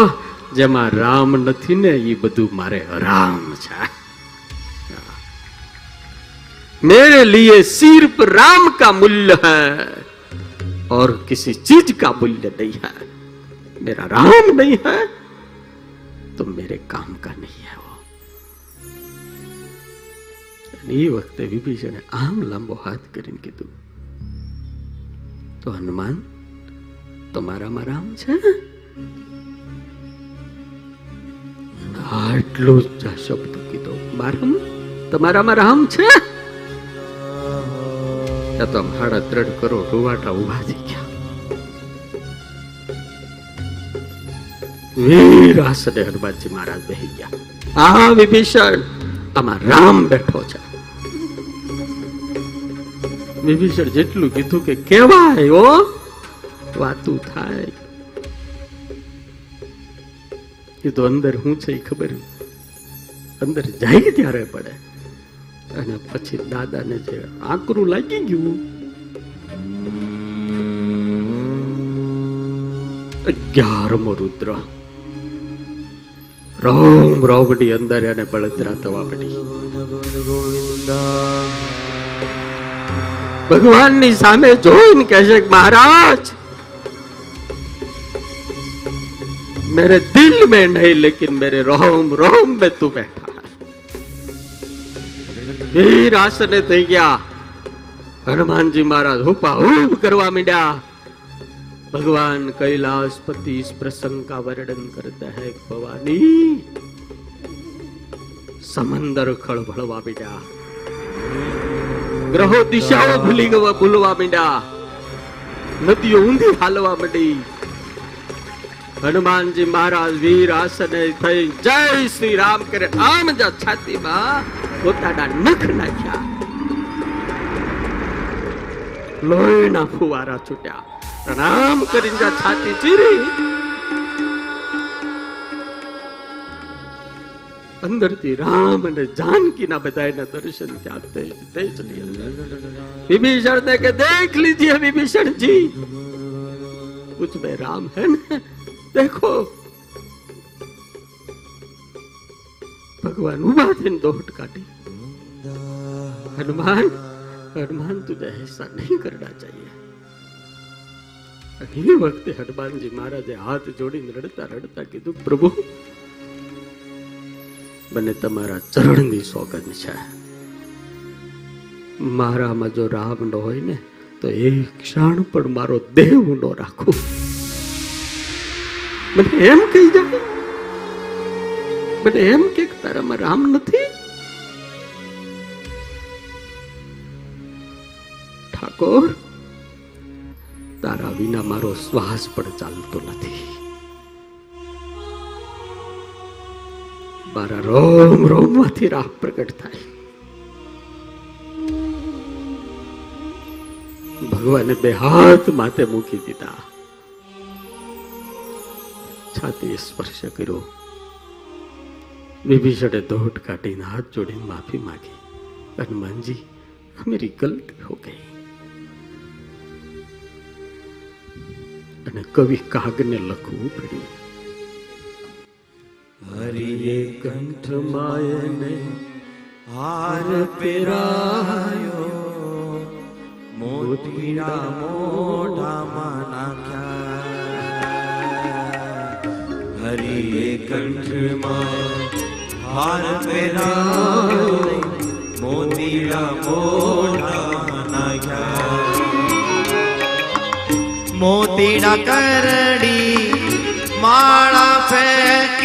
જેમાં રામ નથી ને એ બધું મારે હરામ છે मेरे लिए सिर्फ राम का मूल्य है और किसी चीज का मूल्य नहीं है मेरा राम नहीं है तो मेरे काम का नहीं है वो અને એ વખતે વિભીષણે આમ લાંબો હાથ કરીને કીધું તો હનુમાન, તમારામાં રામ છે? આટલો જ શબ્દ કીધો. બારમ તમારામાં રામ છે? તો સાડા ત્રણ કરોડ રૂવાટા ઊભા થઈ ગયા. વીર આસને હનુમાનજી મહારાજ બેહી ગયા. આ વિભીષણ આમાં રામ બેઠો છે. વિભીષણ જેટલું કીધું કે કેવાય ઓ વાતું થાય. એ તો અંદર હું છે એ ખબર? અંદર જાય ત્યારે પડે. અને પછી દાદાને જે આકરું લાગી ગયું. અગિયારમો રુદ્ર. રોમ રોબડી અંદર એને બળતરા થવા પડી. ભગવાનની સામે જોઈને કહે છે કે મહારાજ मेरे दिल में नहीं लेकिन मेरे रोम रोम में तू बैठा है વીર આસને થઈ ગયા હનુમાનજી મહારાજ હુપા હુપ કરવા માંડ્યા भगवान कैलाशपति इस प्रसंग का वर्णन करता है भवानी समंदर खड़भड़वा મીડ્યા ગ્રહો દિશાઓ ભૂલી ગવા ભૂલવા માંડ્યા નદીઓ ઊંધી હાલવા માંડી. હનુમાનજી મહારાજ વીર આસને થઈ જય શ્રી રામ કરે. આમ જ છાતીમાં પોતાના નખ નાખ્યા. લોહીના ફુવારા છૂટ્યા. પ્રણામ કરીને છાતી ચીરી. અંદરથી રામ અને જાનકીના બધાના દર્શન ત્યાં વિભીષણ ને કે, દેખ લીજીએ વિભીષણજી. ઉસમે રામ હે ને? દેખો. ભગવાન ઊભા થઈને દોટ કાઢી. હનુમાન હનુમાન તુજે હિસ્સા નહીં કરના ચાહીએ. એ વખતે હનુમાનજી મહારાજે હાથ જોડીને રડતા રડતા કીધું, પ્રભુ મને તમારા ચરણની સોગંદ છે. મારામાં જો રામ ન હોય ને, તો એ ક્ષણ પણ મારો દેહ ન રાખું. મને એમ કહી જાય મને એમ કે તારામાં રામ નથી. ઠાકોર, તારા વિના મારો શ્વાસ પણ ચાલતો નથી. મારા રોમ, રોમમાંથી રાહ પ્રગટ થાય. ભગવાને બે હાથ માથે મૂકી દીધા. છાતી સ્પર્શ કર્યો. વિભીષણે દોટ કાઢીને હાથ જોડીને માફી માંગી. હનુમાનજી મેરી ગલતી હો ગઈ. અને કવિ કાગને લખવું પડ્યું. હરિએ કંઠ માયને હાર પેરાયો મોતીડા મોઢામાં નાખ્યા હરિએ કંઠમાં હાર પેરાયો મોતીડા મોઢામાં નાખ્યા મોતીડા કરડી માળા ફેંકી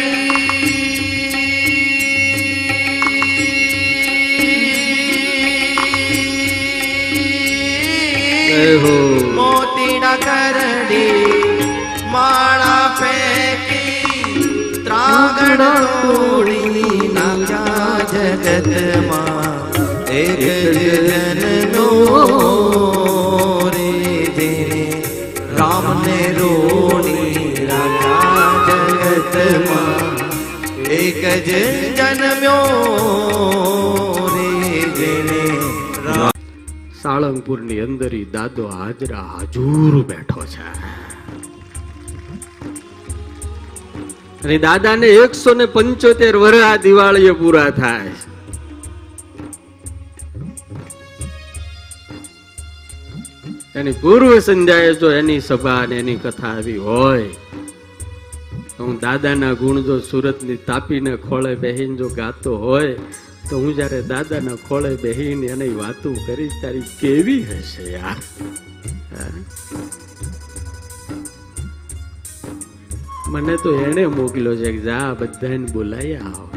હો. મોતીડા કરડી માળા ફેંકી ત્રાગણ તોડી નાખ્યા જગતમાં. એક જનનો રે જેને રામને રોડી રાખ્યા જગતમાં. એક જ જન્મ્યો સાળંગપુરની અંદર દાદો હાજરા હાજુર બેઠો છે. અને દાદાને એકસો ને પંચોતેર વર્ષ આ દિવાળીએ પૂરા થાય એની પૂર્વ સંધ્યાએ જો એની સભા અને એની કથા આવી હોય, તો હું દાદાના ગુણ જો સુરતની તાપીને ખોળે બહેન જો ગાતો હોય તો હું જયારે દાદાના ખોળે બેહીને એને વાતો કરીશ, તારી કેવી હશે યાર મને તો એને મોકલ્યો છે કે જા, બધાને બોલાવી આવો.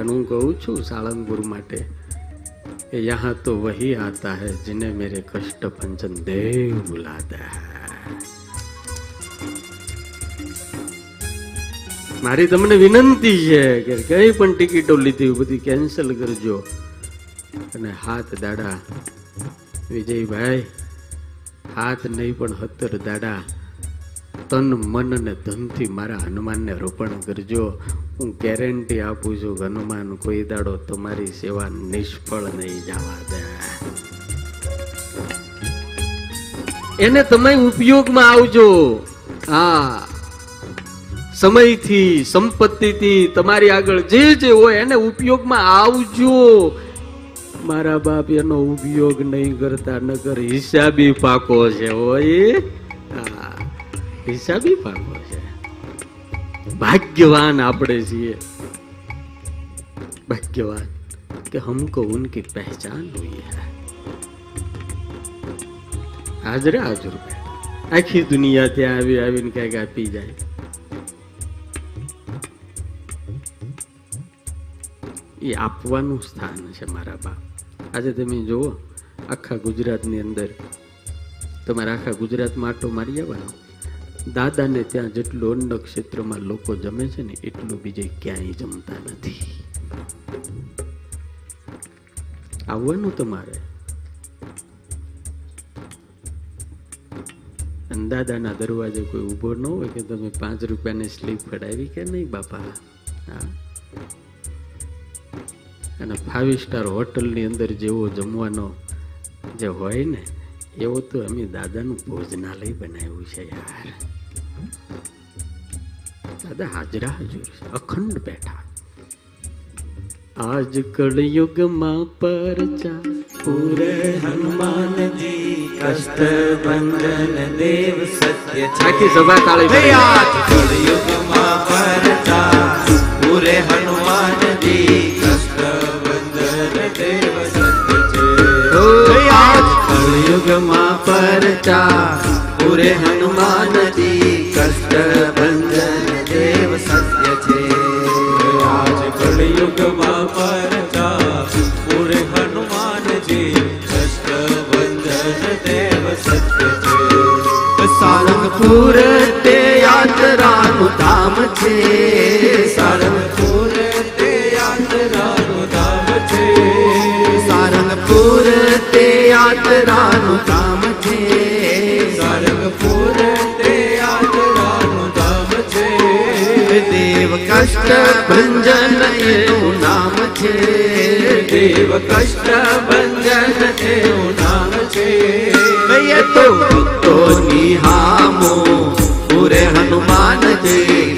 અને હું કહું છું સાળંગપુર માટે કે યહાં તો વહી આતા હૈ, જિને મેરે કષ્ટ ભંજન દેવ બુલાતા હૈ. મારી તમને વિનંતી છે કે કઈ પણ ટિકિટો લીધી બધી કેન્સલ કરજો. અને હાથ દાડા, વિજયભાઈ, હાથ નહીં પણ હતર દાડા, તન, મન અને ધનથી મારા હનુમાનને રોપણ કરજો. હું ગેરંટી આપું છું હનુમાન કોઈ દાડો તમારી સેવા નિષ્ફળ નહીં જવા દે. એને તમે ઉપયોગમાં આવજો. હા. સમયથી સંપત્તિથી તમારી આગળ જે જે હોય એને ઉપયોગમાં આવજો મારા બાપ એનો ઉપયોગ નહીં કરતા નગર હિસાબી પાકો છે હોય હા હિસાબી પાકો છે ભાગ્યવાન આપણે છીએ ભાગ્યવાન કે हमको उनकी पहचान हुई है હાજરે હાજર બેઠા. આખી દુનિયા ત્યાં આવી આવીને ક્યાંક આપી જાય એ આપવાનું સ્થાન છે મારા બાપ આજે તમે જુઓ, આખા ગુજરાતની અંદર તમારે આખા ગુજરાતમાં આટો મારી આવવાનો દાદાને ત્યાં જેટલું અન્ન ક્ષેત્રમાં લોકો જમે છે ને, એટલું બીજે ક્યાંય જમતા નથી. આવવાનું તમારે. દાદાના દરવાજે કોઈ ઊભો ન હોય કે તમે પાંચ રૂપિયાની સ્લીપ કઢાવી કે નહીં બાપા? હા? અને ફાઇવ સ્ટાર હોટલની અંદર જેવો જમવાનો જે હોય ને એવો તો અમે દાદાનું ભોજનાલય બનાવ્યું છે યાર. દાદા હાજરા હજુર અખંડ બેઠા. આજ કળયુગમાં પરચા. પૂરે હનુમાન જી કષ્ટ બંધન દેવ સત્ય આખી સભા તાળી. આજ કળયુગમાં પરચા. પૂરે હનુમાનજી કળયુગમાં પરચા પૂરે હનુમાનજી કષ્ટ બંધન દેવ સત્ય છે આજ કળયુગમાં પરચા પૂરે હનુમાનજી કષ્ટ બંધન દેવ સત્ય છે સારંગપુર તે યાત્રાનું ધામ છે સારંગપુર કષ્ટ ભંજન એનું નામ છે. દેવ કષ્ટ ભંજન એનું નામ છે. કહીએ તો ભક્તો નિહામો પૂરે હનુમાનજી. ભક્તો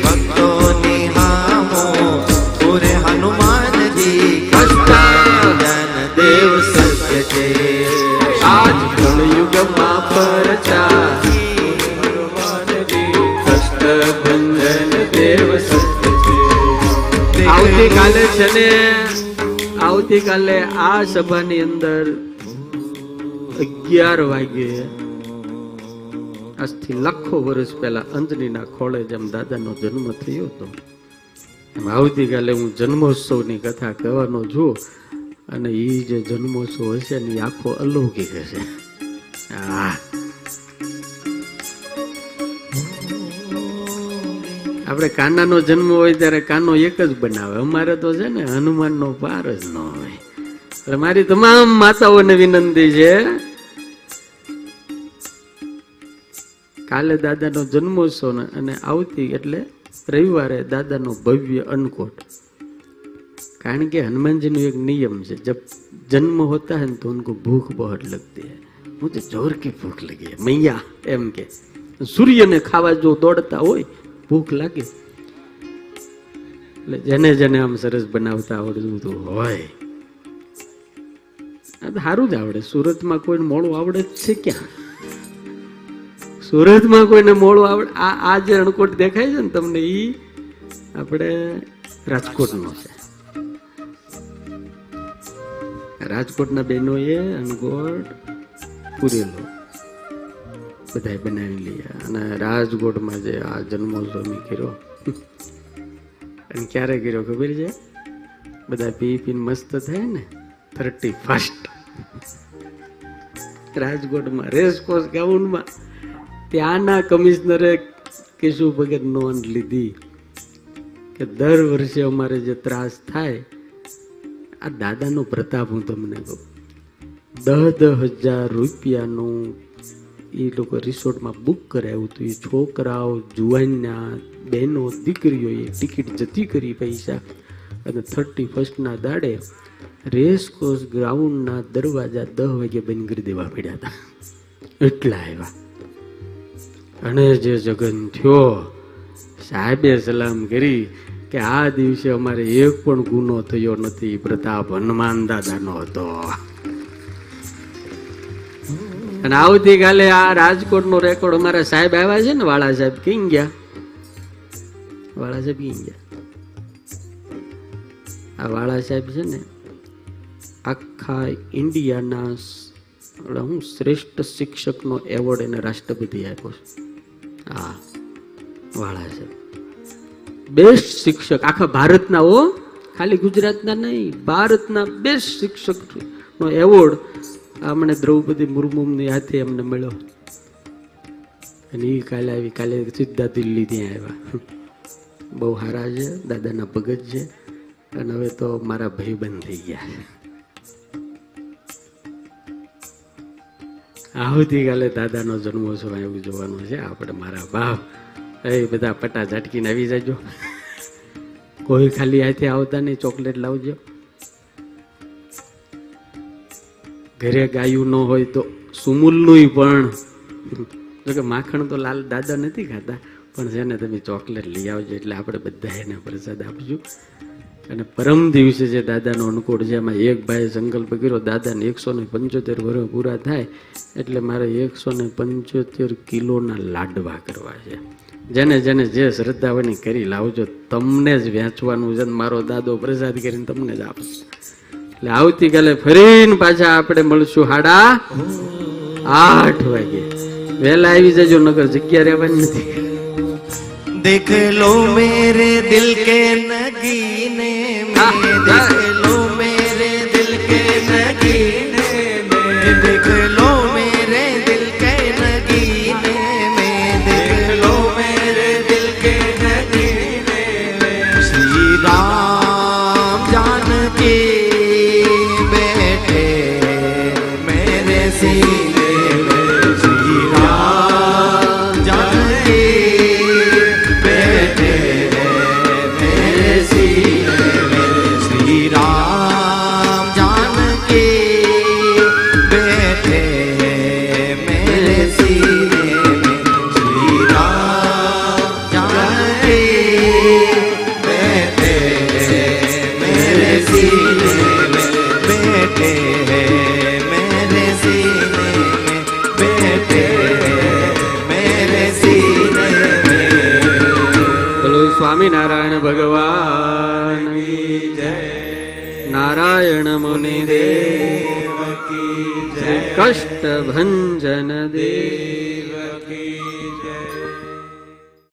આવતીકાલે છે ને, આવતીકાલે આ સભાની અંદર અગિયાર વાગે આજથી લાખો વર્ષ પહેલા અંજનીના ખોળે જેમ દાદાનો જન્મ થયો હતો. એમ આવતીકાલે હું જન્મોત્સવની કથા કહેવાનો છું અને એ જે જન્મોત્સવ હશે ને એ આખો અલૌકિક હશે. હા. આપણે કાનાનો જન્મ હોય ત્યારે કાનો એક જ બનાવે. અમારે તો છે ને હનુમાનનો પાર જ ન હોય. એટલે મારી તમામ માતાઓને વિનંતી છે, કાલે દાદાનો જન્મોત્સવ ને અને આવતી એટલે રવિવારે દાદાનો ભવ્ય અન્નકોટ. કારણ કે હનુમાનજીનો એક નિયમ છે, જબ જન્મ હોતા હે તો ઉનકો ભૂખ બહોત લગતી હે. મુજે જોર કી ભૂખ લગી હે, મૈયા, એમ કે. સૂર્યને ખાવા જો દોડતા હોય ભૂખ લાગે. એટલે જેને જેને આમ સરસ બનાવતા આવડતું હોય. આ તો સારું જ આવડે. સુરતમાં કોઈને મોડું આવડે જ છે ક્યાં? સુરતમાં કોઈને મોડું આવડે? આ આ જે અણકોટ દેખાય છે ને તમને ઈ આપણે રાજકોટનો છે. રાજકોટના બહેનોએ અને ગોળ પૂરેલો. બધાએ બનાવી લઈએ. અને રાજકોટમાં જે આ જન્મોત્સવ કર્યો, અને ક્યારે કર્યો ખબર છે? બધા પી પીને મસ્ત થાય ને? થર્ટી ફર્સ્ટ રાજકોટમાં રેસકોર્સ ગ્રાઉન્ડમાં ત્યાંના કમિશનરે કેશુ ભગત નોંધ લીધી કે દર વર્ષે અમારે જે ત્રાસ થાય, આ દાદાનો પ્રતાપ હું તમને કહું. દહ દહ હજાર રૂપિયાનું એ લોકો રિસોર્ટમાં બુક કરાવ્યું હતું. એ છોકરાઓ, જુવાનના, બહેનો, દીકરીઓએ ટિકિટ જતી કરી પૈસા અને થર્ટી ફર્સ્ટના દાડે રેસકોર્સ ગ્રાઉન્ડના દરવાજા દસ વાગે બંધ કરી દેવા પડ્યા હતા. એટલા આવ્યા. અને જે જગન થયો, સાહેબે સલામ કરી કે આ દિવસે અમારે એક પણ ગુનો થયો નથી. પ્રતાપ હનુમાન દાદાનો હતો. અને આવતીકાલે આ રાજકોટનો રેકોર્ડ અમારા સાહેબ આવ્યા છે ને, વાળા સાહેબ કઈ ગયા? વાળા સાહેબ કઈ ગયા? આ વાળા સાહેબ છે ને, આખા ઇન્ડિયાના હું શ્રેષ્ઠ શિક્ષકનો એવોર્ડ એને રાષ્ટ્રપતિ આપ્યો છે. હા, વાળા સાહેબ. બેસ્ટ શિક્ષક, આખા ભારતના હો, ખાલી ગુજરાતના નહીં, ભારતના બેસ્ટ શિક્ષકનો એવોર્ડ અમને દ્રૌપદી મુર્મુની હાથે અમને મળ્યો. અને એ કાલે આવી, કાલે સીધા દિલ્હી ત્યાં આવ્યા. બહુ સારા છે, દાદાના ભગત છે અને હવે તો મારા ભાઈબંધ થઈ ગયા. આવતીકાલે દાદાનો જન્મોત્સવ એવું જોવાનો છે, આપણે મારા બાપ. એ બધા પટા ઝાટકીને આવી જજો. કોઈ ખાલી હાથે આવતા નહીં, ચોકલેટ લાવજો. ઘરે ગાયું ન હોય તો સુમૂલનું પણ. જોકે માખણ તો લાલ દાદા નથી ખાતા, પણ છે ને તમે ચોકલેટ લઈ આવજો એટલે આપણે બધા એને પ્રસાદ આપજો. અને પરમ દિવસે જે દાદાનો અનુકૂળ છે, એમાં એક ભાઈ સંકલ્પ કર્યો, દાદાને એકસો ને પંચોતેર વર્ષ પૂરા થાય, એટલે મારે એકસો ને પંચોતેર કિલોના લાડવા કરવા છે. જેને જેને જે શ્રદ્ધા કરી લાવજો, તમને જ વેચવાનું છે મારો દાદો પ્રસાદ કરીને તમને જ આપશે. એટલે આવતીકાલે ફરીને પાછા આપણે મળશું હાડા આઠ વાગે. વહેલા આવી જજો નગર જગ્યા રહેવાની નથી. દેખ લો મેરે દિલ કે નગીને મેં દેખ कष्टभञ्जनदे।